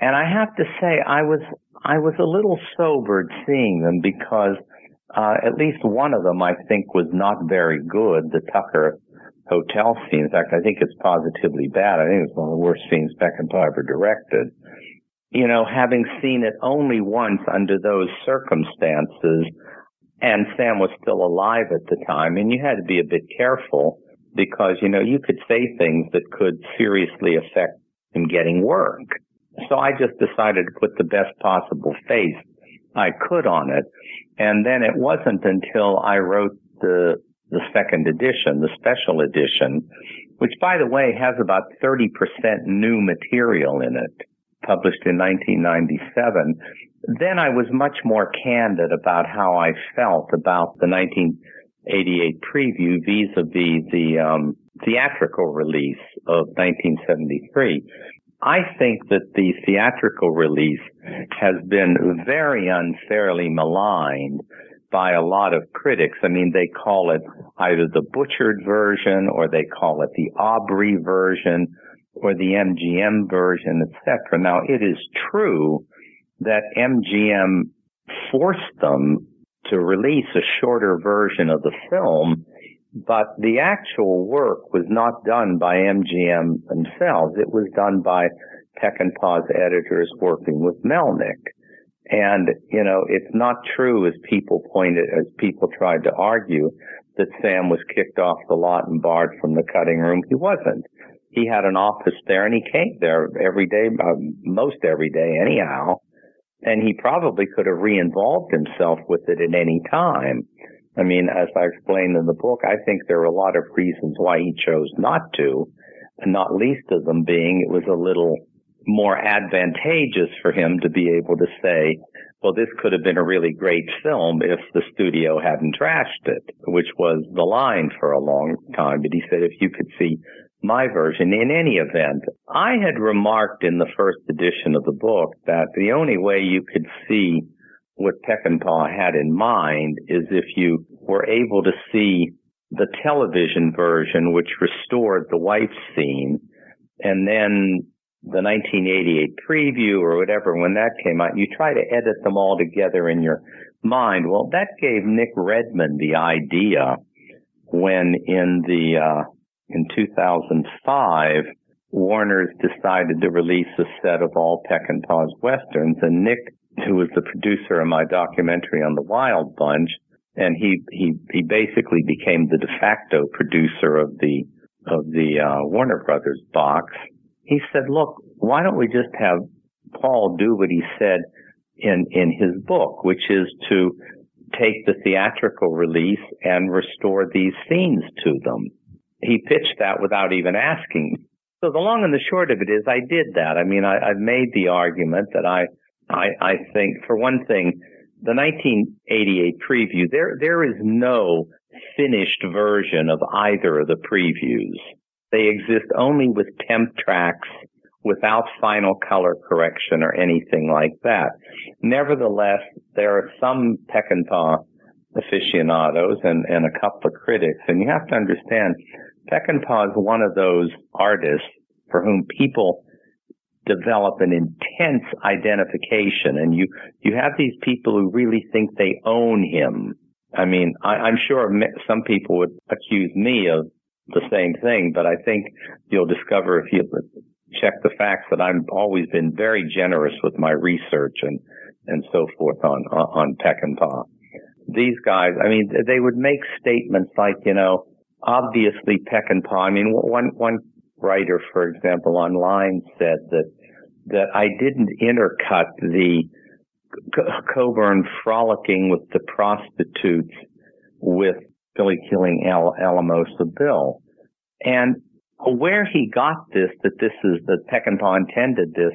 And I have to say, I was, I was a little sobered seeing them because, uh, at least one of them I think was not very good, the Tucker hotel scene. In fact, I think it's positively bad. I think it's one of the worst scenes Peckinpah ever directed. You know, having seen it only once under those circumstances, and Sam was still alive at the time, and you had to be a bit careful because, you know, you could say things that could seriously affect him getting work. So I just decided to put the best possible face I could on it. And then it wasn't until I wrote the, the second edition, the special edition, which by the way has about 30% new material in it, published in 1997. Then I was much more candid about how I felt about the 1988 preview vis-a-vis the um, theatrical release of 1973. I think that the theatrical release has been very unfairly maligned by a lot of critics. I mean, they call it either the butchered version or they call it the Aubrey version or the MGM version, etc. Now, it is true that MGM forced them to release a shorter version of the film, but the actual work was not done by MGM themselves. It was done by Peckinpah's editors working with Melnick. And, you know, it's not true as people pointed, as people tried to argue that Sam was kicked off the lot and barred from the cutting room. He wasn't. He had an office there and he came there every day, uh, most every day anyhow and he probably could have re-involved himself with it at any time. I mean, as I explained in the book, I think there are a lot of reasons why he chose not to, and not least of them being it was a little more advantageous for him to be able to say, well, this could have been a really great film if the studio hadn't trashed it, which was the line for a long time. But he said, if you could see my version. In any event, I had remarked in the first edition of the book that the only way you could see what Peckinpah had in mind is if you were able to see the television version, which restored the wife scene, and then the 1988 preview or whatever, when that came out, you try to edit them all together in your mind. Well, that gave Nick Redman the idea when in the uh, in 2005, Warner's decided to release a set of all Peckinpah's westerns, and Nick, who was the producer of my documentary on the Wild Bunch, and he he he basically became the de facto producer of the of the uh, Warner Brothers box. He said, "Look, why don't we just have Paul do what he said in in his book, which is to take the theatrical release and restore these scenes to them?" He pitched that without even asking. So the long and the short of it is, I did that. I mean, I, I've made the argument that I, I, I think, for one thing, the 1988 preview, there, there is no finished version of either of the previews. They exist only with temp tracks without final color correction or anything like that. Nevertheless, there are some Peckinpah aficionados and, and a couple of critics, and you have to understand, Peckinpah is one of those artists for whom people develop an intense identification and you, you have these people who really think they own him. I mean, I, I'm sure some people would accuse me of the same thing, but I think you'll discover if you check the facts that I've always been very generous with my research and, and so forth on, on Peckinpah. These guys, I mean, they would make statements like, you know, obviously Peckinpah. I mean, one, one writer, for example, online said that that I didn't intercut the Coburn frolicking with the prostitutes with Billy killing Al- Alamosa Bill. And where he got this, that this is, that Peckinpah intended this,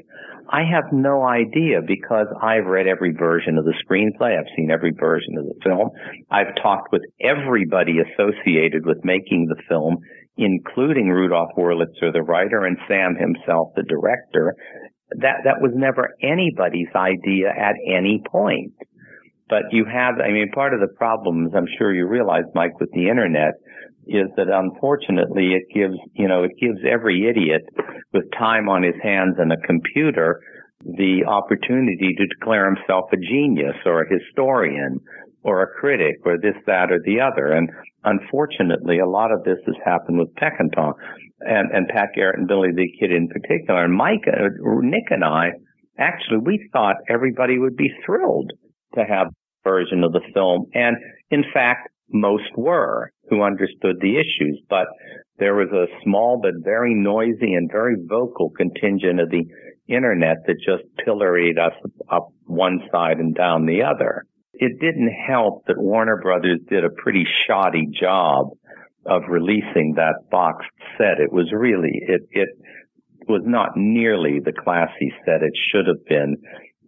I have no idea because I've read every version of the screenplay. I've seen every version of the film. I've talked with everybody associated with making the film, including Rudolph Wurlitzer, the writer, and Sam himself, the director. That, that was never anybody's idea at any point. But you have, I mean, part of the problems, I'm sure you realize, Mike, with the internet is that unfortunately it gives, you know, it gives every idiot with time on his hands and a computer the opportunity to declare himself a genius or a historian or a critic or this, that, or the other. And unfortunately, a lot of this has happened with Peckinpah and, and Pat Garrett and Billy the Kid in particular. And Mike, uh, Nick and I, actually, we thought everybody would be thrilled to have version of the film. And in fact, most were who understood the issues, but there was a small but very noisy and very vocal contingent of the internet that just pilloried us up one side and down the other. It didn't help that Warner Brothers did a pretty shoddy job of releasing that boxed set. It was really, it, it was not nearly the classy set it should have been.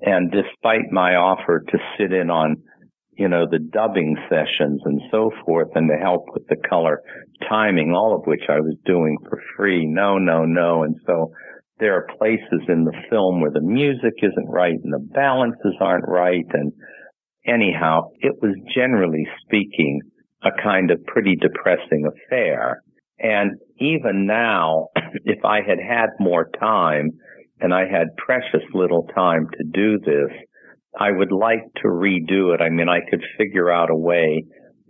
And despite my offer to sit in on you know, the dubbing sessions and so forth and to help with the color timing, all of which I was doing for free. No, no, no. And so there are places in the film where the music isn't right and the balances aren't right. And anyhow, it was generally speaking a kind of pretty depressing affair. And even now, <clears throat> if I had had more time and I had precious little time to do this, I would like to redo it. I mean, I could figure out a way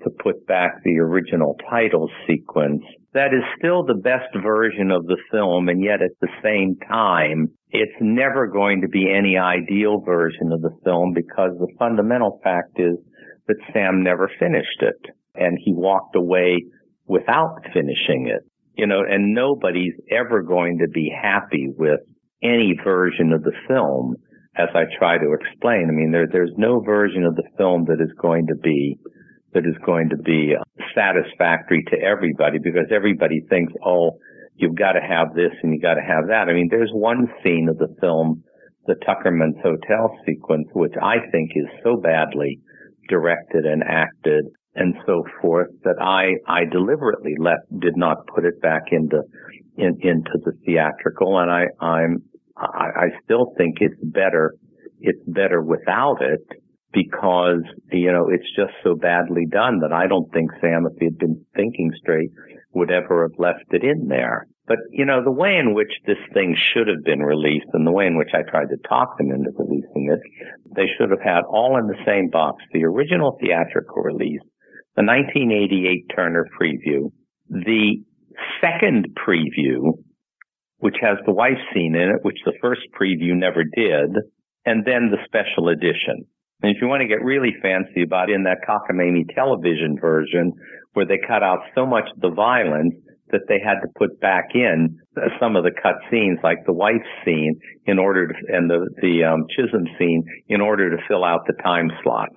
to put back the original title sequence. That is still the best version of the film, and yet at the same time, it's never going to be any ideal version of the film because the fundamental fact is that Sam never finished it, and he walked away without finishing it. You know, and nobody's ever going to be happy with any version of the film as I try to explain. I mean, there, there's no version of the film that is going to be that is going to be satisfactory to everybody because everybody thinks, oh, you've got to have this and you got to have that. I mean, there's one scene of the film, the Tuckerman's Hotel sequence, which I think is so badly directed and acted and so forth that I, I deliberately left, did not put it back into, in, into the theatrical. And I, I'm I, I still think it's better. It's better without it because, you know, it's just so badly done that I don't think Sam, if he had been thinking straight, would ever have left it in there. But, you know, the way in which this thing should have been released and the way in which I tried to talk them into releasing it, they should have had all in the same box, the original theatrical release, the 1988 Turner preview, the second preview, which has the wife scene in it, which the first preview never did, and then the special edition. And if you want to get really fancy about it, in that cockamamie television version, where they cut out so much of the violence that they had to put back in some of the cut scenes, like the wife scene, in order to, and the the um, Chisholm scene, in order to fill out the time slot.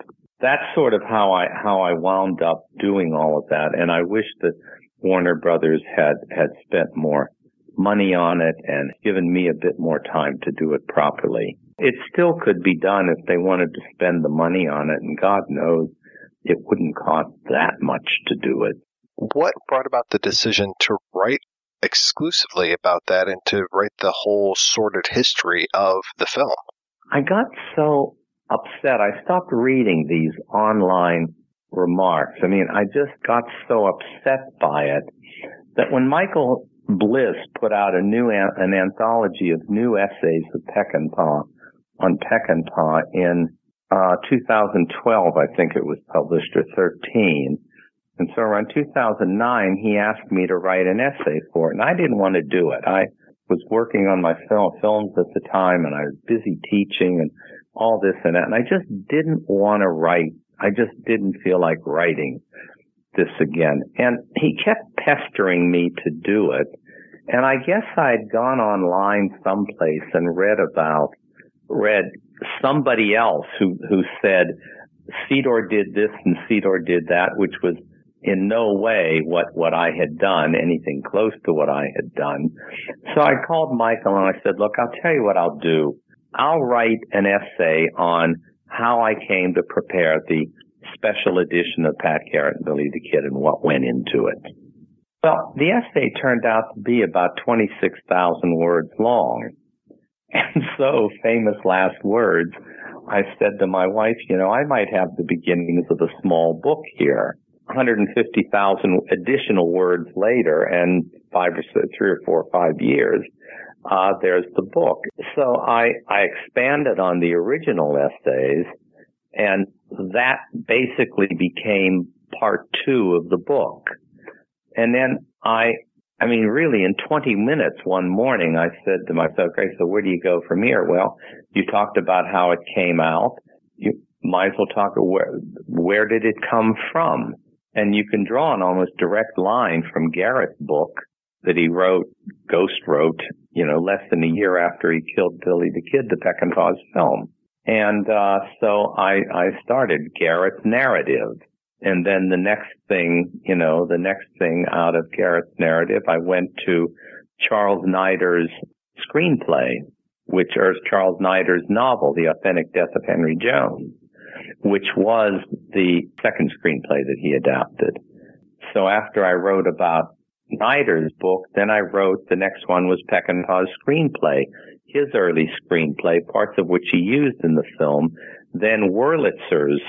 That's sort of how I how I wound up doing all of that, and I wish that Warner Brothers had had spent more money on it and given me a bit more time to do it properly. It still could be done if they wanted to spend the money on it, and God knows it wouldn't cost that much to do it. What brought about the decision to write exclusively about that and to write the whole sordid history of the film? I got so upset. I stopped reading these online remarks. I mean, I just got so upset by it that when Michael Bliss put out a new an anthology of new essays of Peckinpah on Peckinpah in uh, 2012, I think it was published, or 13. And so around 2009, he asked me to write an essay for it, and I didn't want to do it. I was working on my film, films at the time, and I was busy teaching and all this and that, and I just didn't want to write. I just didn't feel like writing this again. And he kept pestering me to do it. And I guess I'd gone online someplace and read about, read somebody else who, who said Seydor did this and Seydor did that, which was in no way what, what I had done, anything close to what I had done. So I called Michael and I said, look, I'll tell you what I'll do. I'll write an essay on how I came to prepare the special edition of Pat Garrett and Billy the Kid and what went into it. Well, the essay turned out to be about 26,000 words long. And so, famous last words, I said to my wife, you know, I might have the beginnings of a small book here. 150,000 additional words later and five or three or four or five years, uh, there's the book. So I, I expanded on the original essays and that basically became part two of the book. And then I, I mean, really in 20 minutes one morning, I said to myself, okay, so where do you go from here? Well, you talked about how it came out. You might as well talk where, where did it come from? And you can draw an almost direct line from Garrett's book that he wrote, Ghost wrote, you know, less than a year after he killed Billy the Kid, the Peckinpah's film. And uh, so I, I started Garrett's narrative. And then the next thing, you know, the next thing out of Garrett's narrative, I went to Charles Neider's screenplay, which is Charles Neider's novel, The Authentic Death of Hendry Jones which was the second screenplay that he adapted. So after I wrote about Snyder's book, then I wrote the next one was Peckinpah's screenplay, his early screenplay, parts of which he used in the film. Then Wurlitzer's,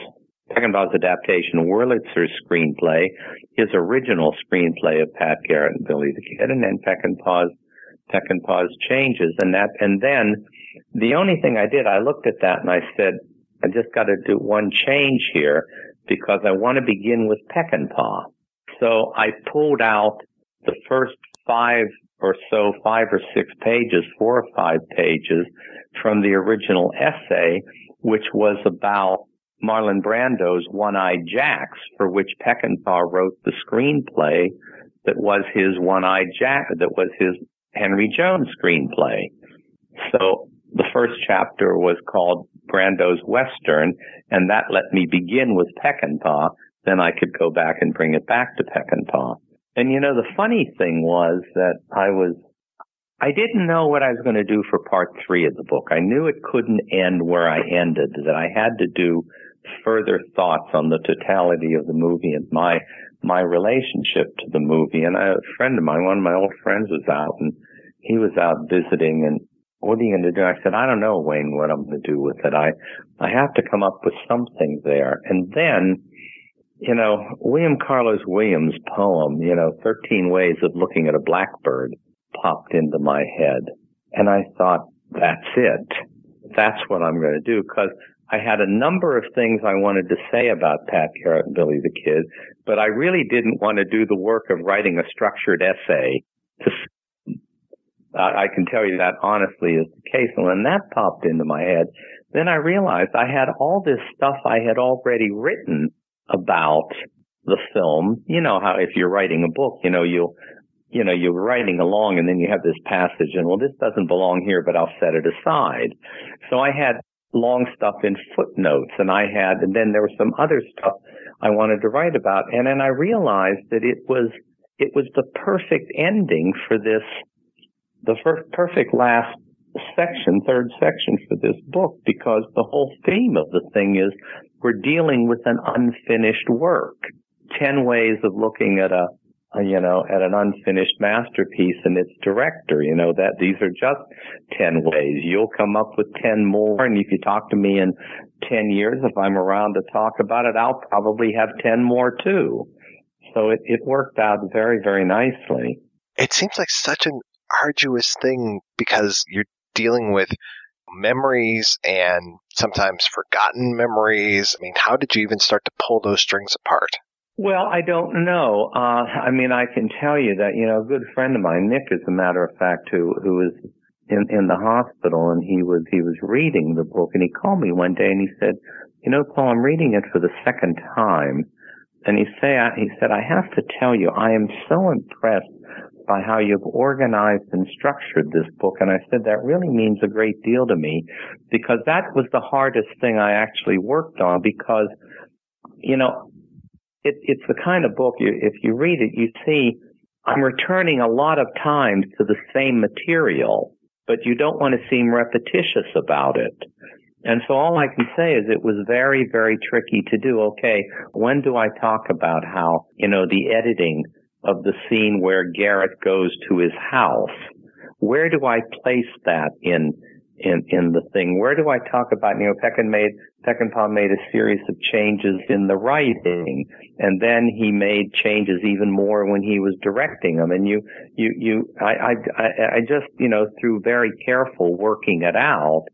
Peckinpah's adaptation, Wurlitzer's screenplay, his original screenplay of Pat Garrett and Billy the Kid, and then Peckinpah's, Peckinpah's changes. And that, and then the only thing I did, I looked at that and I said, I just got to do one change here because I want to begin with Peckinpah. So I pulled out the first five or so, five or six pages, four or five pages from the original essay, which was about Marlon Brando's One-Eyed Jacks, for which Peckinpah wrote the screenplay that was his One-Eyed Jack, that was his Hendry Jones screenplay. So the first chapter was called Brando's Western, and that let me begin with Peckinpah. Then I could go back and bring it back to Peckinpah. And you know, the funny thing was that I was, I didn't know what I was going to do for part three of the book. I knew it couldn't end where I ended, that I had to do further thoughts on the totality of the movie and my, my relationship to the movie. And a friend of mine, one of my old friends was out and he was out visiting and what are you going to do? I said, I don't know, Wayne, what I'm going to do with it. I, I have to come up with something there. And then, you know, William Carlos Williams' poem, you know, 13 Ways of Looking at a Blackbird popped into my head. And I thought, that's it. That's what I'm going to do because I had a number of things I wanted to say about Pat Garrett and Billy the Kid, but I really didn't want to do the work of writing a structured essay. To, I can tell you that honestly is the case. And when that popped into my head, then I realized I had all this stuff I had already written about the film. You know how if you're writing a book, you know, you'll, you know, you're writing along and then you have this passage and well, this doesn't belong here, but I'll set it aside. So I had long stuff in footnotes and I had, and then there was some other stuff I wanted to write about. And then I realized that it was, it was the perfect ending for this, the first perfect last section, third section for this book, because the whole theme of the thing is we're dealing with an unfinished work. Ten ways of looking at a, a, you know, at an unfinished masterpiece and its director. You know, that these are just 10 ways. You'll come up with 10 more. And if you talk to me in 10 years, if I'm around to talk about it, I'll probably have 10 more too. So it, it worked out very, very nicely. It seems like such an arduous thing because you're dealing with memories and sometimes forgotten memories. I mean, how did you even start to pull those strings apart? Well, I don't know. Uh, I mean, I can tell you that, you know, a good friend of mine, Nick, as a matter of fact, who, who is in, in the hospital and he was, he was reading the book and he called me one day and he said, you know, Paul, I'm reading it for the second time. And he say, he said, I have to tell you, I am so impressed by how you've organized and structured this book. And I said, that really means a great deal to me because that was the hardest thing I actually worked on because, you know, it, it's the kind of book you, if you read it, you see I'm returning a lot of times to the same material, but you don't want to seem repetitious about it. And so all I can say is it was very, very tricky to do. Okay, when do I talk about how, you know, the editing of the scene where Garrett goes to his house? Where do I place that in in, in the thing. Where do I talk about, you know, Peckin Peckinpah made a series of changes in the writing and then he made changes even more when he was directing them. And you, you, you, I, I, I just, you know, through very careful working it out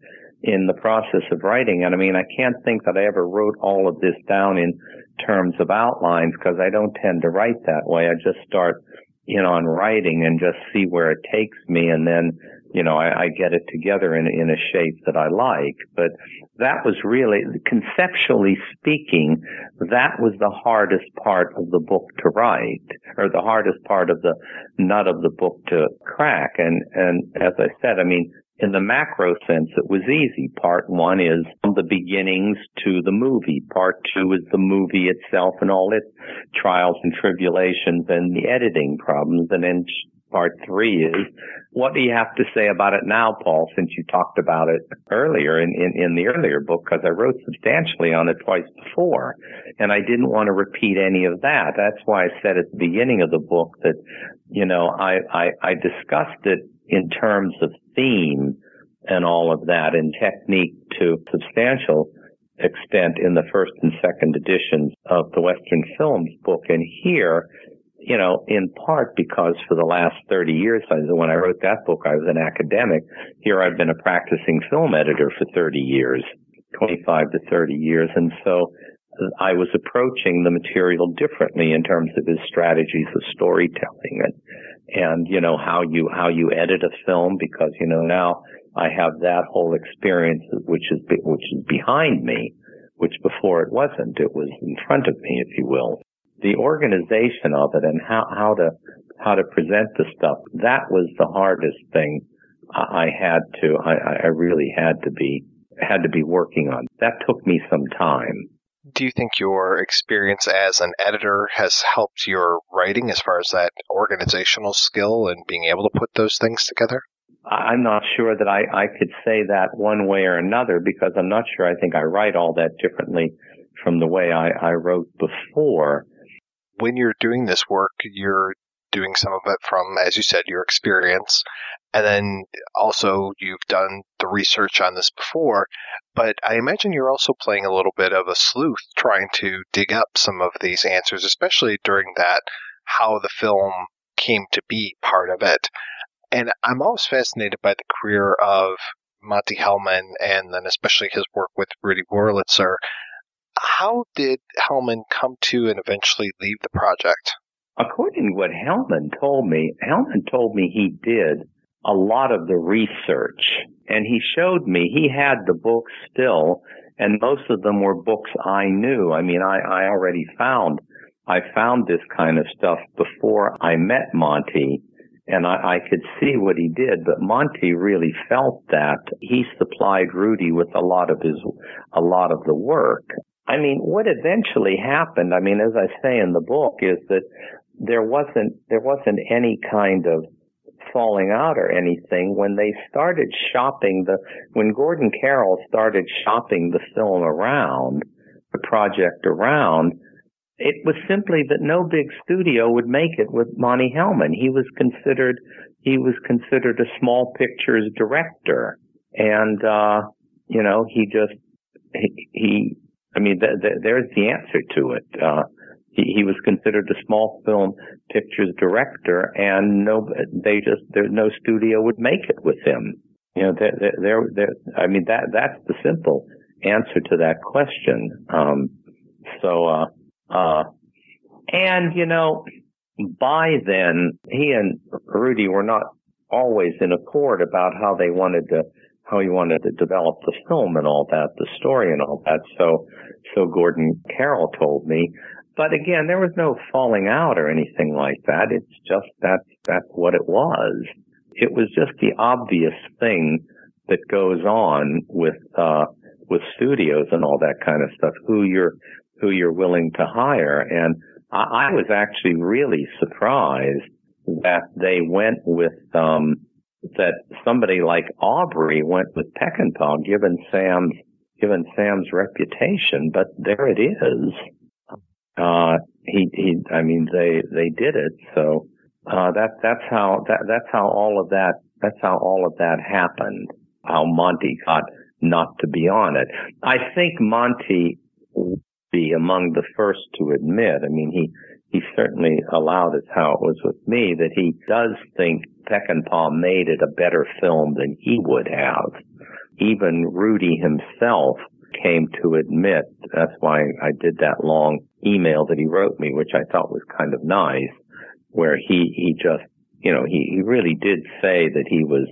in the process of writing. And I mean, I can't think that I ever wrote all of this down in terms of outlines because I don't tend to write that way. I just start in on writing and just see where it takes me and then you know, I, I get it together in, in a shape that I like. But that was really, conceptually speaking, that was the hardest part of the book to write, or the hardest part of the nut of the book to crack. And, and as I said, I mean, in the macro sense, it was easy. Part one is from the beginnings to the movie. Part two is the movie itself and all its trials and tribulations and the editing problems. And then part three is what do you have to say about it now, Paul, since you talked about it earlier in, in, in the earlier book, because I wrote substantially on it twice before, and I didn't want to repeat any of that. That's why I said at the beginning of the book that, you know, I, I, I discussed it in terms of theme and all of that and technique to substantial extent in the first and second editions of the Western Films book. And here, you know, in part because for the last 30 years, when I wrote that book, I was an academic. Here I've been a practicing film editor for 30 years, 25 to 30 years. And so uh, I was approaching the material differently in terms of his strategies of storytelling and, and, you know, how you, how you edit a film because, you know, now I have that whole experience, which is, which is behind me, which before it wasn't. It was in front of me, if you will the organization of it and how, how to, how to present the stuff, that was the hardest thing I had to, I, I really had to be, had to be working on. That took me some time. Do you think your experience as an editor has helped your writing as far as that organizational skill and being able to put those things together? I'm not sure that I, I could say that one way or another because I'm not sure I think I write all that differently from the way I, I wrote before when you're doing this work, you're doing some of it from, as you said, your experience. And then also you've done the research on this before, but I imagine you're also playing a little bit of a sleuth trying to dig up some of these answers, especially during that how the film came to be part of it. And I'm always fascinated by the career of Monte Hellman and then especially his work with Rudy Wurlitzer. How did Hellman come to and eventually leave the project? According to what Hellman told me, Hellman told me he did a lot of the research and he showed me he had the books still and most of them were books I knew. I mean, I, I already found, I found this kind of stuff before I met Monte and I, I could see what he did, but Monte really felt that he supplied Rudy with a lot of his, a lot of the work. I mean, what eventually happened, I mean, as I say in the book, is that there wasn't, there wasn't any kind of falling out or anything when they started shopping the, when Gordon Carroll started shopping the film around, the project around, it was simply that no big studio would make it with Monte Hellman. He was considered, he was considered a small pictures director. And, uh, you know, he just, he, he I mean, th- th- there's the answer to it. Uh, he, he was considered a small film pictures director and no, they just, there, no studio would make it with him. You know, there, there, I mean, that, that's the simple answer to that question. Um, so, uh, uh, and you know, by then, he and Rudy were not always in accord about how they wanted to, how he wanted to develop the film and all that, the story and all that. So, so Gordon Carroll told me. But again, there was no falling out or anything like that. It's just that that's what it was. It was just the obvious thing that goes on with, uh, with studios and all that kind of stuff, who you're, who you're willing to hire. And I, I was actually really surprised that they went with, um, that somebody like Aubrey went with Peckinpah given Sam's, given Sam's reputation, but there it is. Uh, he, he, I mean, they, they did it. So, uh, that, that's how, that, that's how all of that, that's how all of that happened. How Monte got not to be on it. I think Monte be among the first to admit. I mean, he, he certainly allowed it how it was with me that he does think Peckinpah made it a better film than he would have. Even Rudy himself came to admit, that's why I did that long email that he wrote me, which I thought was kind of nice, where he, he just, you know, he, he really did say that he was,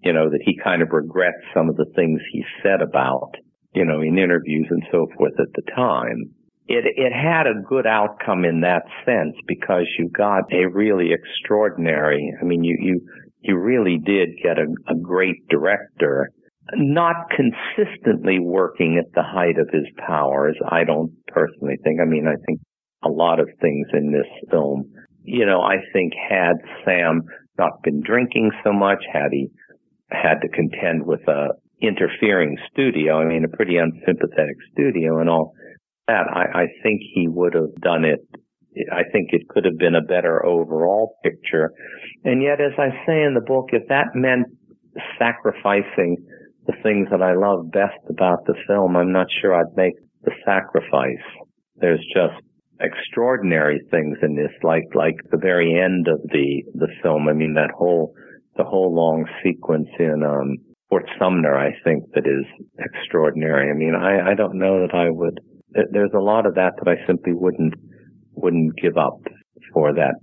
you know, that he kind of regrets some of the things he said about you know, in interviews and so forth at the time. It, it had a good outcome in that sense because you got a really extraordinary, I mean, you, you, you really did get a, a great director, not consistently working at the height of his powers. I don't personally think. I mean, I think a lot of things in this film, you know, I think had Sam not been drinking so much, had he had to contend with a, interfering studio. I mean, a pretty unsympathetic studio and all that. I, I think he would have done it. I think it could have been a better overall picture. And yet, as I say in the book, if that meant sacrificing the things that I love best about the film, I'm not sure I'd make the sacrifice. There's just extraordinary things in this, like, like the very end of the, the film. I mean, that whole, the whole long sequence in, um, Fort Sumner, I think, that is extraordinary. I mean, I, I don't know that I would. There's a lot of that that I simply wouldn't wouldn't give up for that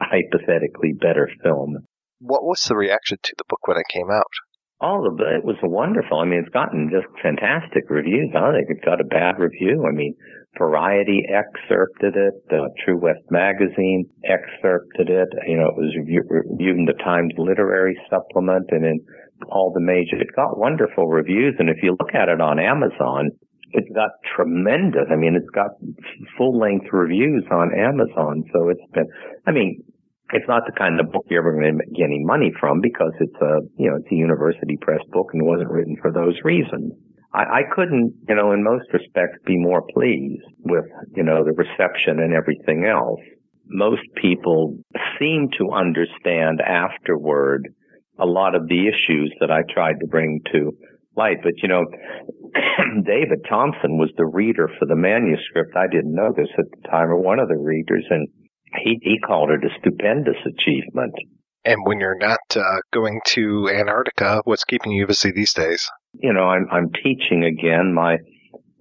hypothetically better film. What was the reaction to the book when it came out? All of it was wonderful. I mean, it's gotten just fantastic reviews. I don't think it got a bad review. I mean, Variety excerpted it. Uh, True West Magazine excerpted it. You know, it was reviewed in the Times Literary Supplement and in all the major. It got wonderful reviews, and if you look at it on Amazon, it's got tremendous. I mean, it's got full length reviews on Amazon. So it's been. I mean, it's not the kind of book you're ever going to get any money from because it's a you know it's a university press book and wasn't written for those reasons. I, I couldn't, you know, in most respects, be more pleased with you know the reception and everything else. Most people seem to understand afterward a lot of the issues that I tried to bring to light. But you know, <clears throat> David Thomson was the reader for the manuscript. I didn't know this at the time, or one of the readers, and he he called it a stupendous achievement. And when you're not uh, going to Antarctica, what's keeping you busy these days? You know, I'm I'm teaching again. My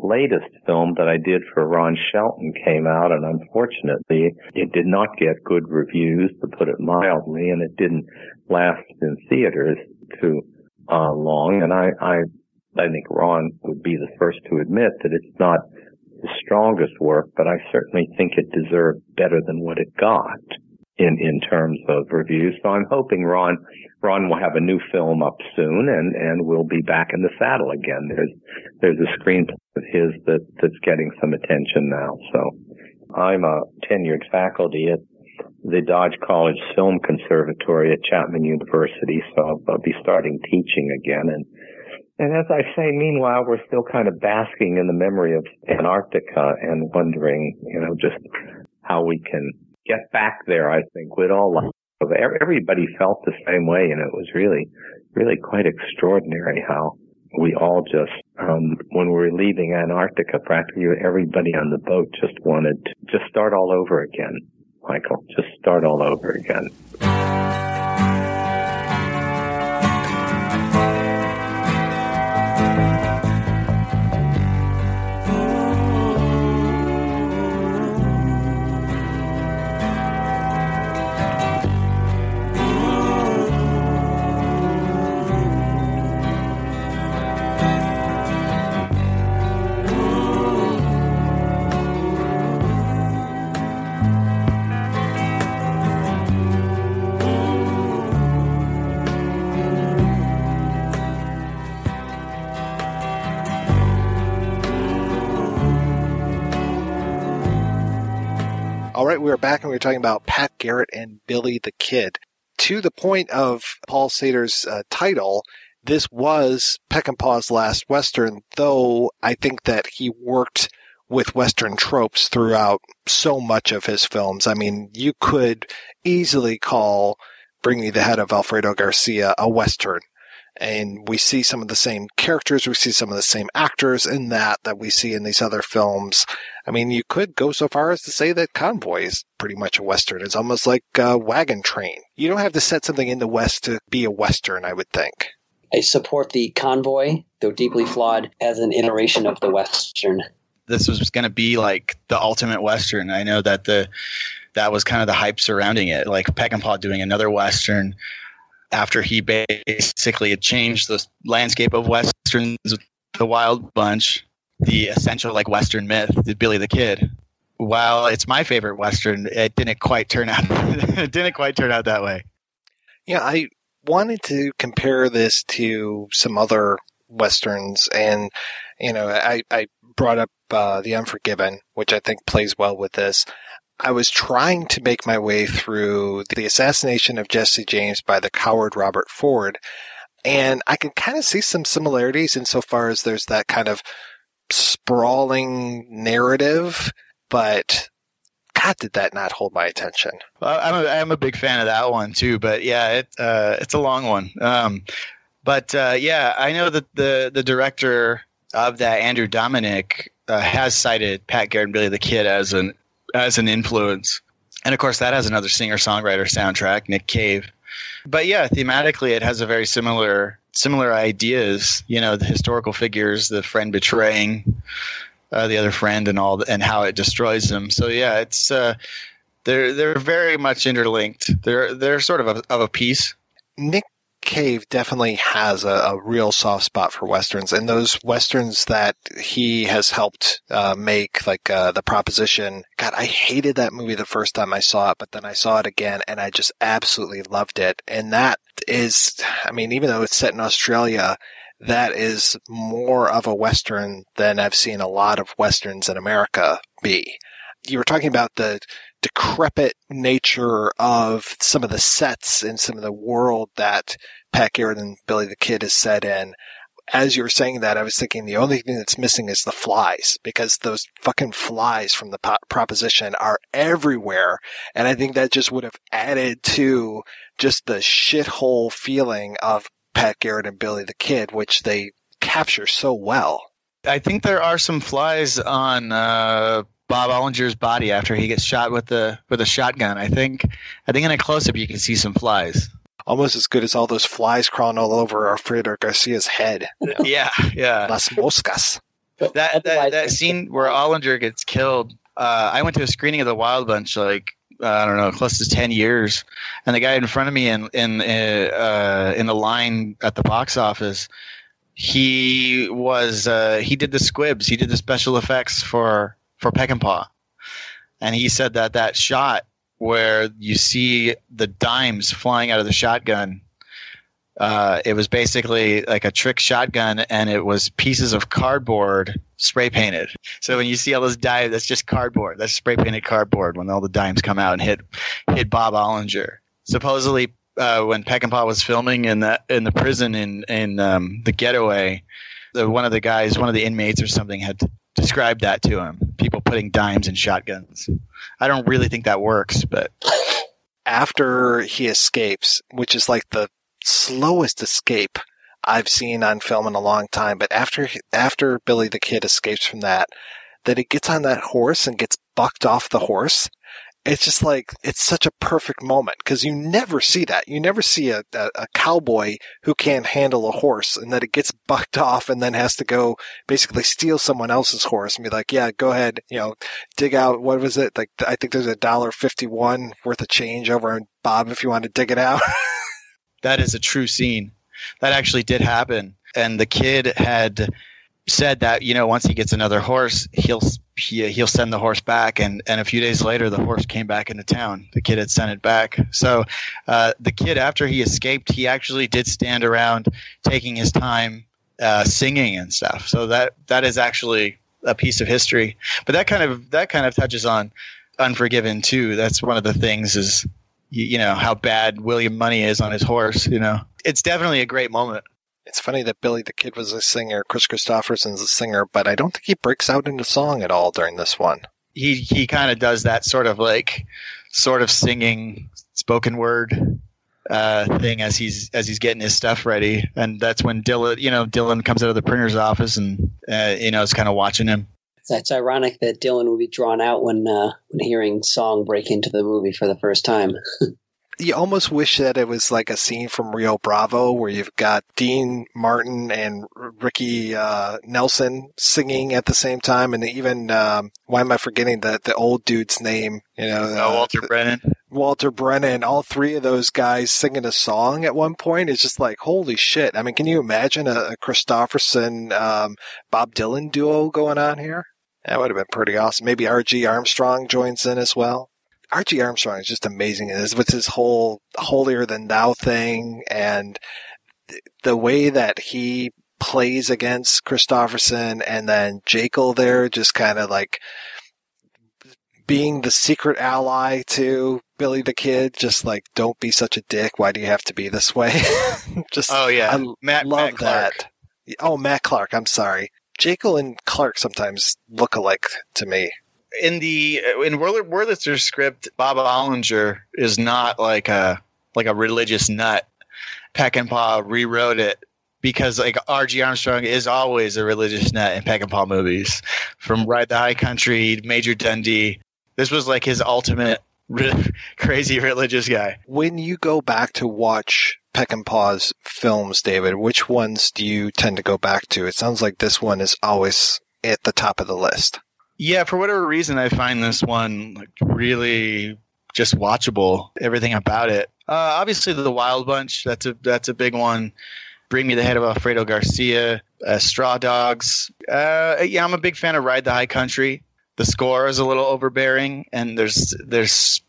latest film that I did for Ron Shelton came out, and unfortunately, it did not get good reviews, to put it mildly, and it didn't last in theaters too uh, long. And I, I, I think Ron would be the first to admit that it's not his strongest work, but I certainly think it deserved better than what it got in in terms of reviews. So I'm hoping Ron Ron will have a new film up soon, and and we'll be back in the saddle again. There's there's a screenplay of his that that's getting some attention now. So I'm a tenured faculty at the Dodge College Film Conservatory at Chapman University, so I'll, I'll be starting teaching again and. And as I say, meanwhile, we're still kind of basking in the memory of Antarctica and wondering, you know, just how we can get back there, I think we'd all love. Everybody felt the same way, and it was really, really quite extraordinary how we all just, um, when we were leaving Antarctica, practically everybody on the boat just wanted to just start all over again. Michael, just start all over again. Back and we were talking about Pat Garrett and Billy the Kid. To the point of Paul Seydor's uh, title, this was Peckinpah's last Western, though I think that he worked with Western tropes throughout so much of his films. I mean, you could easily call Bring Me the Head of Alfredo Garcia a Western and we see some of the same characters, we see some of the same actors in that that we see in these other films. I mean, you could go so far as to say that Convoy is pretty much a western. It's almost like a wagon train. You don't have to set something in the West to be a western, I would think. I support the Convoy, though deeply flawed, as an iteration of the western. This was going to be like the ultimate western. I know that the that was kind of the hype surrounding it, like Peckinpah doing another western after he basically had changed the landscape of westerns with the Wild Bunch, the essential like western myth, the Billy the Kid. While it's my favorite western, it didn't quite turn out. <laughs> it didn't quite turn out that way. Yeah, I wanted to compare this to some other westerns, and you know, I I brought up uh, the Unforgiven, which I think plays well with this. I was trying to make my way through the assassination of Jesse James by the coward Robert Ford, and I can kind of see some similarities insofar as there's that kind of sprawling narrative, but God, did that not hold my attention? Well, I'm a, I'm a big fan of that one too, but yeah, it uh, it's a long one. Um, but uh, yeah, I know that the the director of that, Andrew Dominik, uh, has cited Pat Garrett and Billy the Kid as an as an influence, and of course that has another singer songwriter soundtrack, Nick Cave. But yeah, thematically, it has a very similar similar ideas. You know, the historical figures, the friend betraying uh, the other friend, and all, and how it destroys them. So yeah, it's uh, they're they're very much interlinked. They're they're sort of a, of a piece. Nick Cave definitely has a, a, real soft spot for westerns, and those westerns that he has helped uh, make, like uh, the Proposition. God, I hated that movie the first time I saw it, but then I saw it again, and I just absolutely loved it. And that is, I mean, even though it's set in Australia, that is more of a western than I've seen a lot of westerns in America be. You were talking about the decrepit nature of some of the sets and some of the world that Pat Garrett and Billy the Kid is set in. As you were saying that, I was thinking the only thing that's missing is the flies because those fucking flies from the proposition are everywhere. And I think that just would have added to just the shithole feeling of Pat Garrett and Billy the Kid, which they capture so well. I think there are some flies on uh, Bob Ollinger's body after he gets shot with the with a shotgun. I think I think in a close up you can see some flies. Almost as good as all those flies crawling all over Alfredo Garcia's head. <laughs> yeah, yeah. Las moscas. That that, that scene where Ollinger gets killed. Uh, I went to a screening of The Wild Bunch like uh, I don't know, close to ten years, and the guy in front of me in in uh, in the line at the box office, he was uh, he did the squibs, he did the special effects for for Peckinpah, and he said that that shot where you see the dimes flying out of the shotgun. Uh, it was basically like a trick shotgun, and it was pieces of cardboard spray painted. So when you see all those dimes, that's just cardboard. That's spray painted cardboard. When all the dimes come out and hit hit Bob Ollinger. Supposedly, uh, when Peckinpah was filming in the in the prison in in um, the getaway, the, one of the guys, one of the inmates or something, had described that to him. People putting dimes in shotguns. I don't really think that works, but after he escapes, which is like the slowest escape I've seen on film in a long time. But after after Billy the Kid escapes from that, that he gets on that horse and gets bucked off the horse. It's just like it's such a perfect moment because you never see that. You never see a, a, a, cowboy who can't handle a horse and that it gets bucked off and then has to go basically steal someone else's horse and be like, "Yeah, go ahead, you know, dig out what was it? Like I think there's a dollar fifty one worth of change over in Bob if you want to dig it out." <laughs> that is a true scene. That actually did happen. And the kid had said that, you know, once he gets another horse, he'll he, he'll send the horse back. And, and a few days later, the horse came back into town. The kid had sent it back. So uh, the kid, after he escaped, he actually did stand around taking his time uh, singing and stuff. So that that is actually a piece of history. But that kind of that kind of touches on Unforgiven too. That's one of the things is you, you know how bad William Munny is on his horse. You know, it's definitely a great moment. It's funny that Billy the Kid was a singer, Kris Kristofferson's a singer, but I don't think he breaks out into song at all during this one. He he kind of does that sort of like sort of singing spoken word uh, thing as he's as he's getting his stuff ready, and that's when Dylan you know Dylan comes out of the printer's office and uh, you know is kind of watching him. It's ironic that Dylan would be drawn out when uh, when hearing song break into the movie for the first time. <laughs> you almost wish that it was like a scene from Rio Bravo where you've got Dean Martin and Ricky uh, Nelson singing at the same time, and even um, why am I forgetting the the old dude's name? You know, uh, Walter Brennan. Walter Brennan, all three of those guys singing a song at one point is just like holy shit. I mean, can you imagine a, a Kristofferson um, Bob Dylan duo going on here? That would have been pretty awesome. Maybe R.G. Armstrong joins in as well. R.G. Armstrong is just amazing. It is with his whole holier than thou thing and the way that he plays against Kristofferson and then Jekyll there just kind of like being the secret ally to Billy the Kid, just like don't be such a dick. Why do you have to be this way? <laughs> just oh yeah, I Matt, love Matt that. Oh, Matt Clark. I'm sorry. Jekyll and Clark sometimes look alike to me. In the in Wurlitzer's script, Bob Ollinger is not like a like a religious nut. Peckinpah rewrote it because like R.G. Armstrong is always a religious nut in Peckinpah movies, from Ride the High Country, Major Dundee. This was like his ultimate <laughs> crazy religious guy. When you go back to watch Peckinpah's films, David, which ones do you tend to go back to? It sounds like this one is always at the top of the list. Yeah, for whatever reason, I find this one like really just watchable. Everything about it. Uh, obviously, the Wild Bunch. That's a that's a big one. Bring Me the Head of Alfredo Garcia. Uh, Straw Dogs. Uh, yeah, I'm a big fan of Ride the High Country. The score is a little overbearing, and there's there's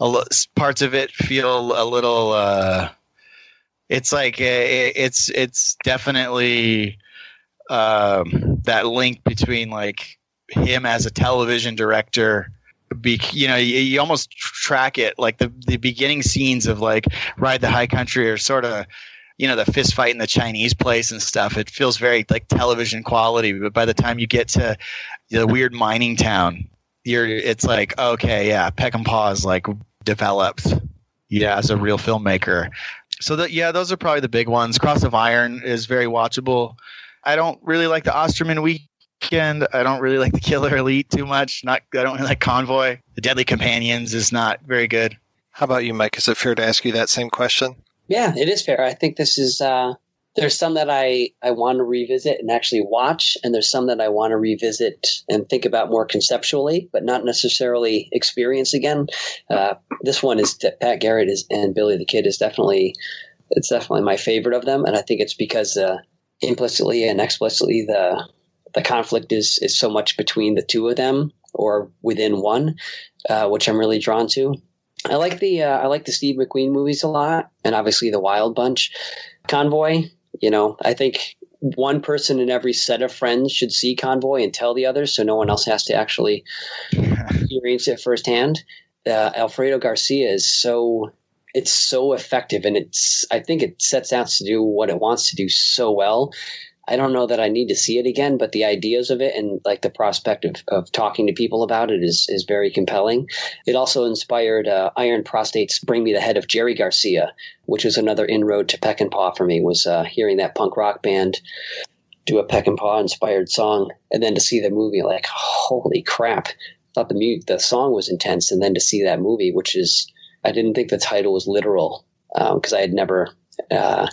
a, parts of it feel a little. Uh, it's like uh, it's it's definitely um, that link between like him as a television director be, you know you, you, almost track it like the the beginning scenes of like ride the high country are sort of you know the fist fight in the chinese place and stuff it feels very like television quality but by the time you get to the weird mining town you're it's like okay yeah Peckinpah is like developed yeah as a real filmmaker so that yeah, those are probably the big ones. Cross of Iron is very watchable. I don't really like the Osterman week Weekend. I don't really like the Killer Elite too much. Not I don't really like Convoy. The Deadly Companions is not very good. How about you, Mike? Is it fair to ask you that same question? Yeah, it is fair. I think this is. Uh, there's some that I I want to revisit and actually watch, and there's some that I want to revisit and think about more conceptually, but not necessarily experience again. Uh, this one is Pat Garrett is and Billy the Kid is definitely it's definitely my favorite of them, and I think it's because uh, implicitly and explicitly the the conflict is is so much between the two of them or within one, uh, which I'm really drawn to. I like the uh, I like the Steve McQueen movies a lot, and obviously the Wild Bunch, Convoy. You know, I think one person in every set of friends should see Convoy and tell the others, so no one else has to actually <laughs> experience it firsthand. Uh, Alfredo Garcia is so it's so effective, and it's I think it sets out to do what it wants to do so well. I don't know that I need to see it again, but the ideas of it and like the prospect of, of talking to people about it is is very compelling. It also inspired uh, Iron Prostate's "Bring Me the Head of Jerry Garcia," which was another inroad to Peckinpah for me. Was uh, hearing that punk rock band do a Peckinpah inspired song, and then to see the movie, like holy crap! Thought the mu- the song was intense, and then to see that movie, which is I didn't think the title was literal because um, I had never. Uh,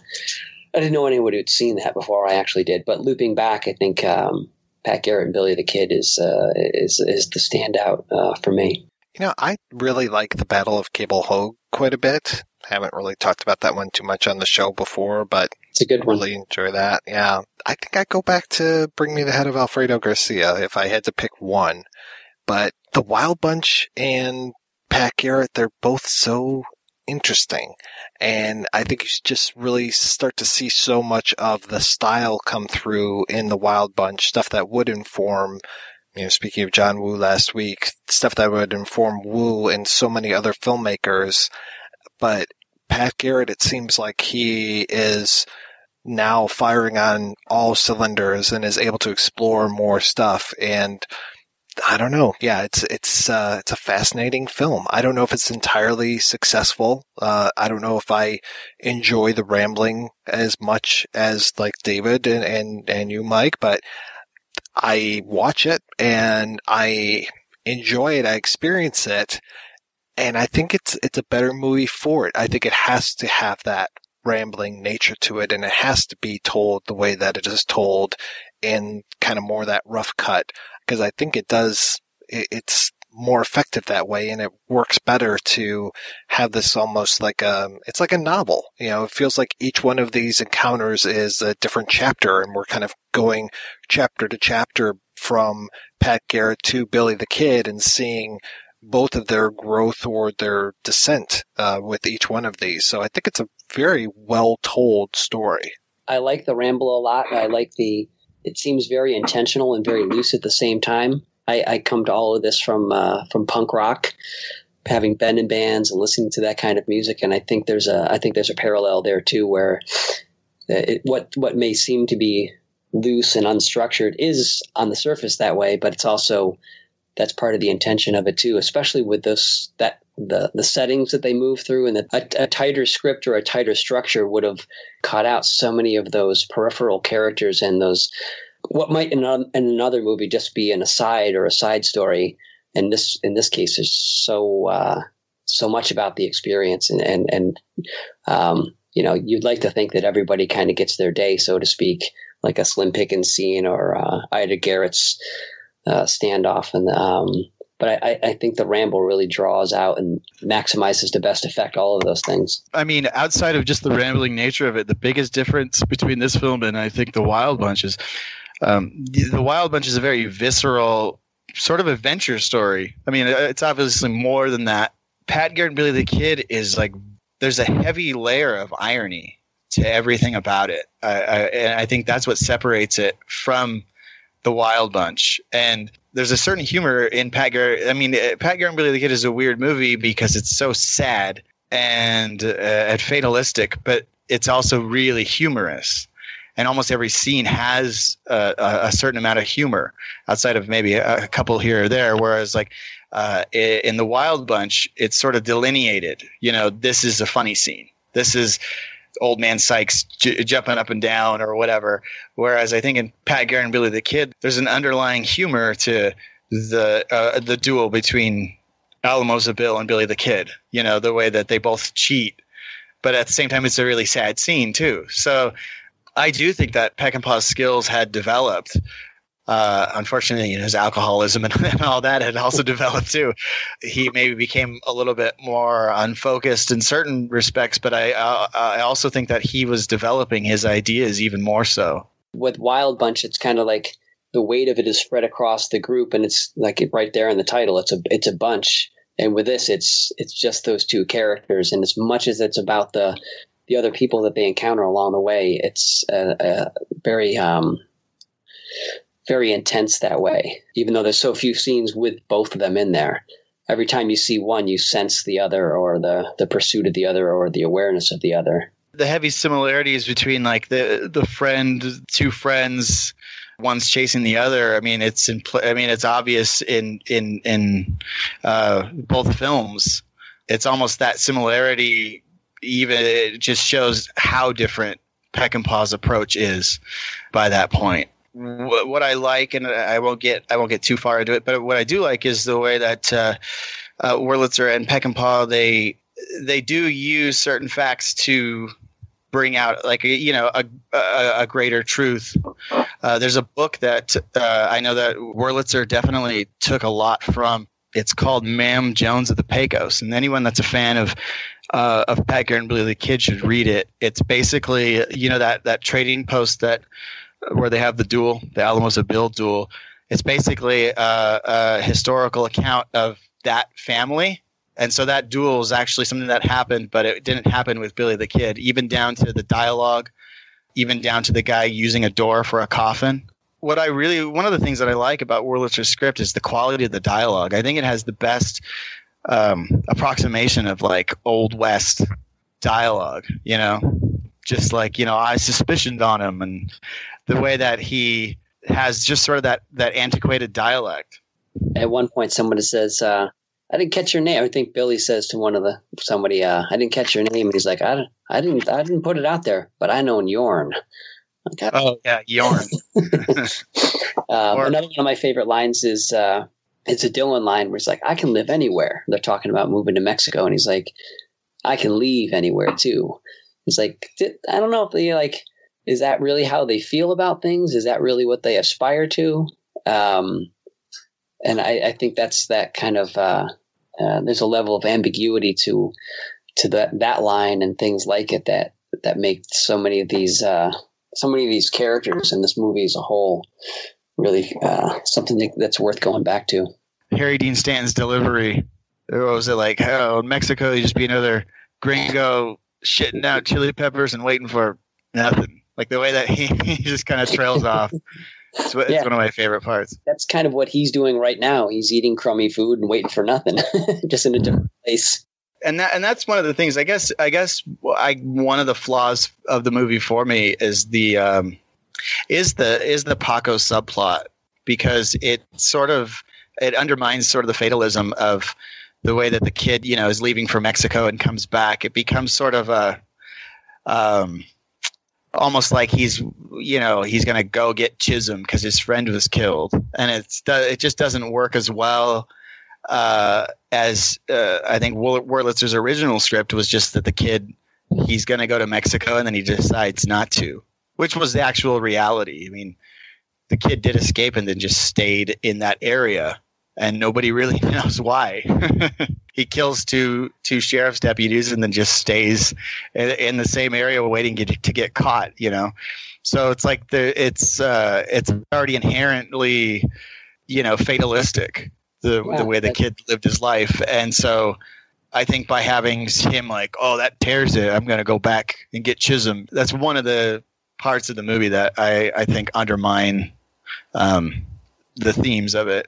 I didn't know anyone who'd seen that before I actually did. But looping back, I think um, Pat Garrett and Billy the Kid is uh, is is the standout uh, for me. You know, I really like the Battle of Cable Hogue quite a bit. I Haven't really talked about that one too much on the show before, but it's a good one. Really enjoy that. Yeah, I think I'd go back to Bring Me the Head of Alfredo Garcia if I had to pick one. But the Wild Bunch and Pat Garrett, they're both so interesting. And I think you just really start to see so much of the style come through in the Wild Bunch, stuff that would inform, you know, speaking of John Woo last week, stuff that would inform Woo and so many other filmmakers. But Pat Garrett, it seems like he is now firing on all cylinders and is able to explore more stuff. And I don't know. Yeah, it's it's uh, it's a fascinating film. I don't know if it's entirely successful. Uh, I don't know if I enjoy the rambling as much as like David and and, and you, Mike, but I watch it and I enjoy it. I experience it, and I think it's it's a better movie for it. I think it has to have that rambling nature to it, and it has to be told the way that it is told in kind of more that rough cut because I think it does, it's more effective that way and it works better to have this almost like a, it's like a novel. You know, it feels like each one of these encounters is a different chapter and we're kind of going chapter to chapter from Pat Garrett to Billy the Kid and seeing both of their growth or their descent uh, with each one of these. So I think it's a very well told story. I like the ramble a lot. I like the it seems very intentional and very loose at the same time. I, I come to all of this from uh, from punk rock, having been in bands and listening to that kind of music, and I think there's a I think there's a parallel there too, where it, what what may seem to be loose and unstructured is on the surface that way, but it's also that's part of the intention of it too, especially with this that the the settings that they move through and the, a, a, tighter script or a tighter structure would have cut out so many of those peripheral characters and those what might in, a, in another movie just be an aside or a side story. And this in this case is so uh, so much about the experience and and, and um, you know you'd like to think that everybody kind of gets their day so to speak like a slim pickens scene or uh, ida garrett's uh, standoff and um, but I, I, think the ramble really draws out and maximizes the best effect all of those things. I mean outside of just the rambling nature of it the biggest difference between this film and i think the wild bunch is um, the wild bunch is a very visceral sort of adventure story. I mean it's obviously more than that. Pat garrett and billy the kid is like there's a heavy layer of irony to everything about it. I, and i think that's what separates it from the Wild Bunch, and there's a certain humor in Pat Garrett. I mean, uh, Pat Garrett and Billy the Kid is a weird movie because it's so sad and uh, and fatalistic, but it's also really humorous. And almost every scene has a, a, certain amount of humor, outside of maybe a, a couple here or there. Whereas, like uh, in the Wild Bunch, it's sort of delineated. You know, this is a funny scene. This is old man Sykes j- jumping up and down or whatever. Whereas I think in Pat Garrett and Billy the Kid, there's an underlying humor to the uh, the duel between Alamosa Bill and Billy the Kid. You know, the way that they both cheat, but at the same time, it's a really sad scene too. So I do think that Peckinpah's skills had developed. Uh, unfortunately, you know, his alcoholism and, <laughs> and all that had also <laughs> developed too. He maybe became a little bit more unfocused in certain respects, but I uh, I also think that he was developing his ideas even more so. With Wild Bunch, it's kind of like the weight of it is spread across the group, and it's like right there in the title. It's a it's a bunch, and with this, it's it's just those two characters. And as much as it's about the the other people that they encounter along the way, it's a, uh, very um, very intense that way. Even though there's so few scenes with both of them in there, every time you see one, you sense the other, or the the pursuit of the other, or the awareness of the other. The heavy similarities between like the the friend, two friends, one's chasing the other. I mean, it's in. I mean, it's obvious in in in uh, both films. It's almost that similarity. Even it just shows how different Peckinpah's approach is by that point what, I like, and I won't get I won't get too far into it, but what I do like is the way that uh, uh, Wurlitzer and Peckinpah they they do use certain facts to bring out like you know a, a, a greater truth. Uh, there's a book that uh, I know that Wurlitzer definitely took a lot from. It's called Ma'am Jones of the Pecos, and anyone that's a fan of uh, of Garrett and Billy the Kid should read it. It's basically you know that that trading post that where they have the duel, the Alamosa Bill duel. It's basically a, a historical account of that family. And so that duel is actually something that happened, but it didn't happen with Billy the Kid, even down to the dialogue, even down to the guy using a door for a coffin. What I really, one of the things that I like about Wurlitzer's script is the quality of the dialogue. I think it has the best um, approximation of like Old West dialogue, you know? Just like, you know, I suspicioned on him and the way that he has just sort of that that antiquated dialect. At one point, somebody says, uh, "I didn't catch your name." I think Billy says to one of the somebody, uh, "I didn't catch your name," and he's like, "I, I didn't, I didn't put it out there, but I know Yorn." Okay. Oh yeah, Yorn. <laughs> um, or, another one of my favorite lines is uh, it's a Dylan line where he's like, "I can live anywhere." They're talking about moving to Mexico, and he's like, "I can leave anywhere too." He's like, "I don't know if they like." Is that really how they feel about things? Is that really what they aspire to? Um, and I, I, think that's that kind of uh, uh, there's a level of ambiguity to to that that line and things like it that that make so many of these uh, so many of these characters in this movie as a whole really uh, something that's worth going back to. Harry Dean Stanton's delivery. What was it like? Oh, in Mexico, you just be another gringo shitting out chili peppers and waiting for nothing. Like the way that he, <laughs> he just kind of trails off. It's, it's yeah. one of my favorite parts. That's kind of what he's doing right now. He's eating crummy food and waiting for nothing, <laughs> just in a different place. And that and that's one of the things. I guess I guess I one of the flaws of the movie for me is the um, is the is the Paco subplot because it sort of it undermines sort of the fatalism of the way that the kid you know is leaving for Mexico and comes back. It becomes sort of a um, almost like he's you know he's going to go get Chisum because his friend was killed, and it's it just doesn't work as well uh, as uh, I think Wurlitzer's original script was just that the kid he's going to go to Mexico and then he decides not to, which was the actual reality. I mean, the kid did escape and then just stayed in that area, and nobody really <laughs> knows why. <laughs> he kills two two sheriff's deputies and then just stays in, in the same area waiting to, to get caught. You know, so it's like the it's uh, it's already inherently you know fatalistic the yeah, the way the kid lived his life, and so. I think by having him like, oh, that tears it. I'm going to go back and get Chisum. That's one of the parts of the movie that I, I think undermine um, the themes of it.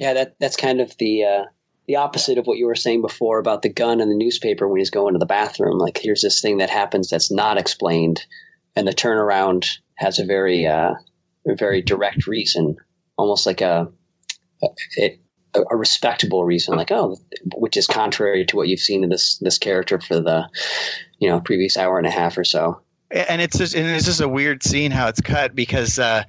Yeah, that that's kind of the uh, the opposite of what you were saying before about the gun and the newspaper when he's going to the bathroom. Like here's this thing that happens that's not explained, and the turnaround has a very uh, a very direct reason, almost like a it a, respectable reason, like oh, which is contrary to what you've seen in this this character for the you know previous hour and a half or so. and it's just and it's just a weird scene how it's cut because uh,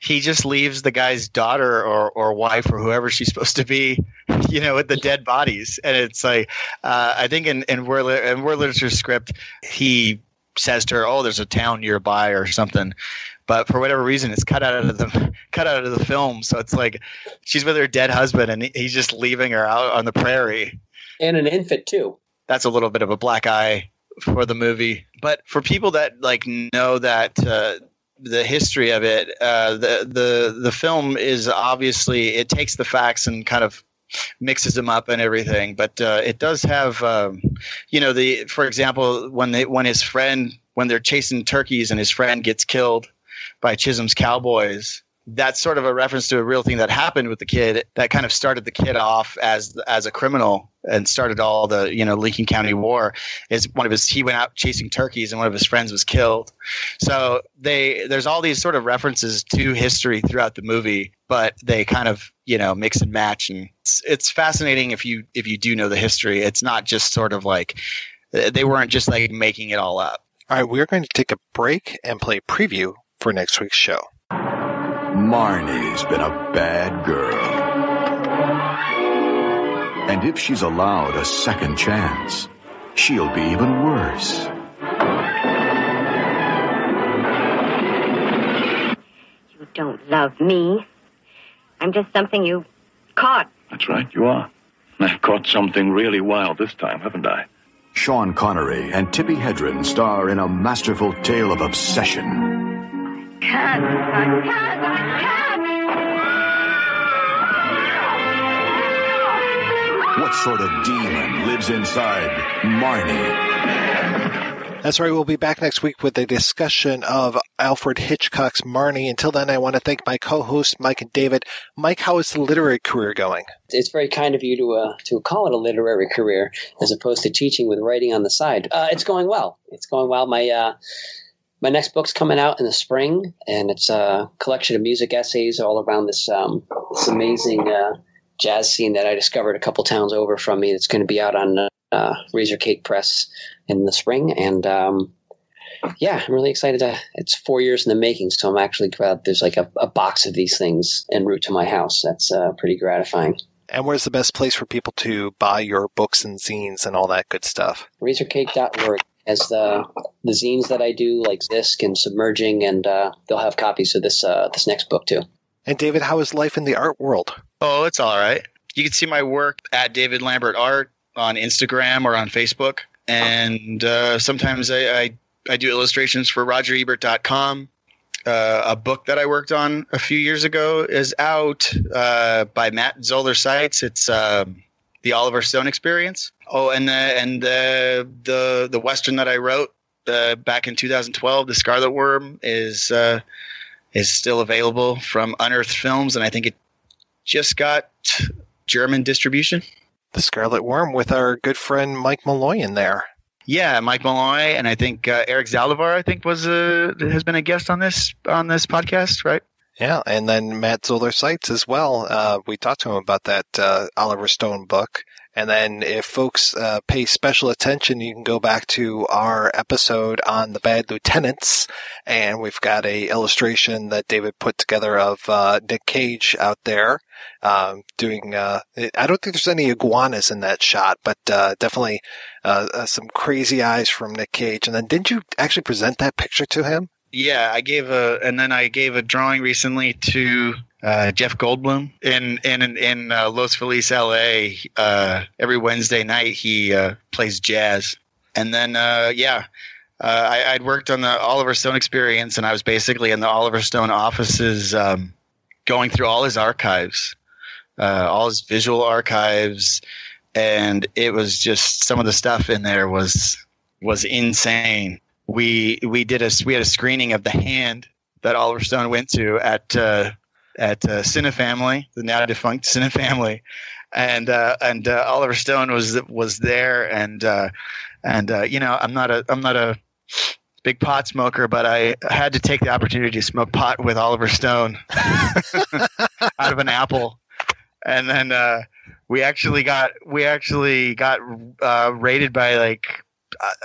he just leaves the guy's daughter or or wife or whoever she's supposed to be, <laughs> you know, with the dead bodies, and it's like uh, I think in in Word in Literature's script he says to her, "Oh, there's a town nearby" or something. But for whatever reason, it's cut out of the <laughs> cut out of the film. So it's like she's with her dead husband, and he's just leaving her out on the prairie. And an infant too. That's a little bit of a black eye for the movie. But for people that like know that uh, the history of it, uh, the the the film is obviously it takes the facts and kind of mixes them up and everything. But uh, it does have, um, you know, the for example, when they when his friend when they're chasing turkeys and his friend gets killed by Chisum's cowboys. That's sort of a reference to a real thing that happened with the kid that kind of started the kid off as as a criminal and started all the you know Lincoln County War. Is one of his he went out chasing turkeys and one of his friends was killed. So they there's all these sort of references to history throughout the movie, but they kind of you know mix and match, and it's, it's fascinating if you if you do know the history. It's not just sort of like they weren't just like making it all up. All right, we're going to take a break and play preview for next week's show. Marnie's been a bad girl. And if she's allowed a second chance, she'll be even worse. You don't love me. I'm just something you caught. That's right, you are. I've caught something really wild this time, haven't I? Sean Connery and Tippi Hedren star in a masterful tale of obsession. Can't, I can't, I can't. What sort of demon lives inside Marnie? That's right. We'll be back next week with a discussion of Alfred Hitchcock's Marnie. Until then, I want to thank my co-hosts, Mike and David. Mike, how is the literary career going? It's very kind of you to uh, to call it a literary career as opposed to teaching with writing on the side. Uh, it's going well. It's going well. My uh, my next book's coming out in the spring, and it's a collection of music essays all around this um, this amazing uh, jazz scene that I discovered a couple towns over from me. It's going to be out on uh, Razorcake Press in the spring, and um, yeah, I'm really excited. To, it's four years in the making, so I'm actually glad there's like a, a box of these things en route to my house. That's uh, pretty gratifying. And where's the best place for people to buy your books and zines and all that good stuff? Razorcake.org has the the zines that I do, like Zisk and Submerging, and uh, they'll have copies of this uh, this next book too. And David, how is life in the art world? Oh, it's all right. You can see my work at David Lambert Art on Instagram or on Facebook. And uh, sometimes I, I, I do illustrations for RogerEbert.com. Uh, a book that I worked on a few years ago is out uh, by Matt Zoller Seitz. It's um, the Oliver Stone Experience. Oh, and the and the the the western that I wrote uh, back in 2012, The Scarlet Worm, is uh, is still available from Unearthed Films, and I think it just got German distribution. The Scarlet Worm with our good friend Mike Malloy in there. Yeah, Mike Malloy, and I think uh, Eric Zaldivar. I think was a has been a guest on this on this podcast, right? Yeah, and then Matt Zoller Seitz as well. Uh, we talked to him about that uh, Oliver Stone book. And then if folks uh, pay special attention, you can go back to our episode on the Bad Lieutenants, and we've got a illustration that David put together of uh, Nick Cage out there um, doing. Uh, I don't think there's any iguanas in that shot, but uh, definitely uh, uh, some crazy eyes from Nick Cage. And then didn't you actually present that picture to him? Yeah, I gave a, and then I gave a drawing recently to uh, Jeff Goldblum in in in uh, Los Feliz, L.A. Uh, every Wednesday night he uh, plays jazz, and then uh, yeah, uh, I, I'd worked on the Oliver Stone experience, and I was basically in the Oliver Stone offices, um, going through all his archives, all his visual archives, and it was just some of the stuff in there was was insane we we did a we had a screening of the hand that Oliver Stone went to at uh, at uh, Cinefamily, the now defunct Cinefamily, and uh, and uh, Oliver Stone was was there, and uh, and uh, you know I'm not a I'm not a big pot smoker, but I had to take the opportunity to smoke pot with Oliver Stone <laughs> out of an apple. and then uh, we actually got we actually got uh, raided by like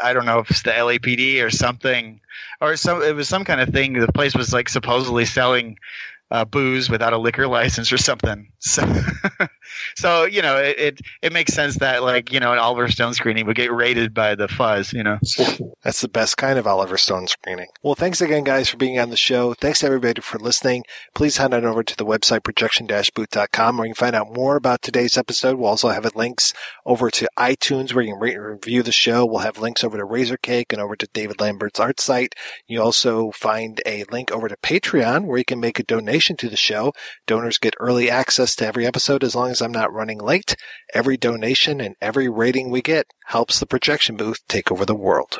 I- don't know if it's the LAPD or something, or some it was some kind of thing. The place was like supposedly selling uh, booze without a liquor <laughs> license or something. So, <laughs> so you know, it, it it makes sense that like you know an Oliver Stone screening would get raided by the fuzz. You know, <laughs> That's the best kind of Oliver Stone screening. Well, thanks again, guys, for being on the show. Thanks everybody for listening. Please head on over to the website projection-boot.com where you can find out more about today's episode. We'll also have links over to iTunes where you can rate and review the show. We'll have links over to Razorcake and over to David Lambert's art site. You also find a link over to Patreon where you can make a donation to the show. Donors get early access to every episode as long as I'm not running late. Every donation and every rating we get helps the projection booth take over the world.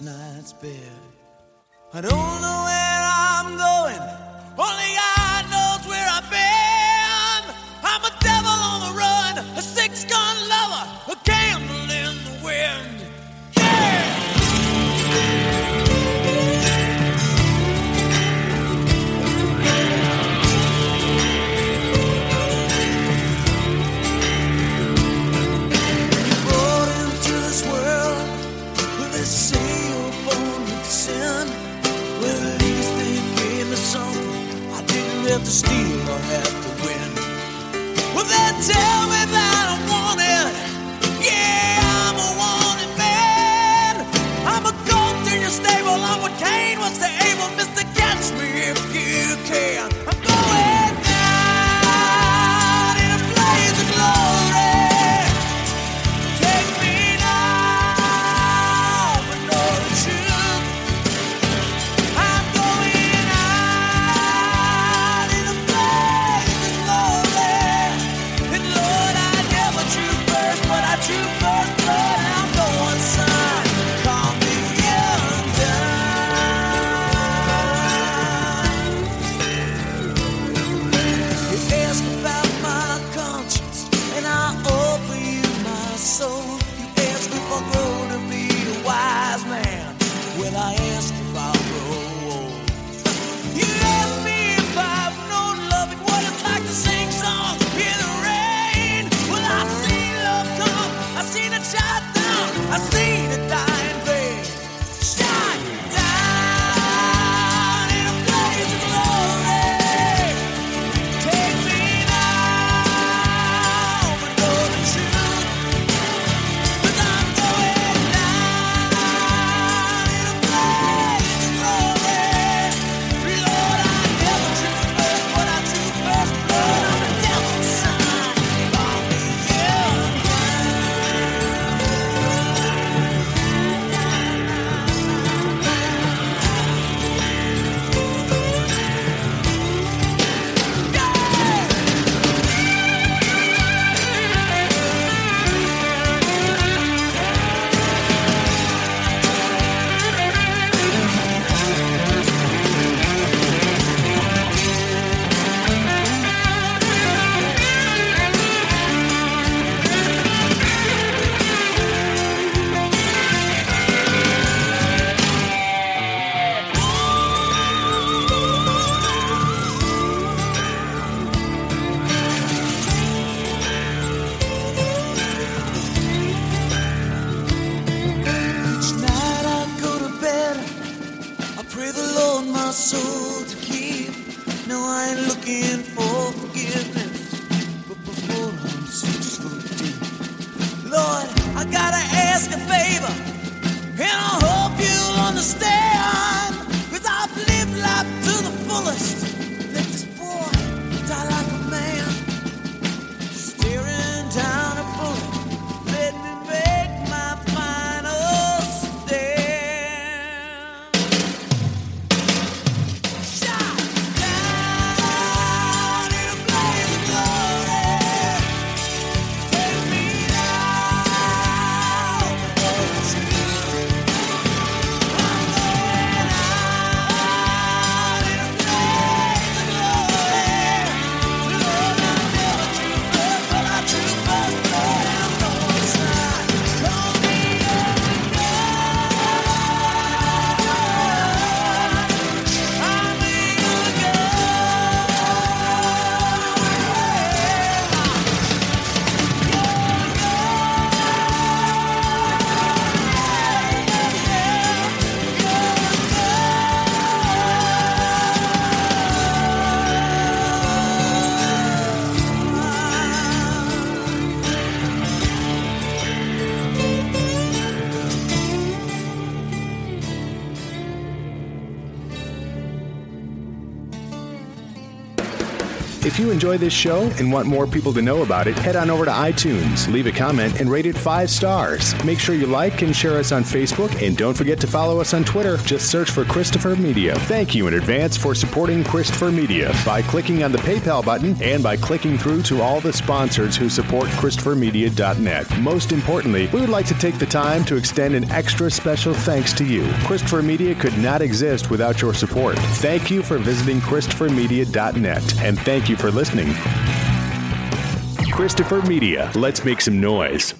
last night's bed. I don't know where I'm going, only God to steal or have to win. Well, they tell me If you enjoy this show and want more people to know about it, head on over to iTunes, leave a comment, and rate it five stars. Make sure you like and share us on Facebook, and don't forget to follow us on Twitter. Just search for Christopher Media. Thank you in advance for supporting Christopher Media by clicking on the PayPal button and by clicking through to all the sponsors who support ChristopherMedia.net. Most importantly, we would like to take the time to extend an extra special thanks to you. Christopher Media could not exist without your support. Thank you for visiting ChristopherMedia.net, and thank you for listening. Christopher Media, let's make some noise.